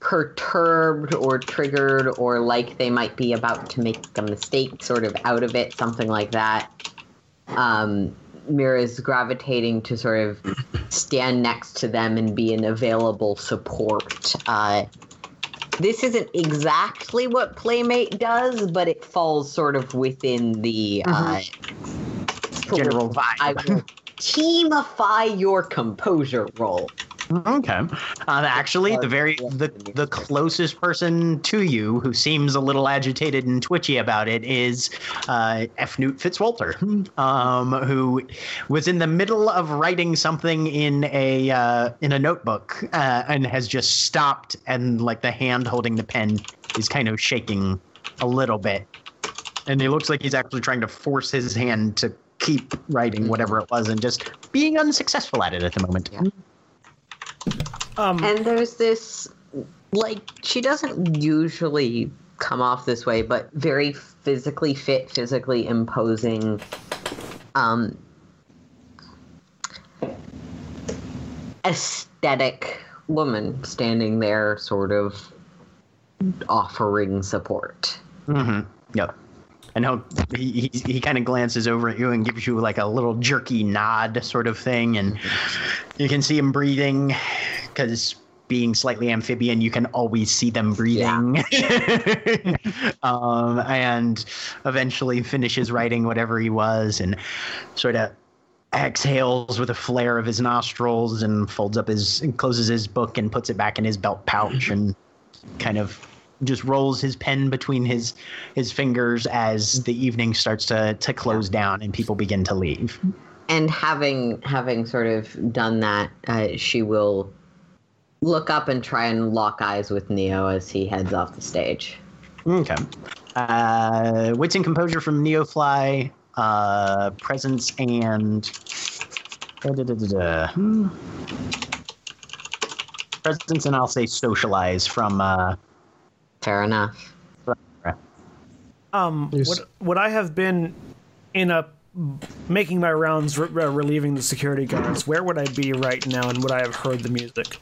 perturbed or triggered or like they might be about to make a mistake sort of out of it, something like that. Um, Mira's gravitating to sort of stand next to them and be an available support. Uh, this isn't exactly what Playmate does, but it falls sort of within the uh,
general vibe
teamify your composure role.
Okay. Uh, actually, the very the the closest person to you who seems a little agitated and twitchy about it is uh, F. Newt Fitzwalter, um, who was in the middle of writing something in a uh, in a notebook uh, and has just stopped, and like the hand holding the pen is kind of shaking a little bit, and he looks like he's actually trying to force his hand to keep writing whatever it was, and just being unsuccessful at it at the moment.
Yeah.
Um,
And there's this, like, she doesn't usually come off this way, but very physically fit, physically imposing. Um, aesthetic woman standing there, sort of offering support.
Mm-hmm. Yep. And he'll, he he, he kind of glances over at you and gives you like a little jerky nod, sort of thing, and you can see him breathing because being slightly amphibian, you can always see them breathing. um, and eventually finishes writing whatever he was, and sort of exhales with a flare of his nostrils, and folds up his, and closes his book, and puts it back in his belt pouch, and kind of just rolls his pen between his his fingers as the evening starts to to close down and people begin to leave.
and having having sort of done that, uh, she will look up and try and lock eyes with Neo as he heads off the stage.
Okay. Uh, wits and composure from Neofly, uh, presence and da, da, da. Hmm. presence and I'll say socialize from uh,
Fair enough.
Um, would, would I have been in a making my rounds, re- re- relieving the security guards? Where would I be right now, and would I have heard the music?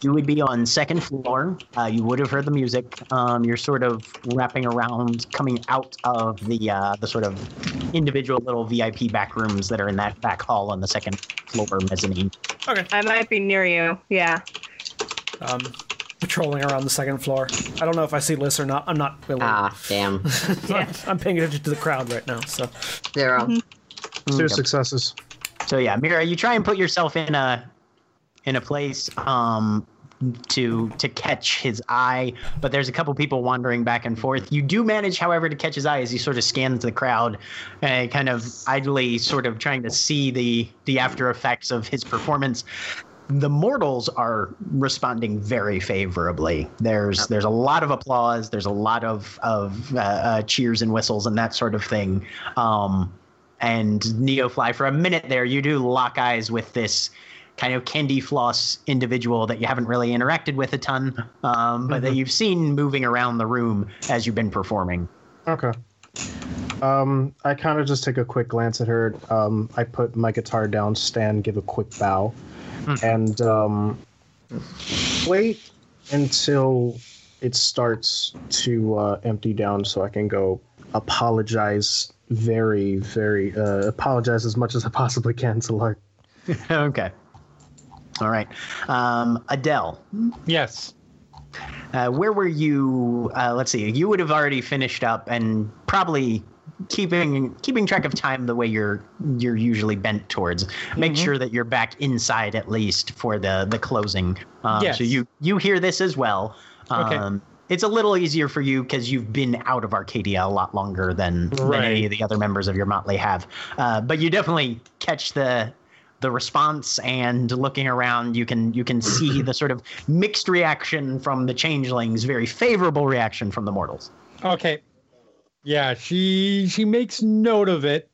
You would be on second floor. Uh, you would have heard the music. Um, you're sort of wrapping around, coming out of the uh, the sort of individual little VIP back rooms that are in that back hall on the second floor mezzanine.
Okay.
I might be near you. Yeah.
Um, patrolling around the second floor. I don't know if I see Liss or not. I'm not really.
Ah, damn.
I'm, I'm paying attention to the crowd right now. So
0
Two successes.
So yeah, Mira, you try and put yourself in a in a place um, to to catch his eye, but there's a couple people wandering back and forth. You do manage, however, to catch his eye as he sort of scans the crowd, uh, kind of idly, sort of trying to see the the after effects of his performance. The mortals are responding very favorably. There's there's a lot of applause. There's a lot of of uh, uh, cheers and whistles and that sort of thing. Um, and Neofly, for a minute there, you do lock eyes with this kind of candy floss individual that you haven't really interacted with a ton, um, but that you've seen moving around the room as you've been performing.
Okay. Um, I kind of just take a quick glance at her. Um, I put my guitar down, stand, give a quick bow, and um, wait until it starts to uh, empty down so I can go apologize very, very, uh, apologize as much as I possibly can to Lark.
okay. All right. Um, Adele,
Yes.
uh, where were you? Uh, let's see. You would have already finished up and probably keeping keeping track of time the way you're you're usually bent towards. Make sure that you're back inside at least for the the closing. Um,
Yes.
So you you hear this as well.
Okay.
Um, It's a little easier for you because you've been out of Arcadia a lot longer than, than any of the other members of your motley have. Uh, but you definitely catch the the response and looking around you can you can see the sort of mixed reaction from the changelings very favorable reaction from the mortals
Okay. Yeah, she she makes note of it.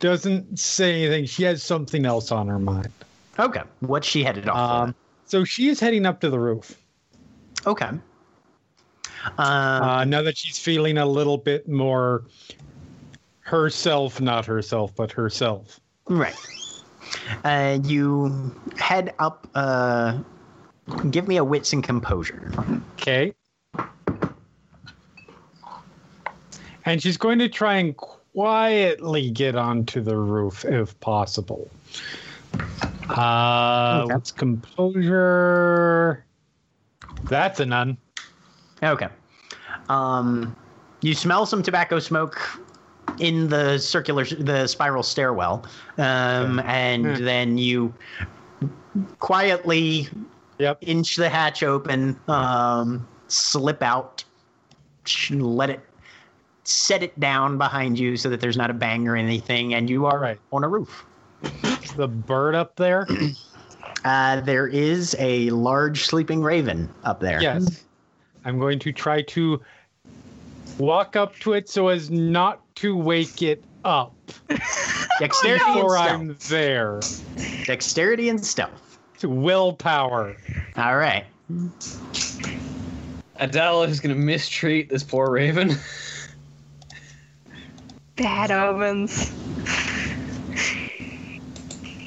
Doesn't say anything. She has something else on her mind.
okay what's she headed off
Um, so she is heading up to the roof.
okay uh,
Uh, now that she's feeling a little bit more herself, not herself, but herself.
right uh, you head up uh, give me a wits and composure
Okay. And she's going to try and quietly get onto the roof if possible. Uh,
Okay.
what's composure? That's a none.
Okay. Um, you smell some tobacco smoke in the circular, the spiral stairwell, um, and
Hmm.
then you quietly
Yep.
inch the hatch open, um, slip out, let it set it down behind you so that there's not a bang or anything, and you are
Right.
on a roof.
The bird up there.
Uh, there is a large sleeping raven up there.
Yes. I'm going to try to walk up to it so as not to wake it up
Dexterity and
before. I'm there.
Dexterity and stealth.
It's willpower.
All right.
Adele is going to mistreat this poor raven.
Bad omens.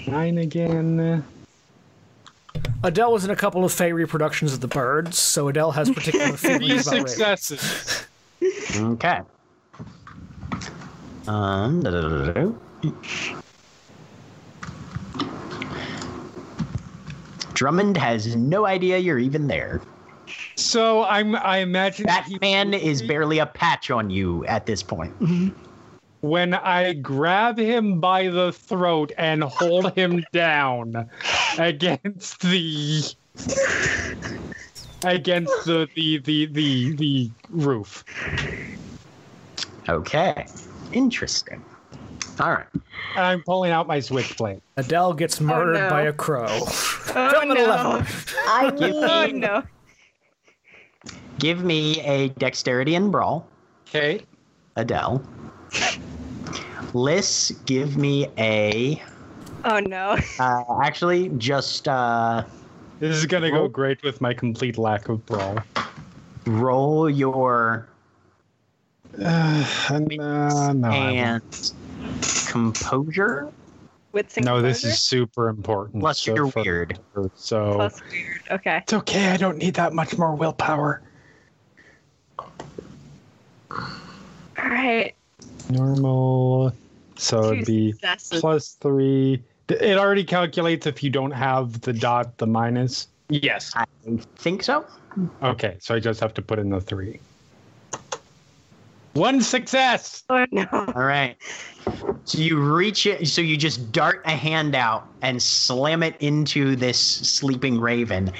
Nine again.
Adele was in a couple of Fey reproductions of the birds, so Adele has particular
Three
feelings about ravens.
successes.
Okay. Um, da-da-da-da-da. Drummond has no idea you're even there.
So I'm. I imagine
That
he-
man is barely a patch on you at this point.
When I grab him by the throat and hold him down against the against the the the the, the roof.
Okay. Interesting. All right.
I'm pulling out my switchblade.
Adele gets oh, murdered
no.
by a crow.
Oh
Film at
no.
11.
I
Oh
mean,
no.
Give me a dexterity and brawl,
Okay.
Adele. Liss, give me a.
Oh no.
Uh, actually, just uh,
This is gonna go great with my complete lack of brawl.
roll your
Uh, no, no,
and composure
Wits and
won't. no, this is super important.
plus
So
your
for-
weird.
So
plus weird. Okay.
it's okay. I don't need that much more willpower.
All right.
Normal. So
Two
it'd be
successes.
plus three. It already calculates if you don't have the dot, the minus.
yes.
I think so.
Okay, so I just have to put in the three. One success.
Oh no.
All right. So you reach it. So you just dart a hand out and slam it into this sleeping raven,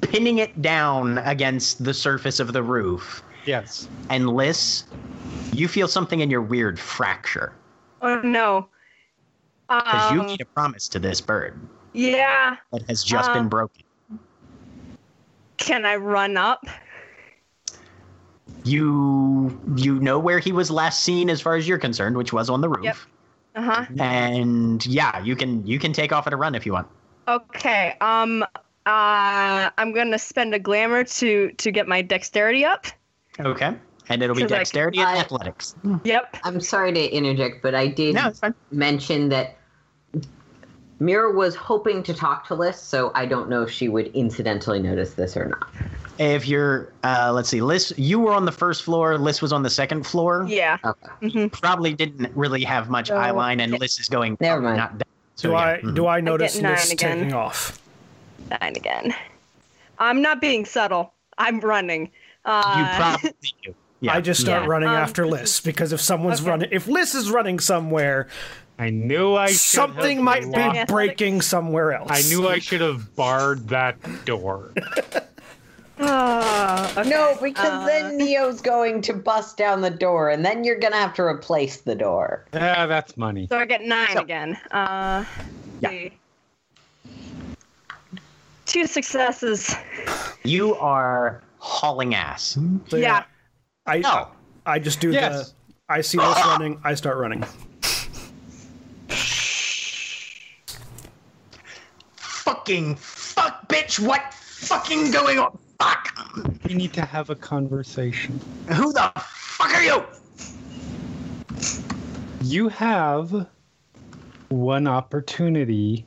pinning it down against the surface of the roof.
Yes.
And Liss, you feel something in your weird fracture
Oh no.
because you
Um,
made a promise to this bird
yeah.
that has just been
Um,
broken.
Can I run up?
You you know where he was last seen, as far as you're concerned, which was on the roof.
Yep. Uh huh.
And yeah, you can you can take off at a run if you want.
Okay. Um. Uh. I'm gonna spend a glamour to to get my dexterity up.
Okay. And it'll be
So, like,
dexterity and
I-
athletics.
Yep.
I'm sorry to interject, but I did
No,
mention that Mira was hoping to talk to Liss, so I don't know if she would incidentally notice this or not.
If you're, uh, let's see, Liss, you were on the first floor. Liss was on the second floor.
Yeah.
Okay.
hmm
Probably didn't really have much
So-
eye line, and Liss is going.
Never mind.
Not down. So,
Do
yeah.
I
Mhm.
do I notice
nine
this
again.
taking off?
Nine again. I'm not being subtle. I'm running.
You
Uh,
probably do. Yeah.
I just start
Yeah.
running
Um,
after Liss because if someone's
okay.
running, if Liss is running somewhere,
I knew I should
something
have
might
locked-
be
Athletics.
breaking somewhere else.
I knew I should have barred that door.
ah, okay.
No, because
Uh,
then Neo's going to bust down the door, and then you're gonna have to replace the door.
Yeah, that's money.
So I get nine
So-
again. Uh,
Yeah.
see. Two successes.
You are hauling ass.
So,
Yeah.
I
No.
I just do
Yes.
the. I see Liss running. I start running.
Fucking fuck, bitch! What fucking going on? Fuck!
We need to have a conversation.
Who the fuck are you?
You have one opportunity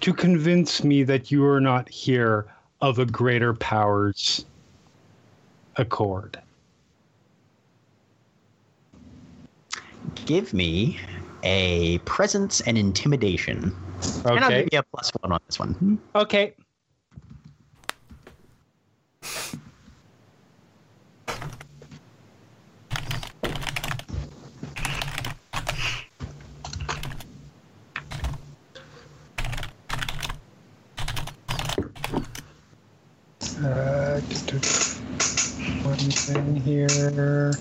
to convince me that you are not here of a greater powers accord.
Give me a presence and intimidation, and I'll give you a plus one on this one.
Okay. Uh, one thing here.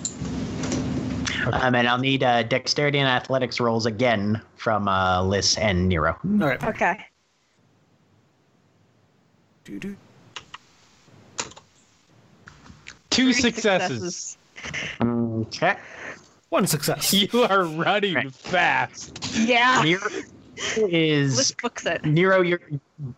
Um, and I'll need uh, dexterity and athletics rolls again from uh, Liss and Nero.
All right.
Okay.
Doo-doo.
Two
Three
successes.
Okay.
One success.
You are running
Right.
fast.
Yeah.
Nero is
Let's books it.
Nero. Your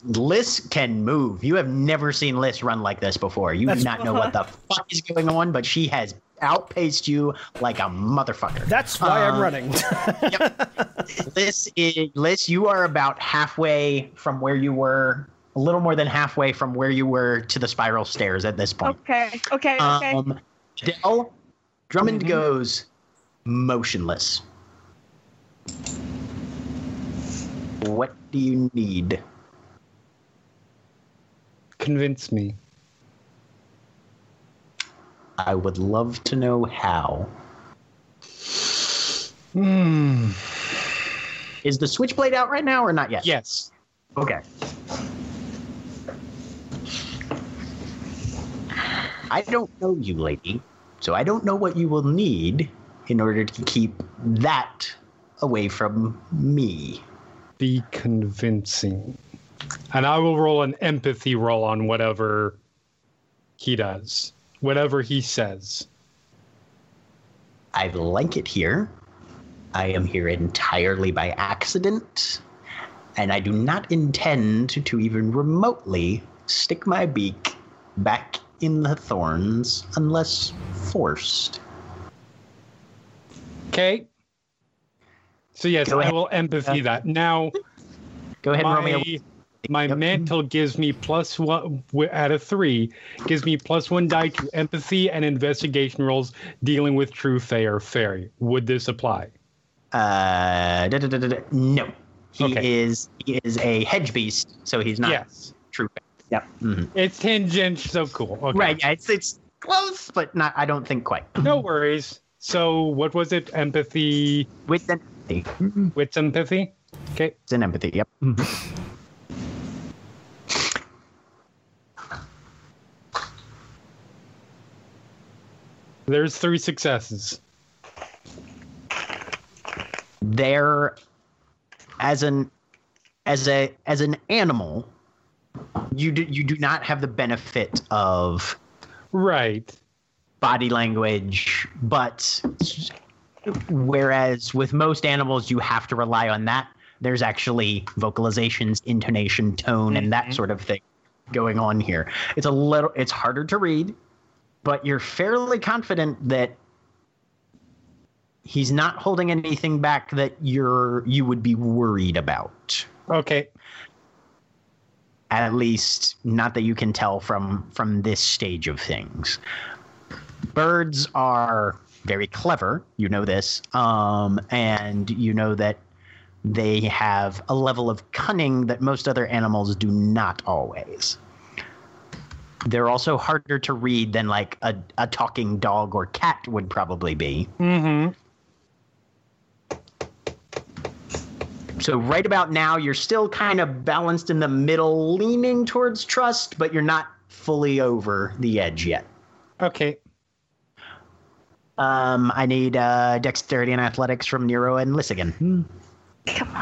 Liss can move. You have never seen Liss run like this before. You
That's-
do not know what the fuck is going on, but she has outpaced you like a motherfucker.
That's why I'm
Uh,
running.
Liss, is, Liss, you are about halfway from where you were, a little more than halfway from where you were to the spiral stairs at this point.
Okay. Okay. Okay.
Um, Dell, Drummond goes motionless. What do you need?
Convince me.
I would love to know how.
Hmm.
Is the switchblade out right now or not yet?
Yes.
Okay. I don't know you, lady, so I don't know what you will need in order to keep that away from me.
Be convincing. And I will roll an empathy roll on whatever he does, whatever he says.
I like it here. I am here entirely by accident, and I do not intend to even remotely stick my beak back in the thorns unless forced.
Okay. So yes, I will empathy uh, that. Now,
Go ahead and roll me a
my, my
Yep.
mantle gives me plus one out of three, gives me plus one die to empathy and investigation rolls dealing with true fae or fairy. Would this apply?
Uh, da, da, da, da, da. no. He
Okay.
is he is a hedge beast, so he's not
yes.
true. Yep. mhm.
It's tangent, so cool. Okay.
Right. Yeah. It's it's close, but not. I don't think quite.
No worries. So what was it? Empathy
With empathy.
With empathy. Okay.
It's an empathy. Yep.
There's three successes.
There, as an as a as an animal, you do you do not have the benefit of
Right.
body language, but whereas with most animals, you have to rely on that. There's actually vocalizations, intonation, tone, and that mm-hmm. sort of thing going on here. It's a little, it's harder to read, but you're fairly confident that he's not holding anything back that you're you would be worried about.
Okay.
At least, not that you can tell from from this stage of things. Birds are very clever. You know this, um, and you know that they have a level of cunning that most other animals do not always. They're also harder to read than like a, a talking dog or cat would probably be.
Mm-hmm.
So right about now, you're still kind of balanced in the middle, leaning towards trust, but you're not fully over the edge yet.
Okay.
Um, I need uh, dexterity and athletics from Nero and Liss again.
Come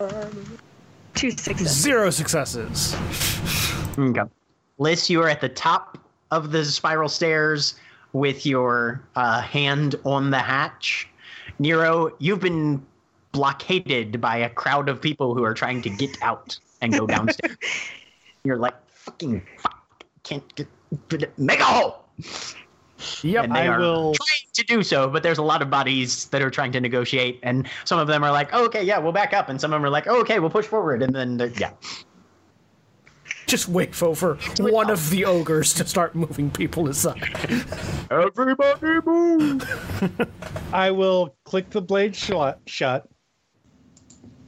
on. Two sixes.
Zero successes.
Okay. Liss, you are at the top of the spiral stairs with your uh, hand on the hatch. Nero, you've been blockaded by a crowd of people who are trying to get out and go downstairs. You're like, fucking fuck, can't get, make a hole!
Yep,
and they
I
are
will-
trying to do so, but there's a lot of bodies that are trying to negotiate, and some of them are like, oh, okay, yeah, we'll back up, and some of them are like, oh, okay, we'll push forward, and then, they're- yeah.
Just wait for, for one of the ogres to start moving people aside.
Everybody move!
I will click the blade shut, shut,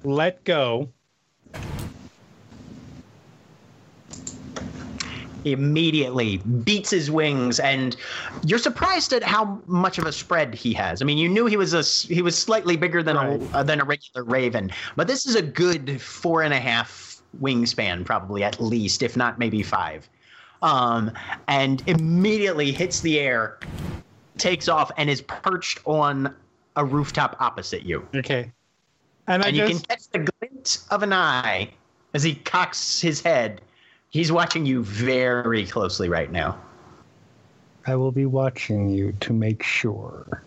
let go.
Immediately beats his wings and you're surprised at how much of a spread he has i mean you knew he was a he was slightly bigger than a uh, than a regular raven but this is a good four and a half wingspan probably at least if not maybe five um and immediately hits the air takes off and is perched on a rooftop opposite you
Okay. And I
and you
just
can catch the glint of an eye as he cocks his head. He's watching you very closely right now.
I will be watching you to make sure.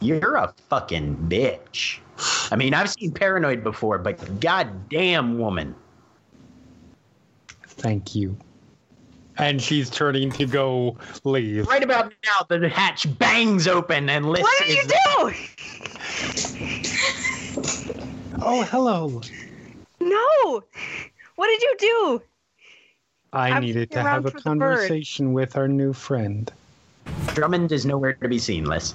You're a fucking bitch. I mean, I've seen paranoid before, but goddamn woman.
Thank you. And she's turning to go leave.
Right about now, the hatch bangs open and Liss
What did you
is
do?
Oh, hello.
No. What did you do?
I
I'm
needed to have a
for bird.
conversation with our new friend.
Drummond is nowhere to be seen, Liss.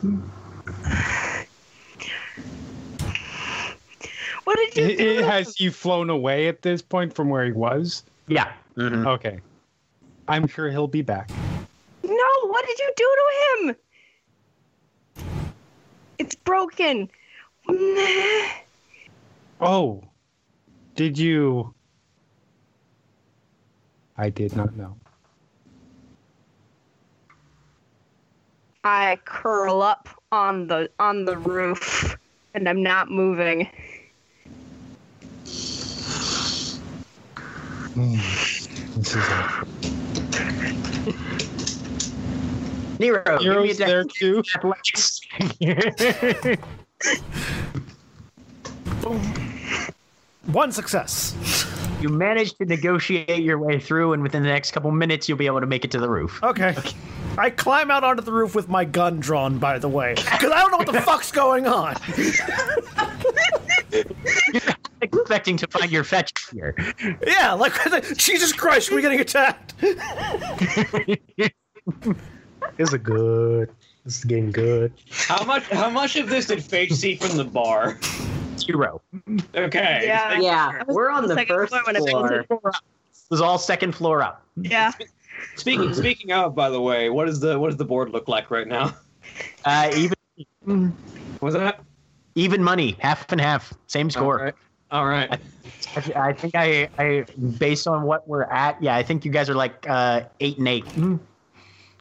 What did you
It,
do?
it- has he flown away at this point from where he was?
Yeah. Mhm.
Okay. I'm sure he'll be back.
No, what did you do to him? It's broken.
Oh, did you? I did not know.
I curl up on the on the roof and I'm not moving.
Hmm. This is
Nero, give me a
Nero's there too.
athletics.
One success.
You managed to negotiate your way through, and within the next couple minutes, you'll be able to make it to the roof.
Okay. I climb out onto the roof with my gun drawn, by the way, because I don't know what the fuck's going on.
expecting to find your fetch here.
Yeah, like Jesus Christ, we're getting attacked.
This is good. This is getting good.
How much? How much of this did Phage see from the bar?
Zero.
Okay.
Yeah.
Yeah, we're on the
Second
first
floor when
floor.
it.
This was all second floor up.
Yeah.
Speaking speaking of, by the way, what is the what does the board look like right now?
Uh, even
Was that?
even money, half and half, same score.
All right. All right.
I, I think I, I, based on what we're at, yeah, I think you guys are like uh, eight and eight.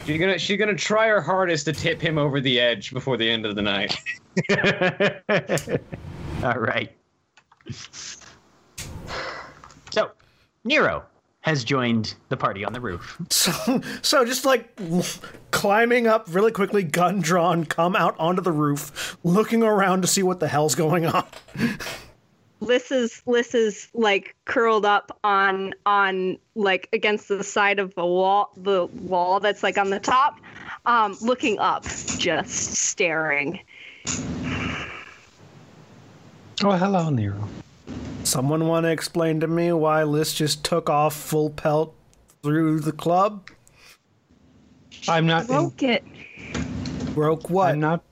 She's gonna she's gonna try her hardest to tip him over the edge before the end of the night.
All right. So, Nero, has joined the party on the roof.
So, so just like climbing up really quickly, gun drawn, come out onto the roof, looking around to see what the hell's going on.
Liss is Liss is like curled up on on like against the side of the wall the wall that's like on the top, um, looking up, just staring.
Oh, hello, Nero.
Someone want to explain to me why Liss just took off full pelt through the club?
I'm not.
Broke it.
Broke what?
I'm not.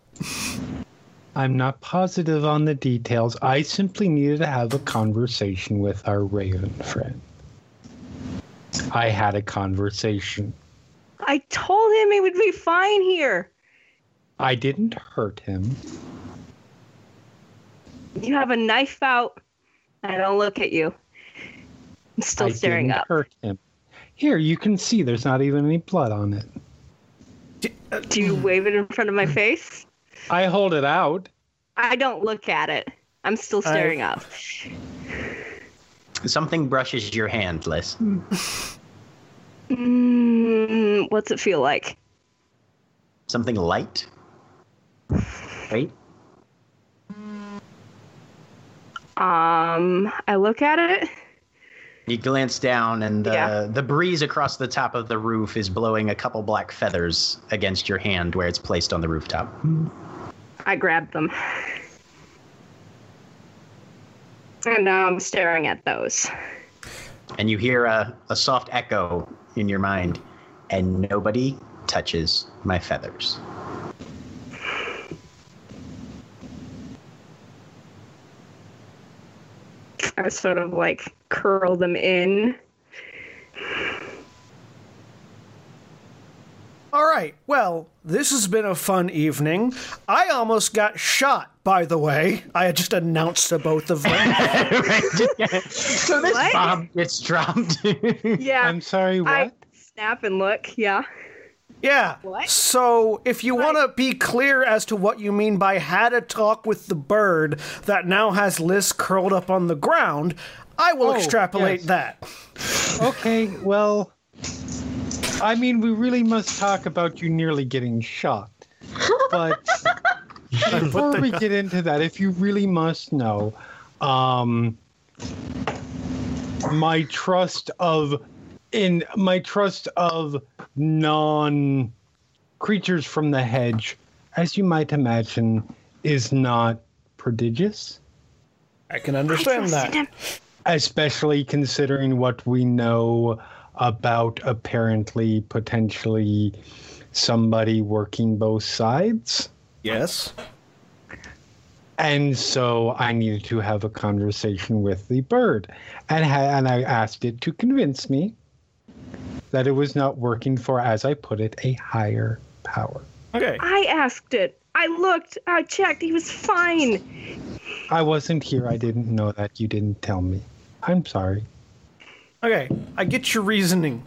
I'm not positive on the details. I simply needed to have a conversation with our Raven friend. I had a conversation.
I told him he would be fine here.
I didn't hurt him.
You have a knife out. I don't look at you. I'm still
I
staring
didn't
up.
hurt him. Here, you can see there's not even any blood on it.
Do you wave it in front of my face?
I hold it out.
I don't look at it. I'm still staring up.
Something brushes your hand, Liss.
Mm, what's it feel like?
Something light. Wait.
Um, I look at it.
You glance down, and the,
Yeah.
the breeze across the top of the roof is blowing a couple black feathers against your hand where it's placed on the rooftop.
I grab them. And now I'm staring at those.
And you hear a, a soft echo in your mind, and nobody touches my feathers.
I sort of like curl them in.
All right. Well, this has been a fun evening. I almost got shot, by the way. I had just announced to both of them.
so this
What?
bomb gets dropped.
Yeah.
I'm sorry, what?
I snap and look. Yeah.
Yeah.
What?
So, if you want to be clear as to what you mean by had a talk with the bird that now has Liss curled up on the ground, I will
Oh,
extrapolate
yes.
that.
Okay, well, I mean, we really must talk about you nearly getting shot. But before we get into that, if you really must know, um, my trust of in my trust of non creatures from the hedge, as you might imagine, is not prodigious.
I can understand
trusted
that.
him.
especially considering what we know about apparently potentially somebody working both sides.
Yes.
And so I needed to have a conversation with the bird, and ha- and I asked it to convince me that it was not working for, as I put it, a higher power.
Okay.
I asked it. I looked. I checked. He was fine.
I wasn't here. I didn't know that. You didn't tell me. I'm sorry.
Okay. I get your reasoning.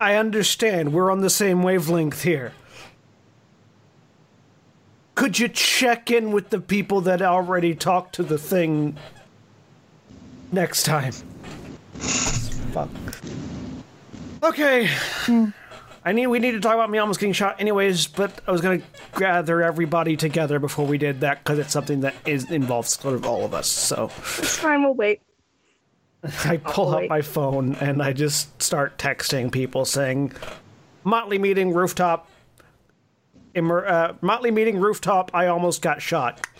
I understand. We're on the same wavelength here. Could you check in with the people that already talked to the thing next time? Fuck. Okay. Hmm. I need. We need to talk about me almost getting shot, anyways. But I was gonna gather everybody together before we did that because it's something that is involves sort of all of us. So
It's fine. We'll wait.
I pull
Oh,
out my phone and I just start texting people saying, "Motley meeting rooftop." Immer- uh, Motley meeting rooftop. I almost got shot.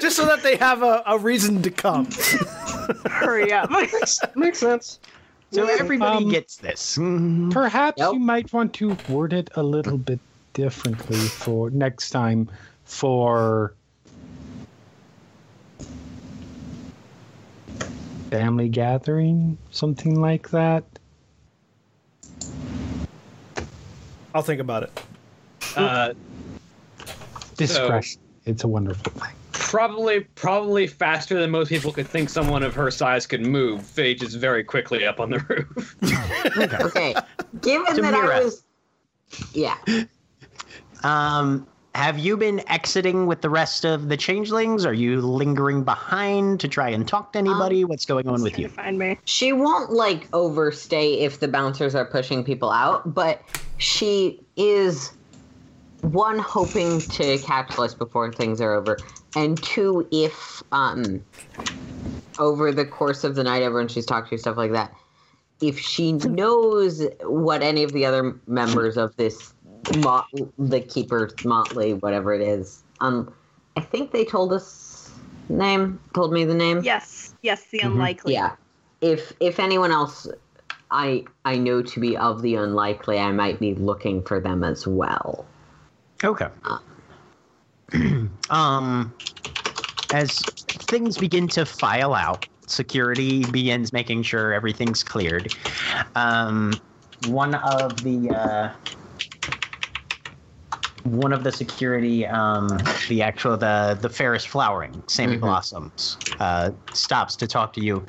just so that they have a, a reason to come.
Hurry up.
Makes sense.
So everybody
Um,
gets this.
Perhaps
Yep.
you might want to word it a little bit differently for next time for family gathering, something like that.
I'll think about it.
Uh,
Discretion. it's a wonderful thing.
probably, probably faster than most people could think someone of her size could move. Phage is very quickly up on the roof.
Okay. okay. Given
So
that I was. Yeah.
Um, have you been exiting with the rest of the changelings? Are you lingering behind to try and talk to anybody? What's going on with you?
find me.
She won't like overstay if the bouncers are pushing people out, but she is one hoping to catch Liss before things are over, and two if um over the course of the night, everyone she's talked to stuff like that. If she knows what any of the other members of this mot, the keeper motley, whatever it is, um, I think they told us name, told me the name.
Yes, yes, the
Mhm.
unlikely.
Yeah. If if anyone else I I know to be of the unlikely, I might be looking for them as well.
Okay. um, as things begin to file out, security begins making sure everything's cleared. Um, one of the uh, one of the security, um, the actual the the Fairest flowering, Sammy
Mhm.
Blossoms, uh, stops to talk to you.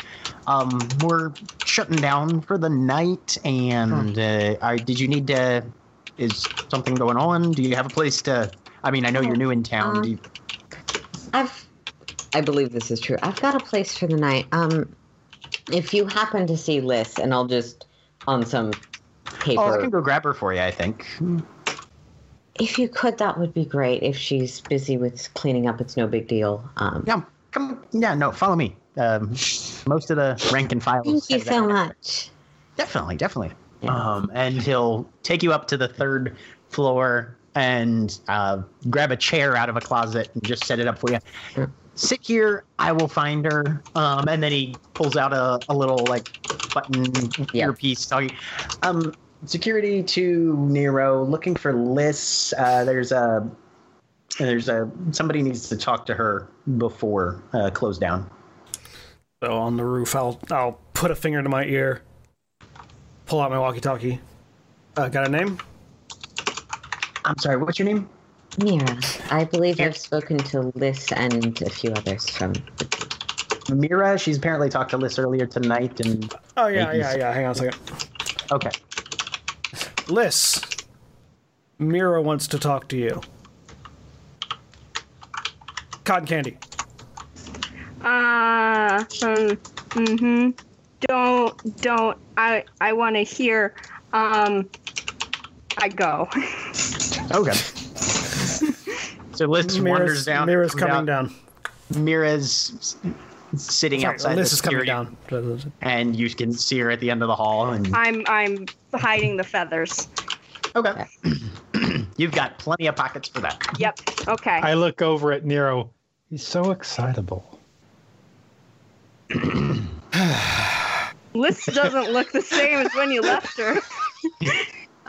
Um, we're shutting down for the night, and uh, are, did you need to? Is something going on? Do you have a place to? I mean, I know you're new in town.
Um,
Do you,
I've I believe this is true. I've got a place for the night. Um if you happen to see Liss and I'll just on some paper
oh, I can go grab her for you. I think.
If you could that would be great. If she's busy with cleaning up, it's no big deal. Um
Yeah, come. Yeah, no, follow me. Um, most of the rank and file.
Thank you so much.
Definitely, definitely.
Yeah.
Um, and he'll take you up to the third floor and uh, grab a chair out of a closet and just set it up for you.
Sure.
Sit here. I will find her. Um, and then he pulls out a, a little like button
Yeah.
earpiece. Talking. Um, security to Nero, looking for Liss. Uh, there's a there's a somebody needs to talk to her before uh, close down.
So on the roof, I'll I'll put a finger to my ear, pull out my walkie-talkie. Uh, got a name?
I'm sorry. What's your name?
Mira, I believe I've spoken to Liss and a few others from
Mira. She's apparently talked to Liss earlier tonight, and
Oh yeah,
Ladies.
yeah, yeah. Hang on a second.
okay.
Liss, Mira wants to talk to you. Cotton candy.
Uh, um, mm-hmm. Don't, don't. I, I want to hear. Um, I go.
Okay. So Liss wanders down.
Mira's coming
out.
down.
Mira's sitting
Sorry,
outside Liss
is coming down.
and you can see her at the end of the hall. And
I'm, I'm hiding the feathers.
okay, you've got plenty of pockets for that.
Yep. Okay.
I look over at Nero. He's so excitable.
Liss doesn't look the same as when you left her.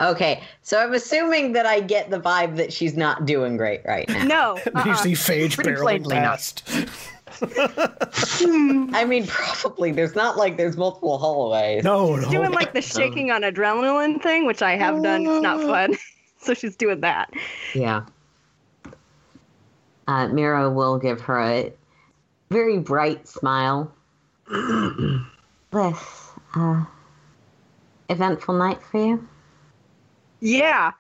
Okay, so I'm assuming that I get the vibe that she's not doing great right now.
No.
you
uh-uh.
see Phage
Pretty
barreling
plainly not.
past.
I mean, probably. There's not like there's multiple hallways.
No, no.
doing like the shaking on adrenaline thing, which I have done. It's not fun. so she's doing that.
Yeah. Uh, Mira will give her a very bright smile. Liss, uh, eventful night for you?
Yeah.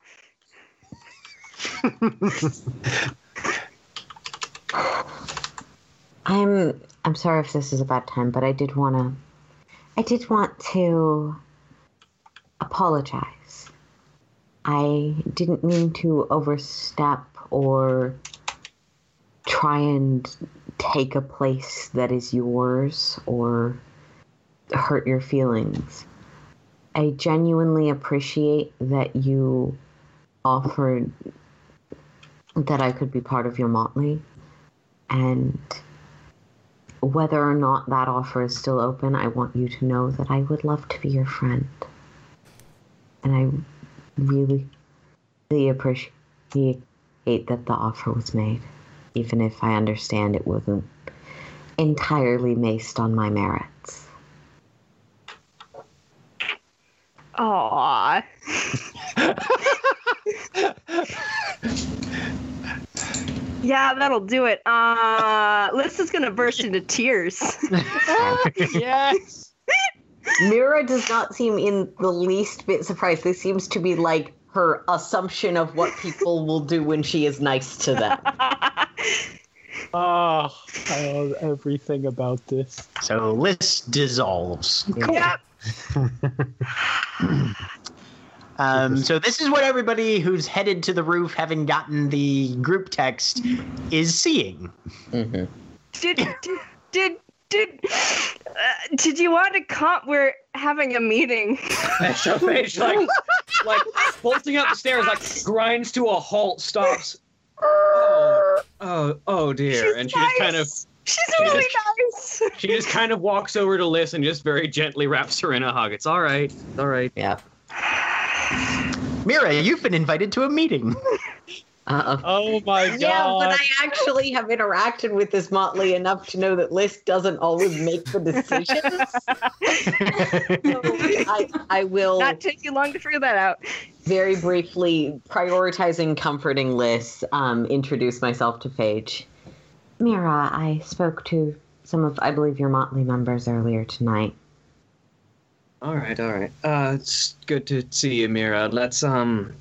I'm I'm sorry if this is a bad time, but I did want to I did want to apologize. I didn't mean to overstep or try and take a place that is yours or hurt your feelings. I genuinely appreciate that you offered that I could be part of your motley and whether or not that offer is still open, I want you to know that I would love to be your friend. And I really, really appreciate that the offer was made, even if I understand it wasn't entirely based on my merits.
Aww. yeah, that'll do it. Uh, Liss is gonna burst into tears.
yes.
Mira does not seem in the least bit surprised. This seems to be like her assumption of what people will do when she is nice to them.
Oh, I love everything about this.
So Liss dissolves.
Yep.
Um, so this is what everybody who's headed to the roof, having gotten the group text, is seeing.
Mhm.
Did did did did, uh, did you want to comp? We're having a meeting.
So Phage, like, like bolting up the stairs, like grinds to a halt, stops. Oh, oh, oh dear!
She's
and she just kind of.
She's really nice.
she just kind of walks over to Liss and just very gently wraps her in a hug. It's all right, it's all right.
Yeah.
Mira, you've been invited to a meeting.
Uh-uh.
Oh my god.
Yeah, but I actually have interacted with this motley enough to know that Liss doesn't always make the decisions. So I, I will
Not take you long to figure that out.
very briefly, prioritizing comforting Liss, um, introduce myself to Phage. Mira, I spoke to some of, I believe, your motley members earlier tonight.
All right, all right. Uh, it's good to see you, Mira. Let's um,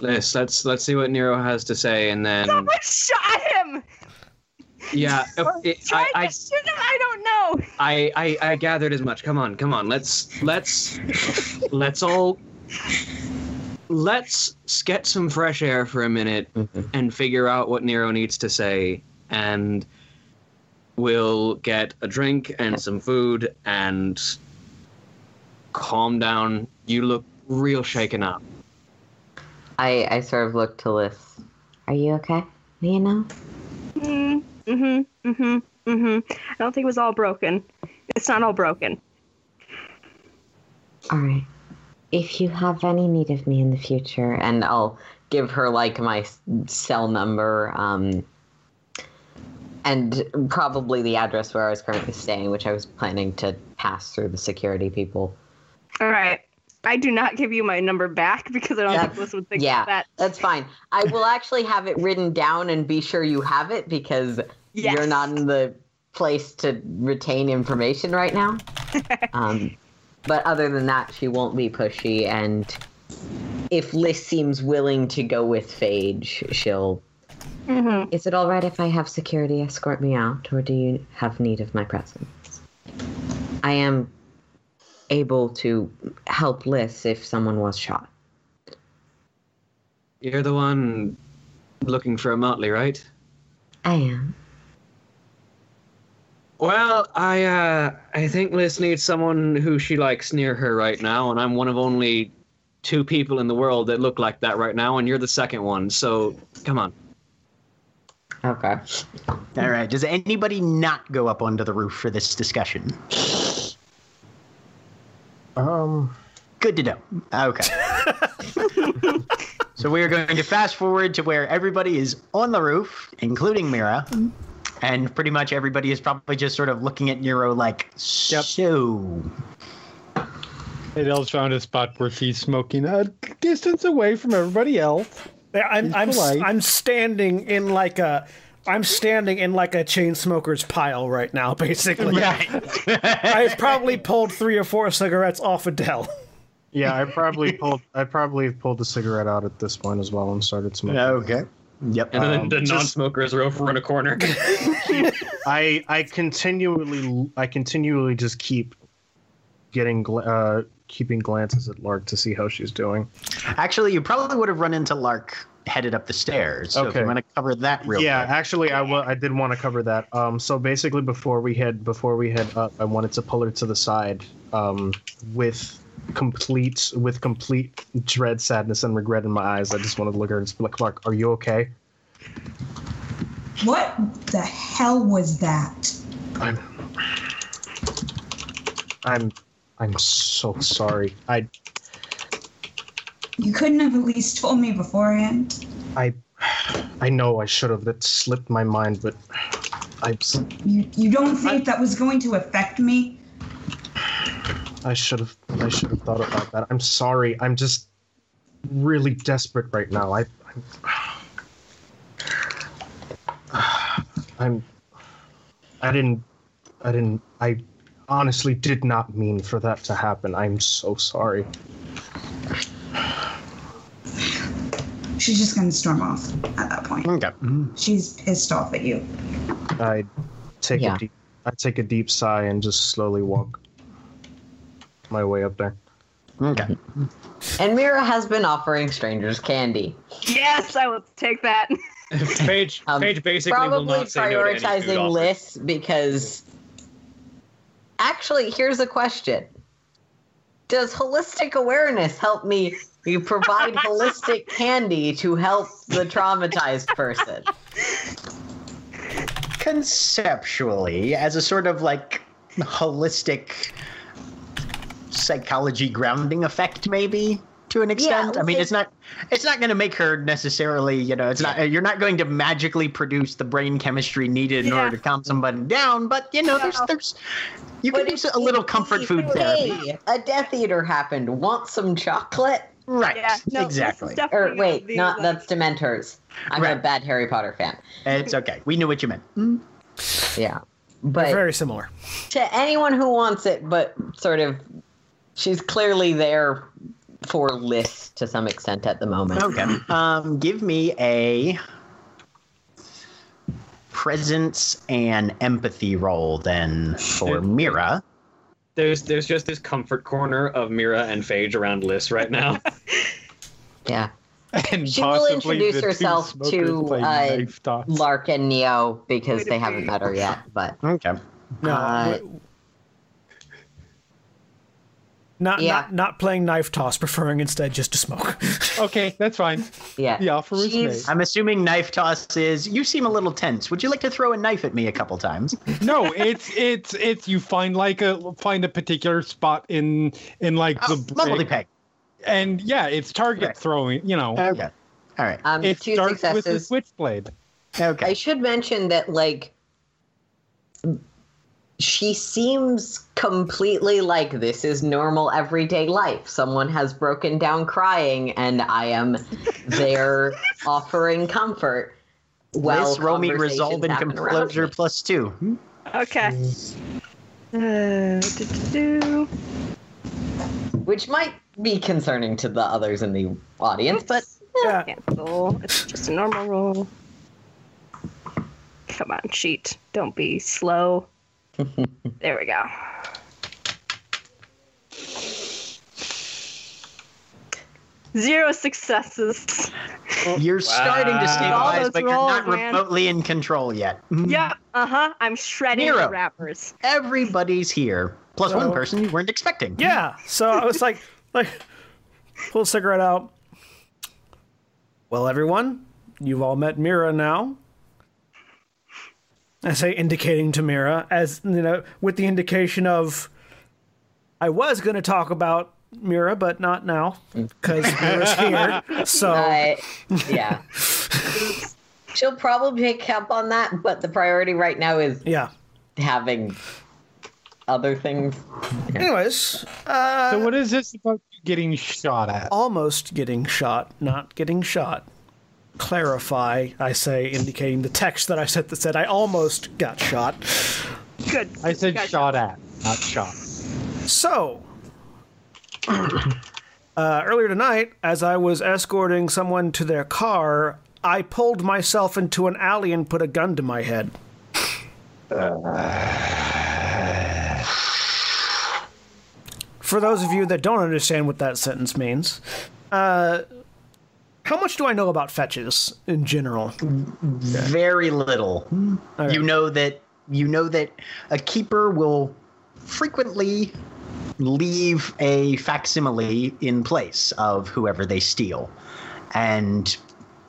let's let's let's see what Nero has to say, and then
Someone shot him.
yeah, if- it-
Tried
I, I
to shoot him. I don't know.
I, I I gathered as much. Come on, come on. Let's let's let's all let's get some fresh air for a minute
Mhm.
and figure out what Nero needs to say, and we'll get a drink and some food and calm down. You look real shaken up.
I, I sort of look to Liss. Are you okay? You know?
Mm, mm-hmm. Mm-hmm. Mm-hmm. I don't think it was all broken. It's not all broken.
All right. If you have any need of me in the future, and I'll give her like my cell number, um, and probably the address where I was currently staying, which I was planning to pass through the security people.
All right. I do not give you my number back because I don't think
That's-
Liss would think
yeah.
that.
That's fine. I will actually have it written down and be sure you have it because
Yes.
you're not in the place to retain information right now. um, but other than that, she won't be pushy. And if Liss seems willing to go with Phage, she'll.
Mm-hmm.
Is it all right if I have security escort me out, or do you have need of my presence? I am able to help Liss if someone was shot.
You're the one looking for a motley, right?
I am.
Well, I uh I think Liss needs someone who she likes near her right now, and I'm one of only two people in the world that look like that right now, and you're the second one. So come on.
Okay.
All right. Does anybody not go up onto the roof for this discussion?
Um,
Good to know. Okay. so we are going to fast forward to where everybody is on the roof, including Mira. And pretty much everybody is probably just sort of looking at Nero like, so.
Adele's found a spot where she's smoking a distance away from everybody else.
Yeah, I'm I'm. I'm standing in like a I'm standing in like a chain smoker's pile right now, basically. I've probably pulled three or four cigarettes off Adele.
yeah, I probably pulled. I probably pulled the cigarette out at this point as well and started smoking. Yeah.
Okay. Yep.
And then
Um,
the non-smokers are over in a corner.
I I continually I continually just keep getting gl- uh keeping glances at Lark to see how she's doing.
Actually, you probably would have run into Lark headed up the stairs. So if
Okay.
you want to cover that real
yeah,
quick.
actually, I wa- I did want to cover that. Um, so basically, before we head before we head up, I wanted to pull her to the side, um, with complete with complete dread, sadness, and regret in my eyes. I just wanted to look at her and just be like, Clark, are you okay?
What the hell was that?
I'm I'm I'm so sorry. I
You couldn't have at least told me beforehand.
I I know I should have. That slipped my mind, but I
You you don't think that was going to affect me?
I should have I should have thought about that. I'm sorry. I'm just really desperate right now. I I'm, I'm I didn't I didn't I honestly did not mean for that to happen. I'm so sorry.
she's just going to storm off at that point.
Okay.
She's pissed off at you.
I take
Yeah.
a deep I take a deep sigh and just slowly walk my way up there.
Okay.
And Mira has been offering strangers candy.
Yes, I will take that.
Phage,
Um,
Phage basically will
Probably
not say no to any food
prioritizing
offered.
lists because. Actually, here's a question Does holistic awareness help me you provide holistic candy to help the traumatized person?
Conceptually, as a sort of like holistic psychology grounding effect, maybe to an extent. I mean, it's not it's not going to make her necessarily. You know, it's not. You're not going to magically produce the brain chemistry needed in
Yeah.
order to calm somebody down. But you know, there's
No.
there's you can use a little comfort
if-
food therapy.
Hey, a Death Eater happened. Want some chocolate?
Right.
Yeah, no,
exactly.
Or wait,
be,
not
like-
that's Dementors. I'm a bad Harry Potter fan.
It's okay. We knew what you meant. Mm.
Yeah,
They're
but
very similar.
to anyone who wants it, but sort of, she's clearly there for lists to some extent at the moment.
Okay. Um, give me a presence and empathy roll then for Mira.
There's there's just this comfort corner of Mira and Phage around Liss right now.
Yeah,
And
She will introduce herself to, uh. Lark and Neo because they haven't met her yet. But
Okay.
No,
Uh,
w- not
yeah.
not not playing knife toss, preferring instead just to smoke.
Okay, that's fine.
yeah,
The offer was made.
I'm assuming knife toss is. You seem a little tense. Would you like to throw a knife at me a couple times?
No, it's it's it's you find like a find a particular spot in in like
Oh,
the
mumbly
brick,
peg.
and yeah, it's target
Right.
throwing. You know,
Okay. All right.
um,
it
two
starts with the switchblade.
Okay.
I should mention that like she seems completely like this is normal everyday life. Someone has broken down crying and I am there offering comfort. Well,
Liss, roll me
conversations
resolve and composure plus two. Hmm?
Okay. Uh,
which might be concerning to the others in the audience, but
yeah.
Cancel. It's just a normal roll. Come on, cheat. Don't be slow. There we go. Zero successes.
You're starting to stabilize, but you're not
rolls, man.
remotely in control yet.
Yep. Uh huh. I'm shredding
Nero.
the rappers.
Everybody's here. Plus one
Oh.
person you weren't expecting.
Yeah. So I was like, like, pull a cigarette out. Well, everyone, you've all met Mira now. I say, indicating to Mira, as you know, with the indication of, I was going to talk about Mira, but not now because Mira's here. So
uh, yeah. She'll probably pick up on that, but the priority right now is
yeah.
having other things.
Anyways, uh,
So what is this about getting shot at?
almost getting shot, not getting shot. Clarify, I say, indicating the text that I said that said I almost got shot.
Good.
I said
Gotcha.
shot at, not shot.
So, uh, earlier tonight, as I was escorting someone to their car, I pulled myself into an alley and put a gun to my head. For those of you that don't understand what that sentence means, uh, how much do I know about fetches in general?
Very little.
Okay.
You know that you know that a keeper will frequently leave a facsimile in place of whoever they steal. And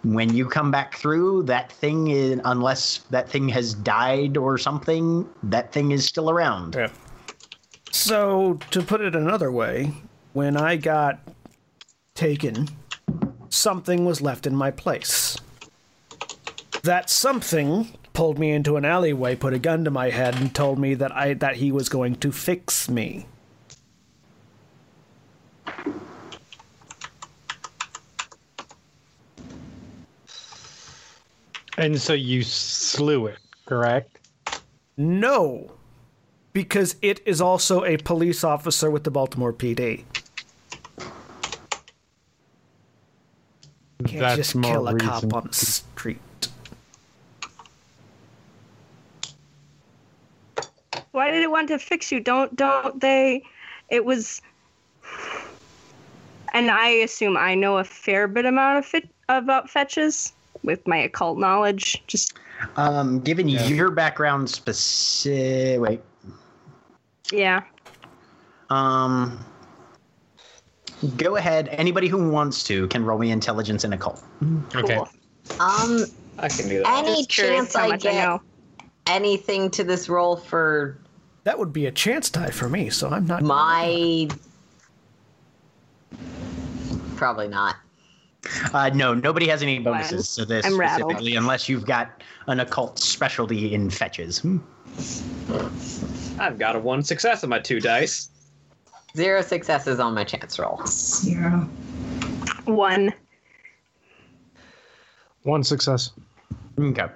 when you come back through, that thing is unless that thing has died or something, that thing is still around.
Yeah. So, to put it another way, when I got taken, something was left in my place. That something pulled me into an alleyway, put a gun to my head, and told me that I that he was going to fix me.
And so you slew it, correct?
No, because it is also a police officer with the Baltimore PD. Can't
That's
just
more
kill a cop on the street.
Why did it want to fix you? Don't don't they? It was, and I assume I know a fair bit amount of fit about fetches with my occult knowledge. Just
Um, given your background, specific. Wait.
yeah.
Um. Go ahead. Anybody who wants to can roll me intelligence and occult.
Okay.
Cool.
Um,
I can do that.
any chance I
much I
get
know.
anything to this roll for
That would be a chance die for me, so I'm not.
my? Probably not.
Uh, no, nobody has any bonuses to this
I'm rattled.
specifically, unless you've got an occult specialty in fetches. Hmm.
I've got a one success on my two dice.
Zero successes on my chance roll.
Zero.
One.
One success.
Okay.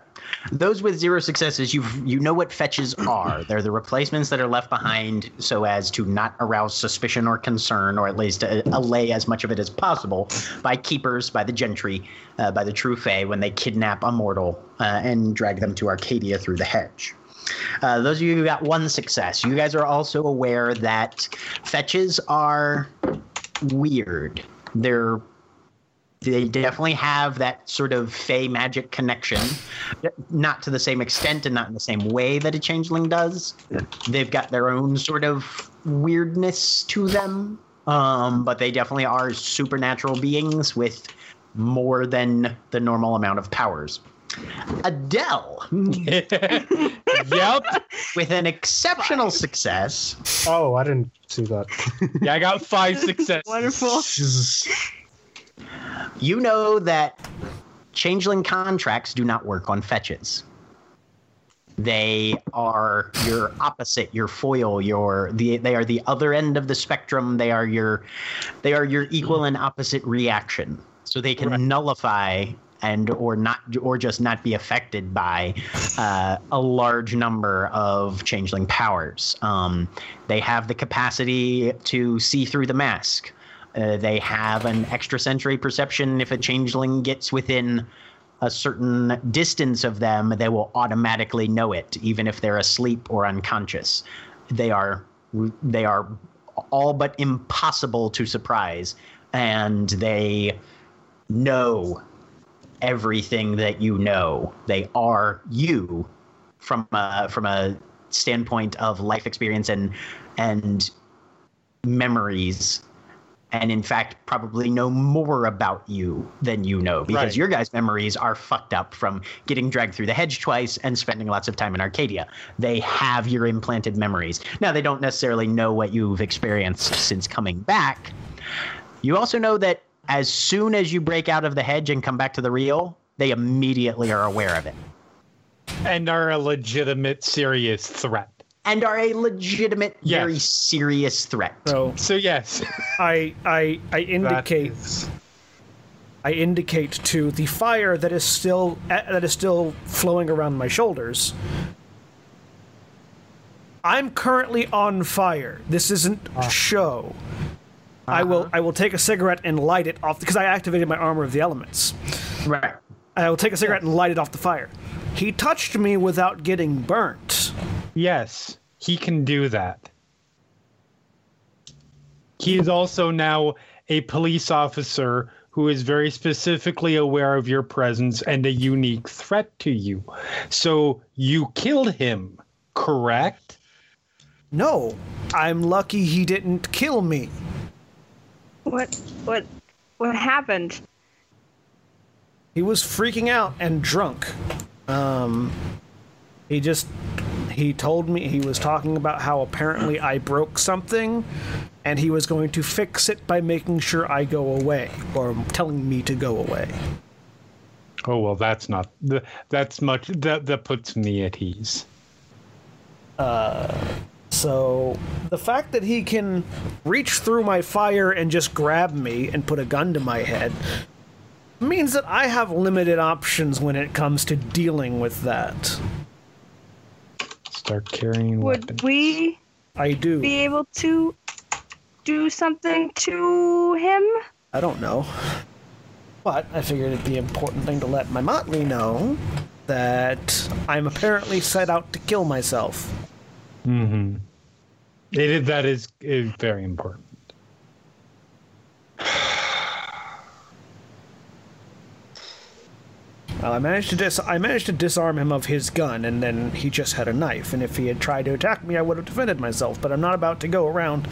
Those with zero successes, you you know what fetches are. They're the replacements that are left behind so as to not arouse suspicion or concern, or at least uh, allay as much of it as possible by keepers, by the gentry, uh, by the true fae when they kidnap a mortal uh, and drag them to Arcadia through the hedge. Uh, those of you who got one success, you guys are also aware that fetches are weird. They're they definitely have that sort of fey magic connection, not to the same extent and not in the same way that a changeling does. They've got their own sort of weirdness to them, um, but they definitely are supernatural beings with more than the normal amount of powers. Adele,
yep.
with an exceptional success,
Oh, I didn't see that.
Yeah, I got five successes.
Wonderful.
You know that changeling contracts do not work on fetches. They are your opposite, your foil, your the they are the other end of the spectrum. They are your they are your equal and opposite reaction. So they can nullify and or not or just not be affected by uh, a large number of changeling powers. Um, they have the capacity to see through the mask. Uh, they have an extrasensory perception. If a changeling gets within a certain distance of them, they will automatically know it, even if they're asleep or unconscious. They are they are all but impossible to surprise, and they know everything that you know. They are you from a, from a standpoint of life experience and and memories and in fact probably know more about you than you know because
Right.
your guys' memories are fucked up from getting dragged through the hedge twice and spending lots of time in Arcadia. They have your implanted memories. Now they don't necessarily know what you've experienced since coming back. You also know that as soon as you break out of the hedge and come back to the real, they immediately are aware of it
And are a legitimate, serious threat.
and are a legitimate,
Yes.
very serious threat.
So
So yes,
I I I indicate
is-
I indicate to the fire that is still uh, that is still flowing around my shoulders. I'm currently on fire. This isn't a show. I will uh-huh. I will take a cigarette and light it off because I activated my armor of the elements.
Right.
I will take a cigarette and light it off the fire. He touched me without getting burnt.
yes, he can do that. He is also now a police officer who is very specifically aware of your presence and a unique threat to you. So you killed him, correct?
No, I'm lucky he didn't kill me.
What what what happened?
He was freaking out and drunk. Um, he just he told me he was talking about how apparently I broke something, and he was going to fix it by making sure I go away or telling me to go away.
Oh well, that's not th- that's much that that puts me at ease.
So the fact that he can reach through my fire and just grab me and put a gun to my head means that I have limited options when it comes to dealing with that.
Start carrying
Would
weapons.
we
I do.
be able to do something to him?
I don't know. But I figured it'd be an important thing to let my motley know that I'm apparently set out to kill myself.
Mm-hmm. It is, that is, is very important.
Well, I managed to dis- I managed to disarm him of his gun, and then he just had a knife. And if he had tried to attack me, I would have defended myself. But I'm not about to go around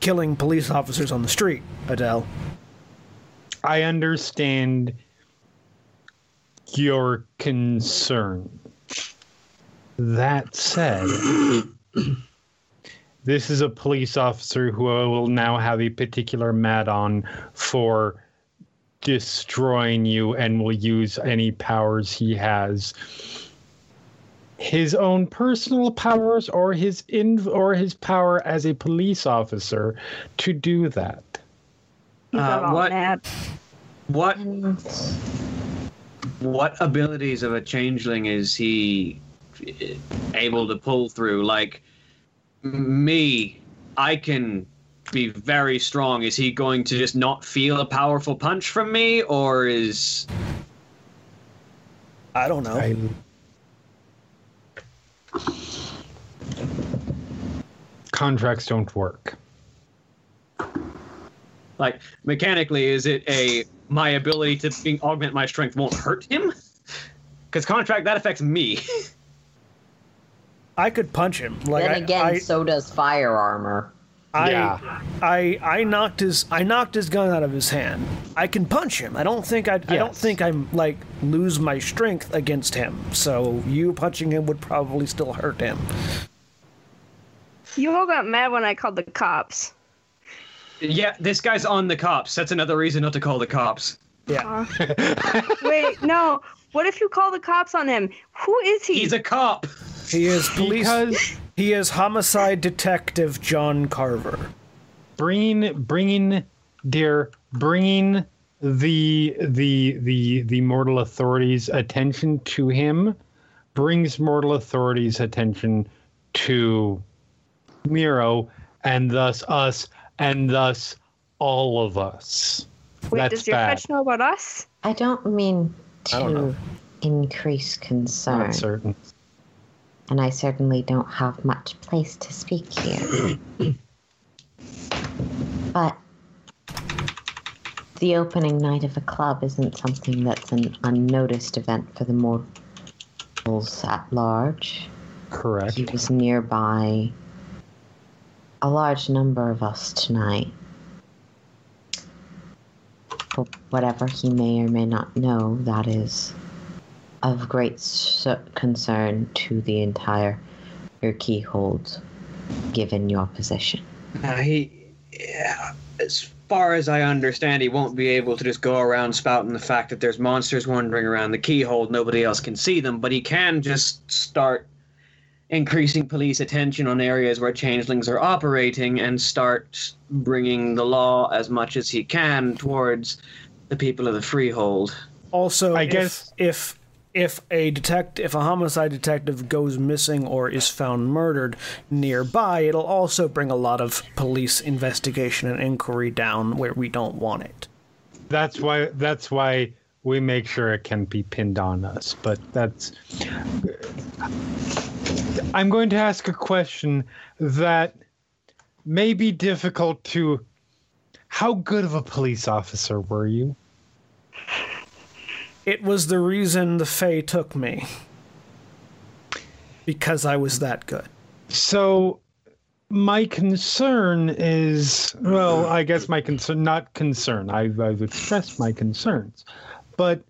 killing police officers on the street, Adele.
I understand your concern. That said, this is a police officer who will now have a particular mat on for destroying you and will use any powers he has his own personal powers or his in or his power as a police officer to do that
Uh, what-
mad.
What what abilities of a changeling is he able to pull through? Like me, I can be very strong. Is he going to just not feel a powerful punch from me, or is
I don't know.
I, contracts don't work
like mechanically is it a my ability to being, augment my strength won't hurt him? Because contract that affects me.
I could punch him. Like
then again,
I,
so does fire armor.
I,
Yeah.
I, I knocked his, I knocked his gun out of his hand. I can punch him. I don't think I, I don't think I'm like lose my strength against him. So you punching him would probably still hurt him.
You all got mad when I called the cops.
yeah, this guy's on the cops. That's another reason not to call the cops.
Yeah.
Wait, no. What if you call the cops on him? Who is he?
He's a cop.
He is police.
because
he is homicide detective John Carver.
bringing bringing dear bringing the the the the mortal authorities attention to him brings mortal authorities attention to Miro and thus us and thus all of us
Wait,
that's
does your
bad.
fetch know about us?
I don't mean
I don't
to increase concern,
not certain
and I certainly don't have much place to speak here. but the opening night of a club isn't something that's an unnoticed event for the mortals at large.
correct
He was nearby a large number of us tonight. But whatever he may or may not know, that is of great s- concern to the entire your keyhold, given your position.
Uh, he, yeah, as far as I understand, he won't be able to just go around spouting the fact that there's monsters wandering around the keyhole. Nobody else can see them, but he can just start increasing police attention on areas where changelings are operating and start bringing the law as much as he can towards the people of the freehold.
Also,
I
if,
guess-
if if a detect if a homicide detective goes missing or is found murdered nearby, it'll also bring a lot of police investigation and inquiry down where we don't want it.
that's why that's why we make sure it can be pinned on us but that's i'm going to ask a question that may be difficult to how good of a police officer were you
It was the reason the Fae took me. Because I was that good.
so my concern is well i guess my concern not concern i've, I've expressed my concerns but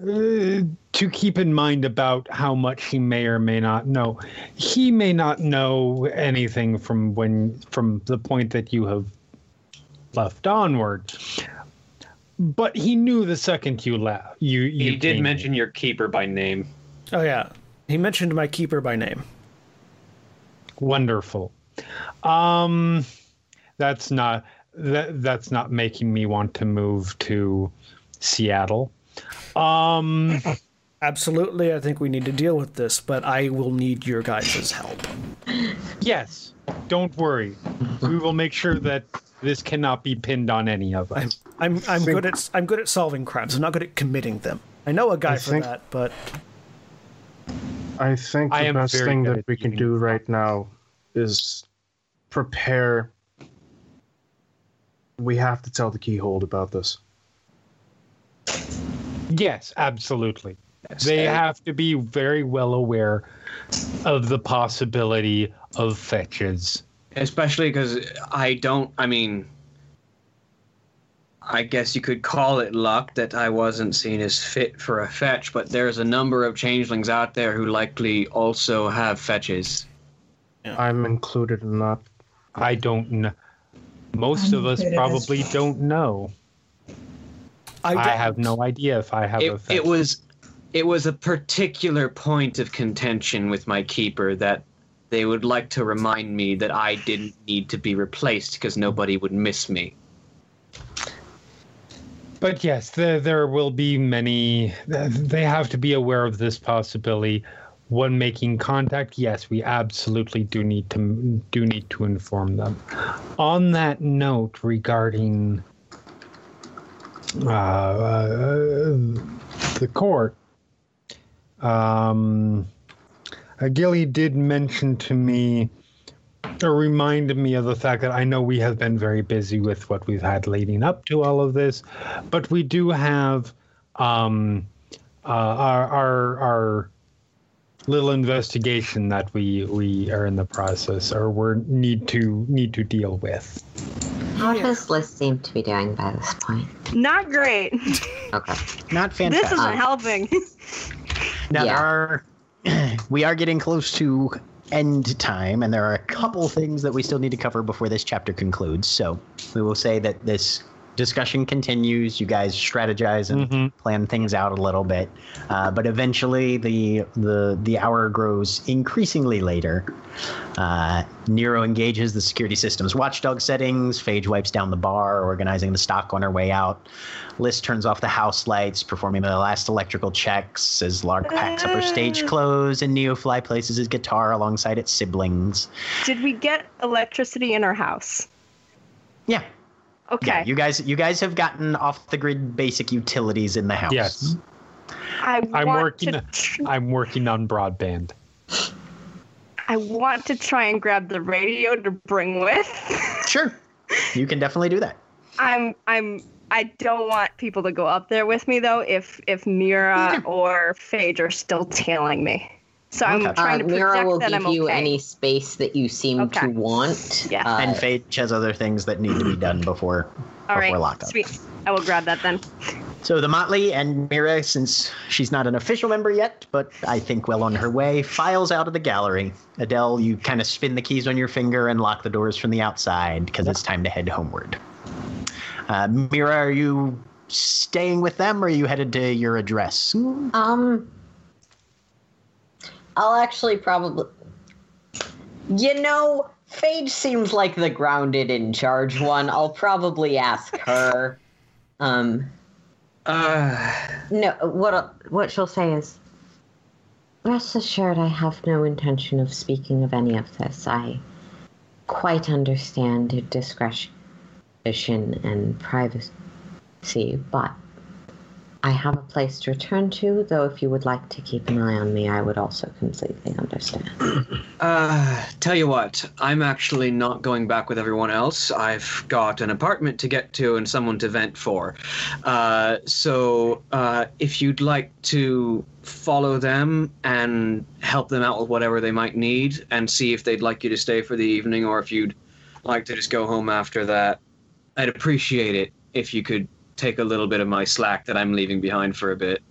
uh, to keep in mind about how much he may or may not know he may not know anything from when from the point that you have left onward but he knew the second you left you, you
He did
came
mention your keeper by name.
Oh yeah. He mentioned my keeper by name.
Wonderful. Um, that's not that that's not making me want to move to Seattle. Um,
Absolutely, I think we need to deal with this, but I will need your guys' help.
Yes. Don't worry. We will make sure that this cannot be pinned on any of us.
I'm I'm good at I'm good at solving crimes. I'm not good at committing them. I know a guy
I
for
think-
that, but
I think the
am
best thing that we can
eating
do right now is prepare. We have to tell the keyhold about this.
Yes, absolutely. They have to be very well aware of the possibility of fetches.
Especially because I don't. I mean, I guess you could call it luck that I wasn't seen as fit for a fetch, but there's a number of changelings out there who likely also have fetches.
I'm included in that.
I don't know. Most
I'm
of us probably
well.
don't know.
I,
I
don't-
have no idea if I have a fetch.
it was, it was a particular point of contention with my keeper that they would like to remind me that I didn't need to be replaced because nobody would miss me.
But yes, there there will be many. They have to be aware of this possibility. When making contact, yes, we absolutely do need to do need to inform them. On that note, regarding uh, uh, the court, um, Gilly did mention to me or reminded me of the fact that I know we have been very busy with what we've had leading up to all of this, but we do have um, uh, our, our our little investigation that we we are in the process or we need to need to deal with.
How does Liss seem to be doing by this point?
Not great.
Okay.
Not fantastic.
this isn't helping.
Now
Yeah.
there are, we are getting close to end time, and there are a couple things that we still need to cover before this chapter concludes. So we will say that this discussion continues. You guys strategize and
Mhm.
plan things out a little bit, uh, but eventually the the the hour grows increasingly later. Uh, Nero engages the security system's watchdog settings. Phage wipes down the bar, organizing the stock on her way out. Liss turns off the house lights, performing the last electrical checks as Lark packs up her stage uh. clothes and Neofly places his guitar alongside its siblings.
Did we get electricity in our house?
Yeah,
Okay.
yeah. You guys, you guys have gotten off the grid basic utilities in the house.
Yes,
I
I'm
want
working.
To tr-
I'm working on broadband.
I want to try and grab the radio to bring with.
Sure, you can definitely do that.
I'm I'm I don't want people to go up there with me though if if Mira or Phage are still tailing me. So I'm
Okay.
trying
Uh,
to
Mira
project
will
that
give
I'm
you
okay.
any space that you seem
Okay.
to want.
Yeah.
Uh,
and Phage has other things that need to be done before
All
before
right,
lockup.
sweet. I will grab that then.
So the Motley and Mira, since she's not an official member yet, but I think well on her way, files out of the gallery. Adele, you kind of spin the keys on your finger and lock the doors from the outside because it's time to head homeward. Uh, Mira, are you staying with them or are you headed to your address?
Um, I'll actually probably. You know, Phage seems like the grounded in charge one. I'll probably ask her. Um,
Uh,
no, what what she'll say is, rest assured, I have no intention of speaking of any of this. I quite understand your discretion and privacy, but I have a place to return to, though if you would like to keep an eye on me, I would also completely understand.
Uh, tell you what, I'm actually not going back with everyone else. I've got an apartment to get to and someone to vent for. Uh, so uh, if you'd like to follow them and help them out with whatever they might need and see if they'd like you to stay for the evening or if you'd like to just go home after that, I'd appreciate it if you could take a little bit of my slack that I'm leaving behind for a bit.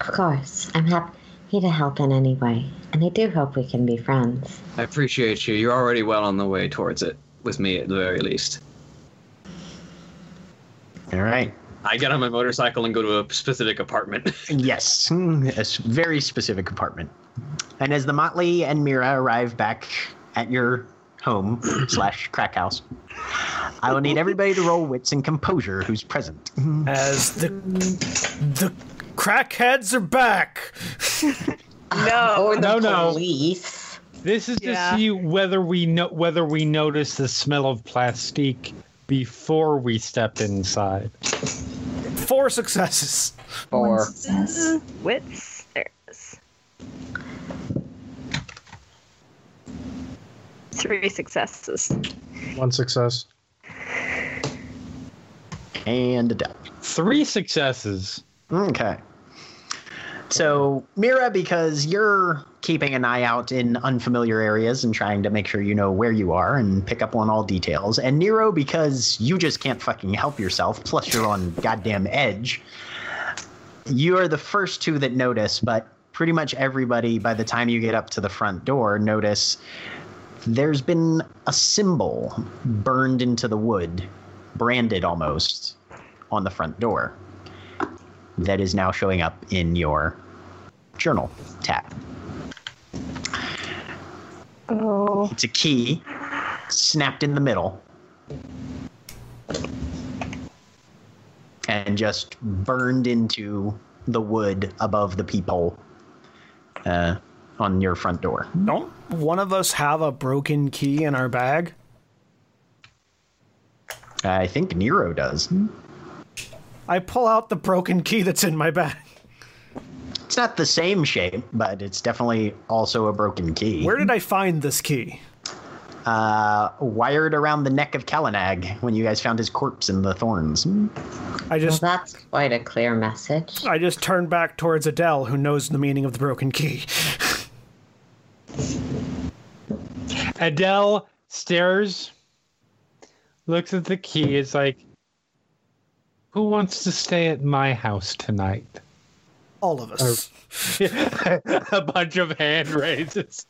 Of course, I'm happy to help in any way, and I do hope we can be friends.
I appreciate you. You're already well on the way towards it, with me at the very least.
All right.
I get on my motorcycle and go to a specific apartment.
Yes, a very specific apartment. And as the Motley and Mira arrive back at your home slash crack house, I will need everybody to roll wits and composure who's present.
As the the crackheads are back.
No.
Or the
No, no.
police.
This is
Yeah.
to see whether we know whether we notice the smell of plastique before we step inside.
Four successes.
Four. Success.
Wits. There it is. Three successes.
One success.
And a death.
Three successes.
Okay. So, Mira, because you're keeping an eye out in unfamiliar areas and trying to make sure you know where you are and pick up on all details, and Nero, because you just can't fucking help yourself, plus you're on goddamn edge, you are the first two that notice, but pretty much everybody, by the time you get up to the front door, notice there's been a symbol burned into the wood, branded almost, on the front door that is now showing up in your journal tab.
Oh.
It's a key snapped in the middle and just burned into the wood above the peephole uh, on your front door.
Don't one of us have a broken key in our bag?
I think Nero does.
I pull out the broken key that's in my bag.
It's not the same shape, but it's definitely also a broken key.
Where did I find this key?
uh, wired around the neck of Kalinag when you guys found his corpse in the thorns.
I
well,
just
that's quite a clear message.
I just turned back towards Adele, who knows the meaning of the broken key.
Adele stares, looks at the key. Is like, who wants to stay at my house tonight?
All of us.
a bunch of hand raises.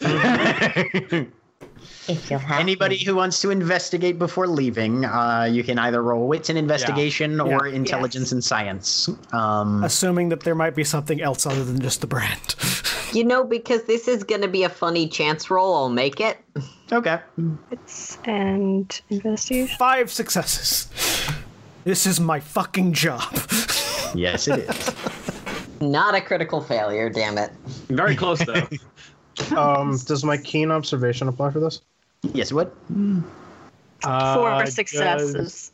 If you'll have
Anybody
me.
who wants to investigate before leaving, uh, you can either roll wits and investigation or
Yeah.
intelligence and science. Um,
Assuming that there might be something else other than just the brand.
You know, because this is going to be a funny chance roll, I'll make it.
okay.
Wits and investigation.
Five successes. This is my fucking job.
Yes, it is.
Not a critical failure, damn it.
Very close though.
Um, does my keen observation apply for this?
yes, what?
Uh,
Four
does-
successes.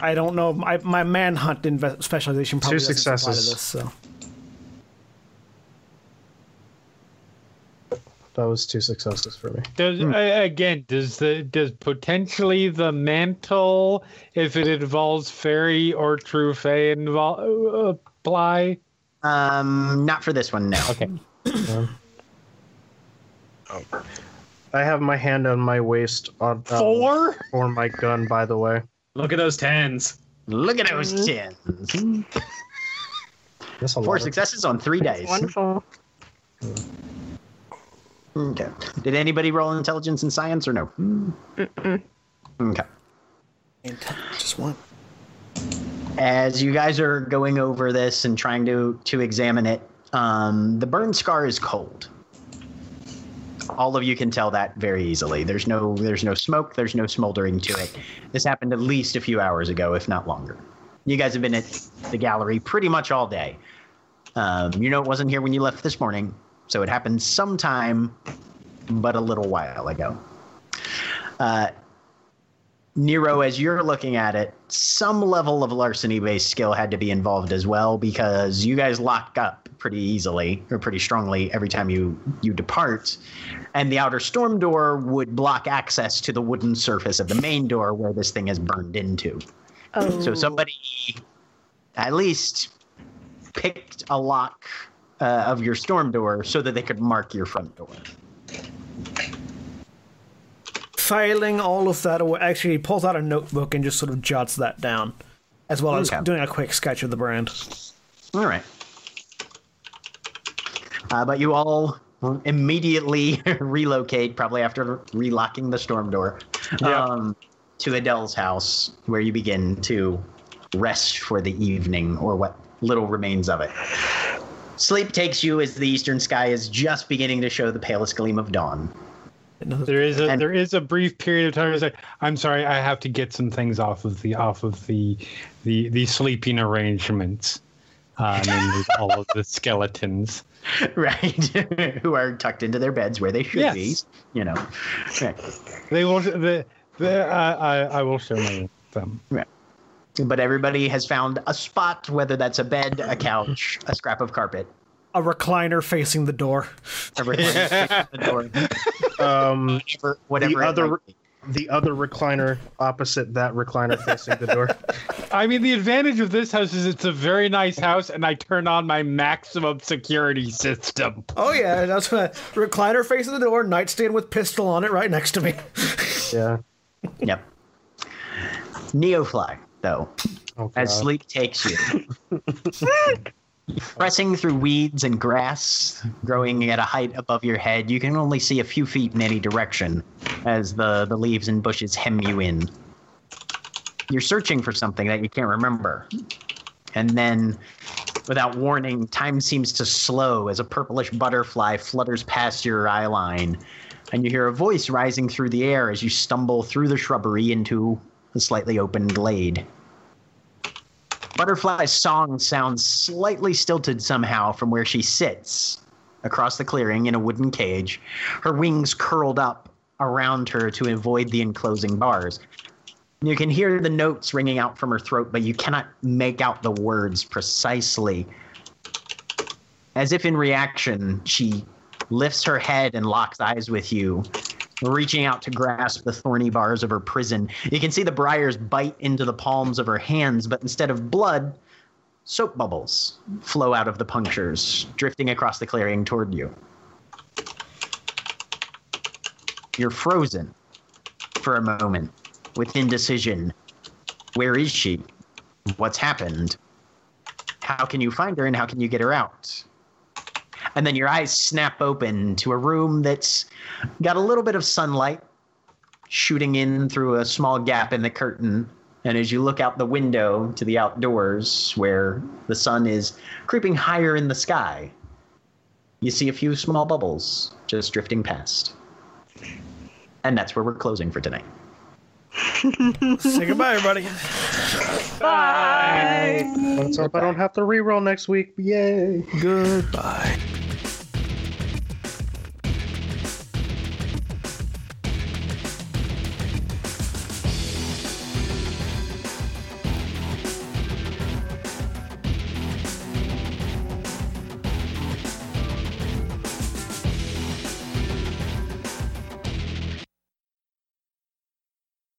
I don't know. My, my manhunt inve- specialization probably
Two
doesn't apply to
successes.
this. So
That was two successes for me.
Does uh, again? Does the does potentially the mantle, if it involves fairy or true fae, invol- uh, apply?
Um, not for this one, no.
Okay.
Oh, I have my hand on my waist on um,
Four.
for my gun. By the way,
Look at those tens.
Look at those tens.
that's a
Four
lot. of-
successes on three days.
Wonderful.
Okay. Did anybody roll intelligence and science or no? Okay.
just one.
as you guys are going over this and trying to to examine it, um, the burn scar is cold. All of you can tell that very easily. There's no there's no smoke. There's no smoldering to it. This happened at least a few hours ago, if not longer. You guys have been at the gallery pretty much all day. Um, you know it wasn't here when you left this morning, so it happened sometime, but a little while ago. Uh, Nero, as you're looking at it, some level of larceny based skill had to be involved as well because you guys lock up pretty easily or pretty strongly every time you you depart. And the outer storm door would block access to the wooden surface of the main door where this thing is burned into.
Oh.
So somebody at least picked a lock uh, of your storm door so that they could mark your front door.
Filing all of that away. Actually, he pulls out a notebook and just sort of jots that down, as well as doing a quick sketch of the brand.
All right. Uh, but you all immediately relocate, probably after relocking the storm door, um, to Adele's house, where you begin to rest for the evening, or what little remains of it. Sleep takes you as the eastern sky is just beginning to show the palest gleam of dawn.
Another-
There is a
And-
there is a brief period of time. It's like I'm sorry, I have to get some things off of the off of the the the sleeping arrangements, uh, namely all of the skeletons.
right? Who are tucked into their beds where they should
Yes.
be. You know. Right.
They will. The, the, uh, I I will show my them.
But everybody has found a spot, whether that's a bed, a couch, a scrap of carpet,
A recliner facing the door.
a recliner facing the door,
Um,
whatever, whatever it
other- the other recliner opposite that recliner facing the door.
I mean, the advantage of this house is it's a very nice house, and I turn on my maximum security system.
Oh yeah, that's a recliner facing the door, nightstand with pistol on it right next to me.
Yeah.
Yep. Neofly, though,
Oh,
as sleep takes you. Pressing through weeds and grass growing at a height above your head, you can only see a few feet in any direction as the, the leaves and bushes hem you in. You're searching for something that you can't remember. And then, without warning, time seems to slow as a purplish butterfly flutters past your eye line. And you hear a voice rising through the air as you stumble through the shrubbery into a slightly open glade. Butterfly's song sounds slightly stilted somehow from where she sits across the clearing in a wooden cage, her wings curled up around her to avoid the enclosing bars. You can hear the notes ringing out from her throat, but you cannot make out the words precisely. As if in reaction, she lifts her head and locks eyes with you, reaching out to grasp the thorny bars of her prison. You can see the briars bite into the palms of her hands, but instead of blood, soap bubbles flow out of the punctures, drifting across the clearing toward you. You're frozen for a moment with indecision. Where is she? What's happened? How can you find her and how can you get her out? And then your eyes snap open to a room that's got a little bit of sunlight shooting in through a small gap in the curtain. And as you look out the window to the outdoors, where the sun is creeping higher in the sky, you see a few small bubbles just drifting past. And that's where we're closing for tonight.
Say goodbye, everybody.
Bye.
Let's hope I don't have to reroll next week. Yay.
Goodbye.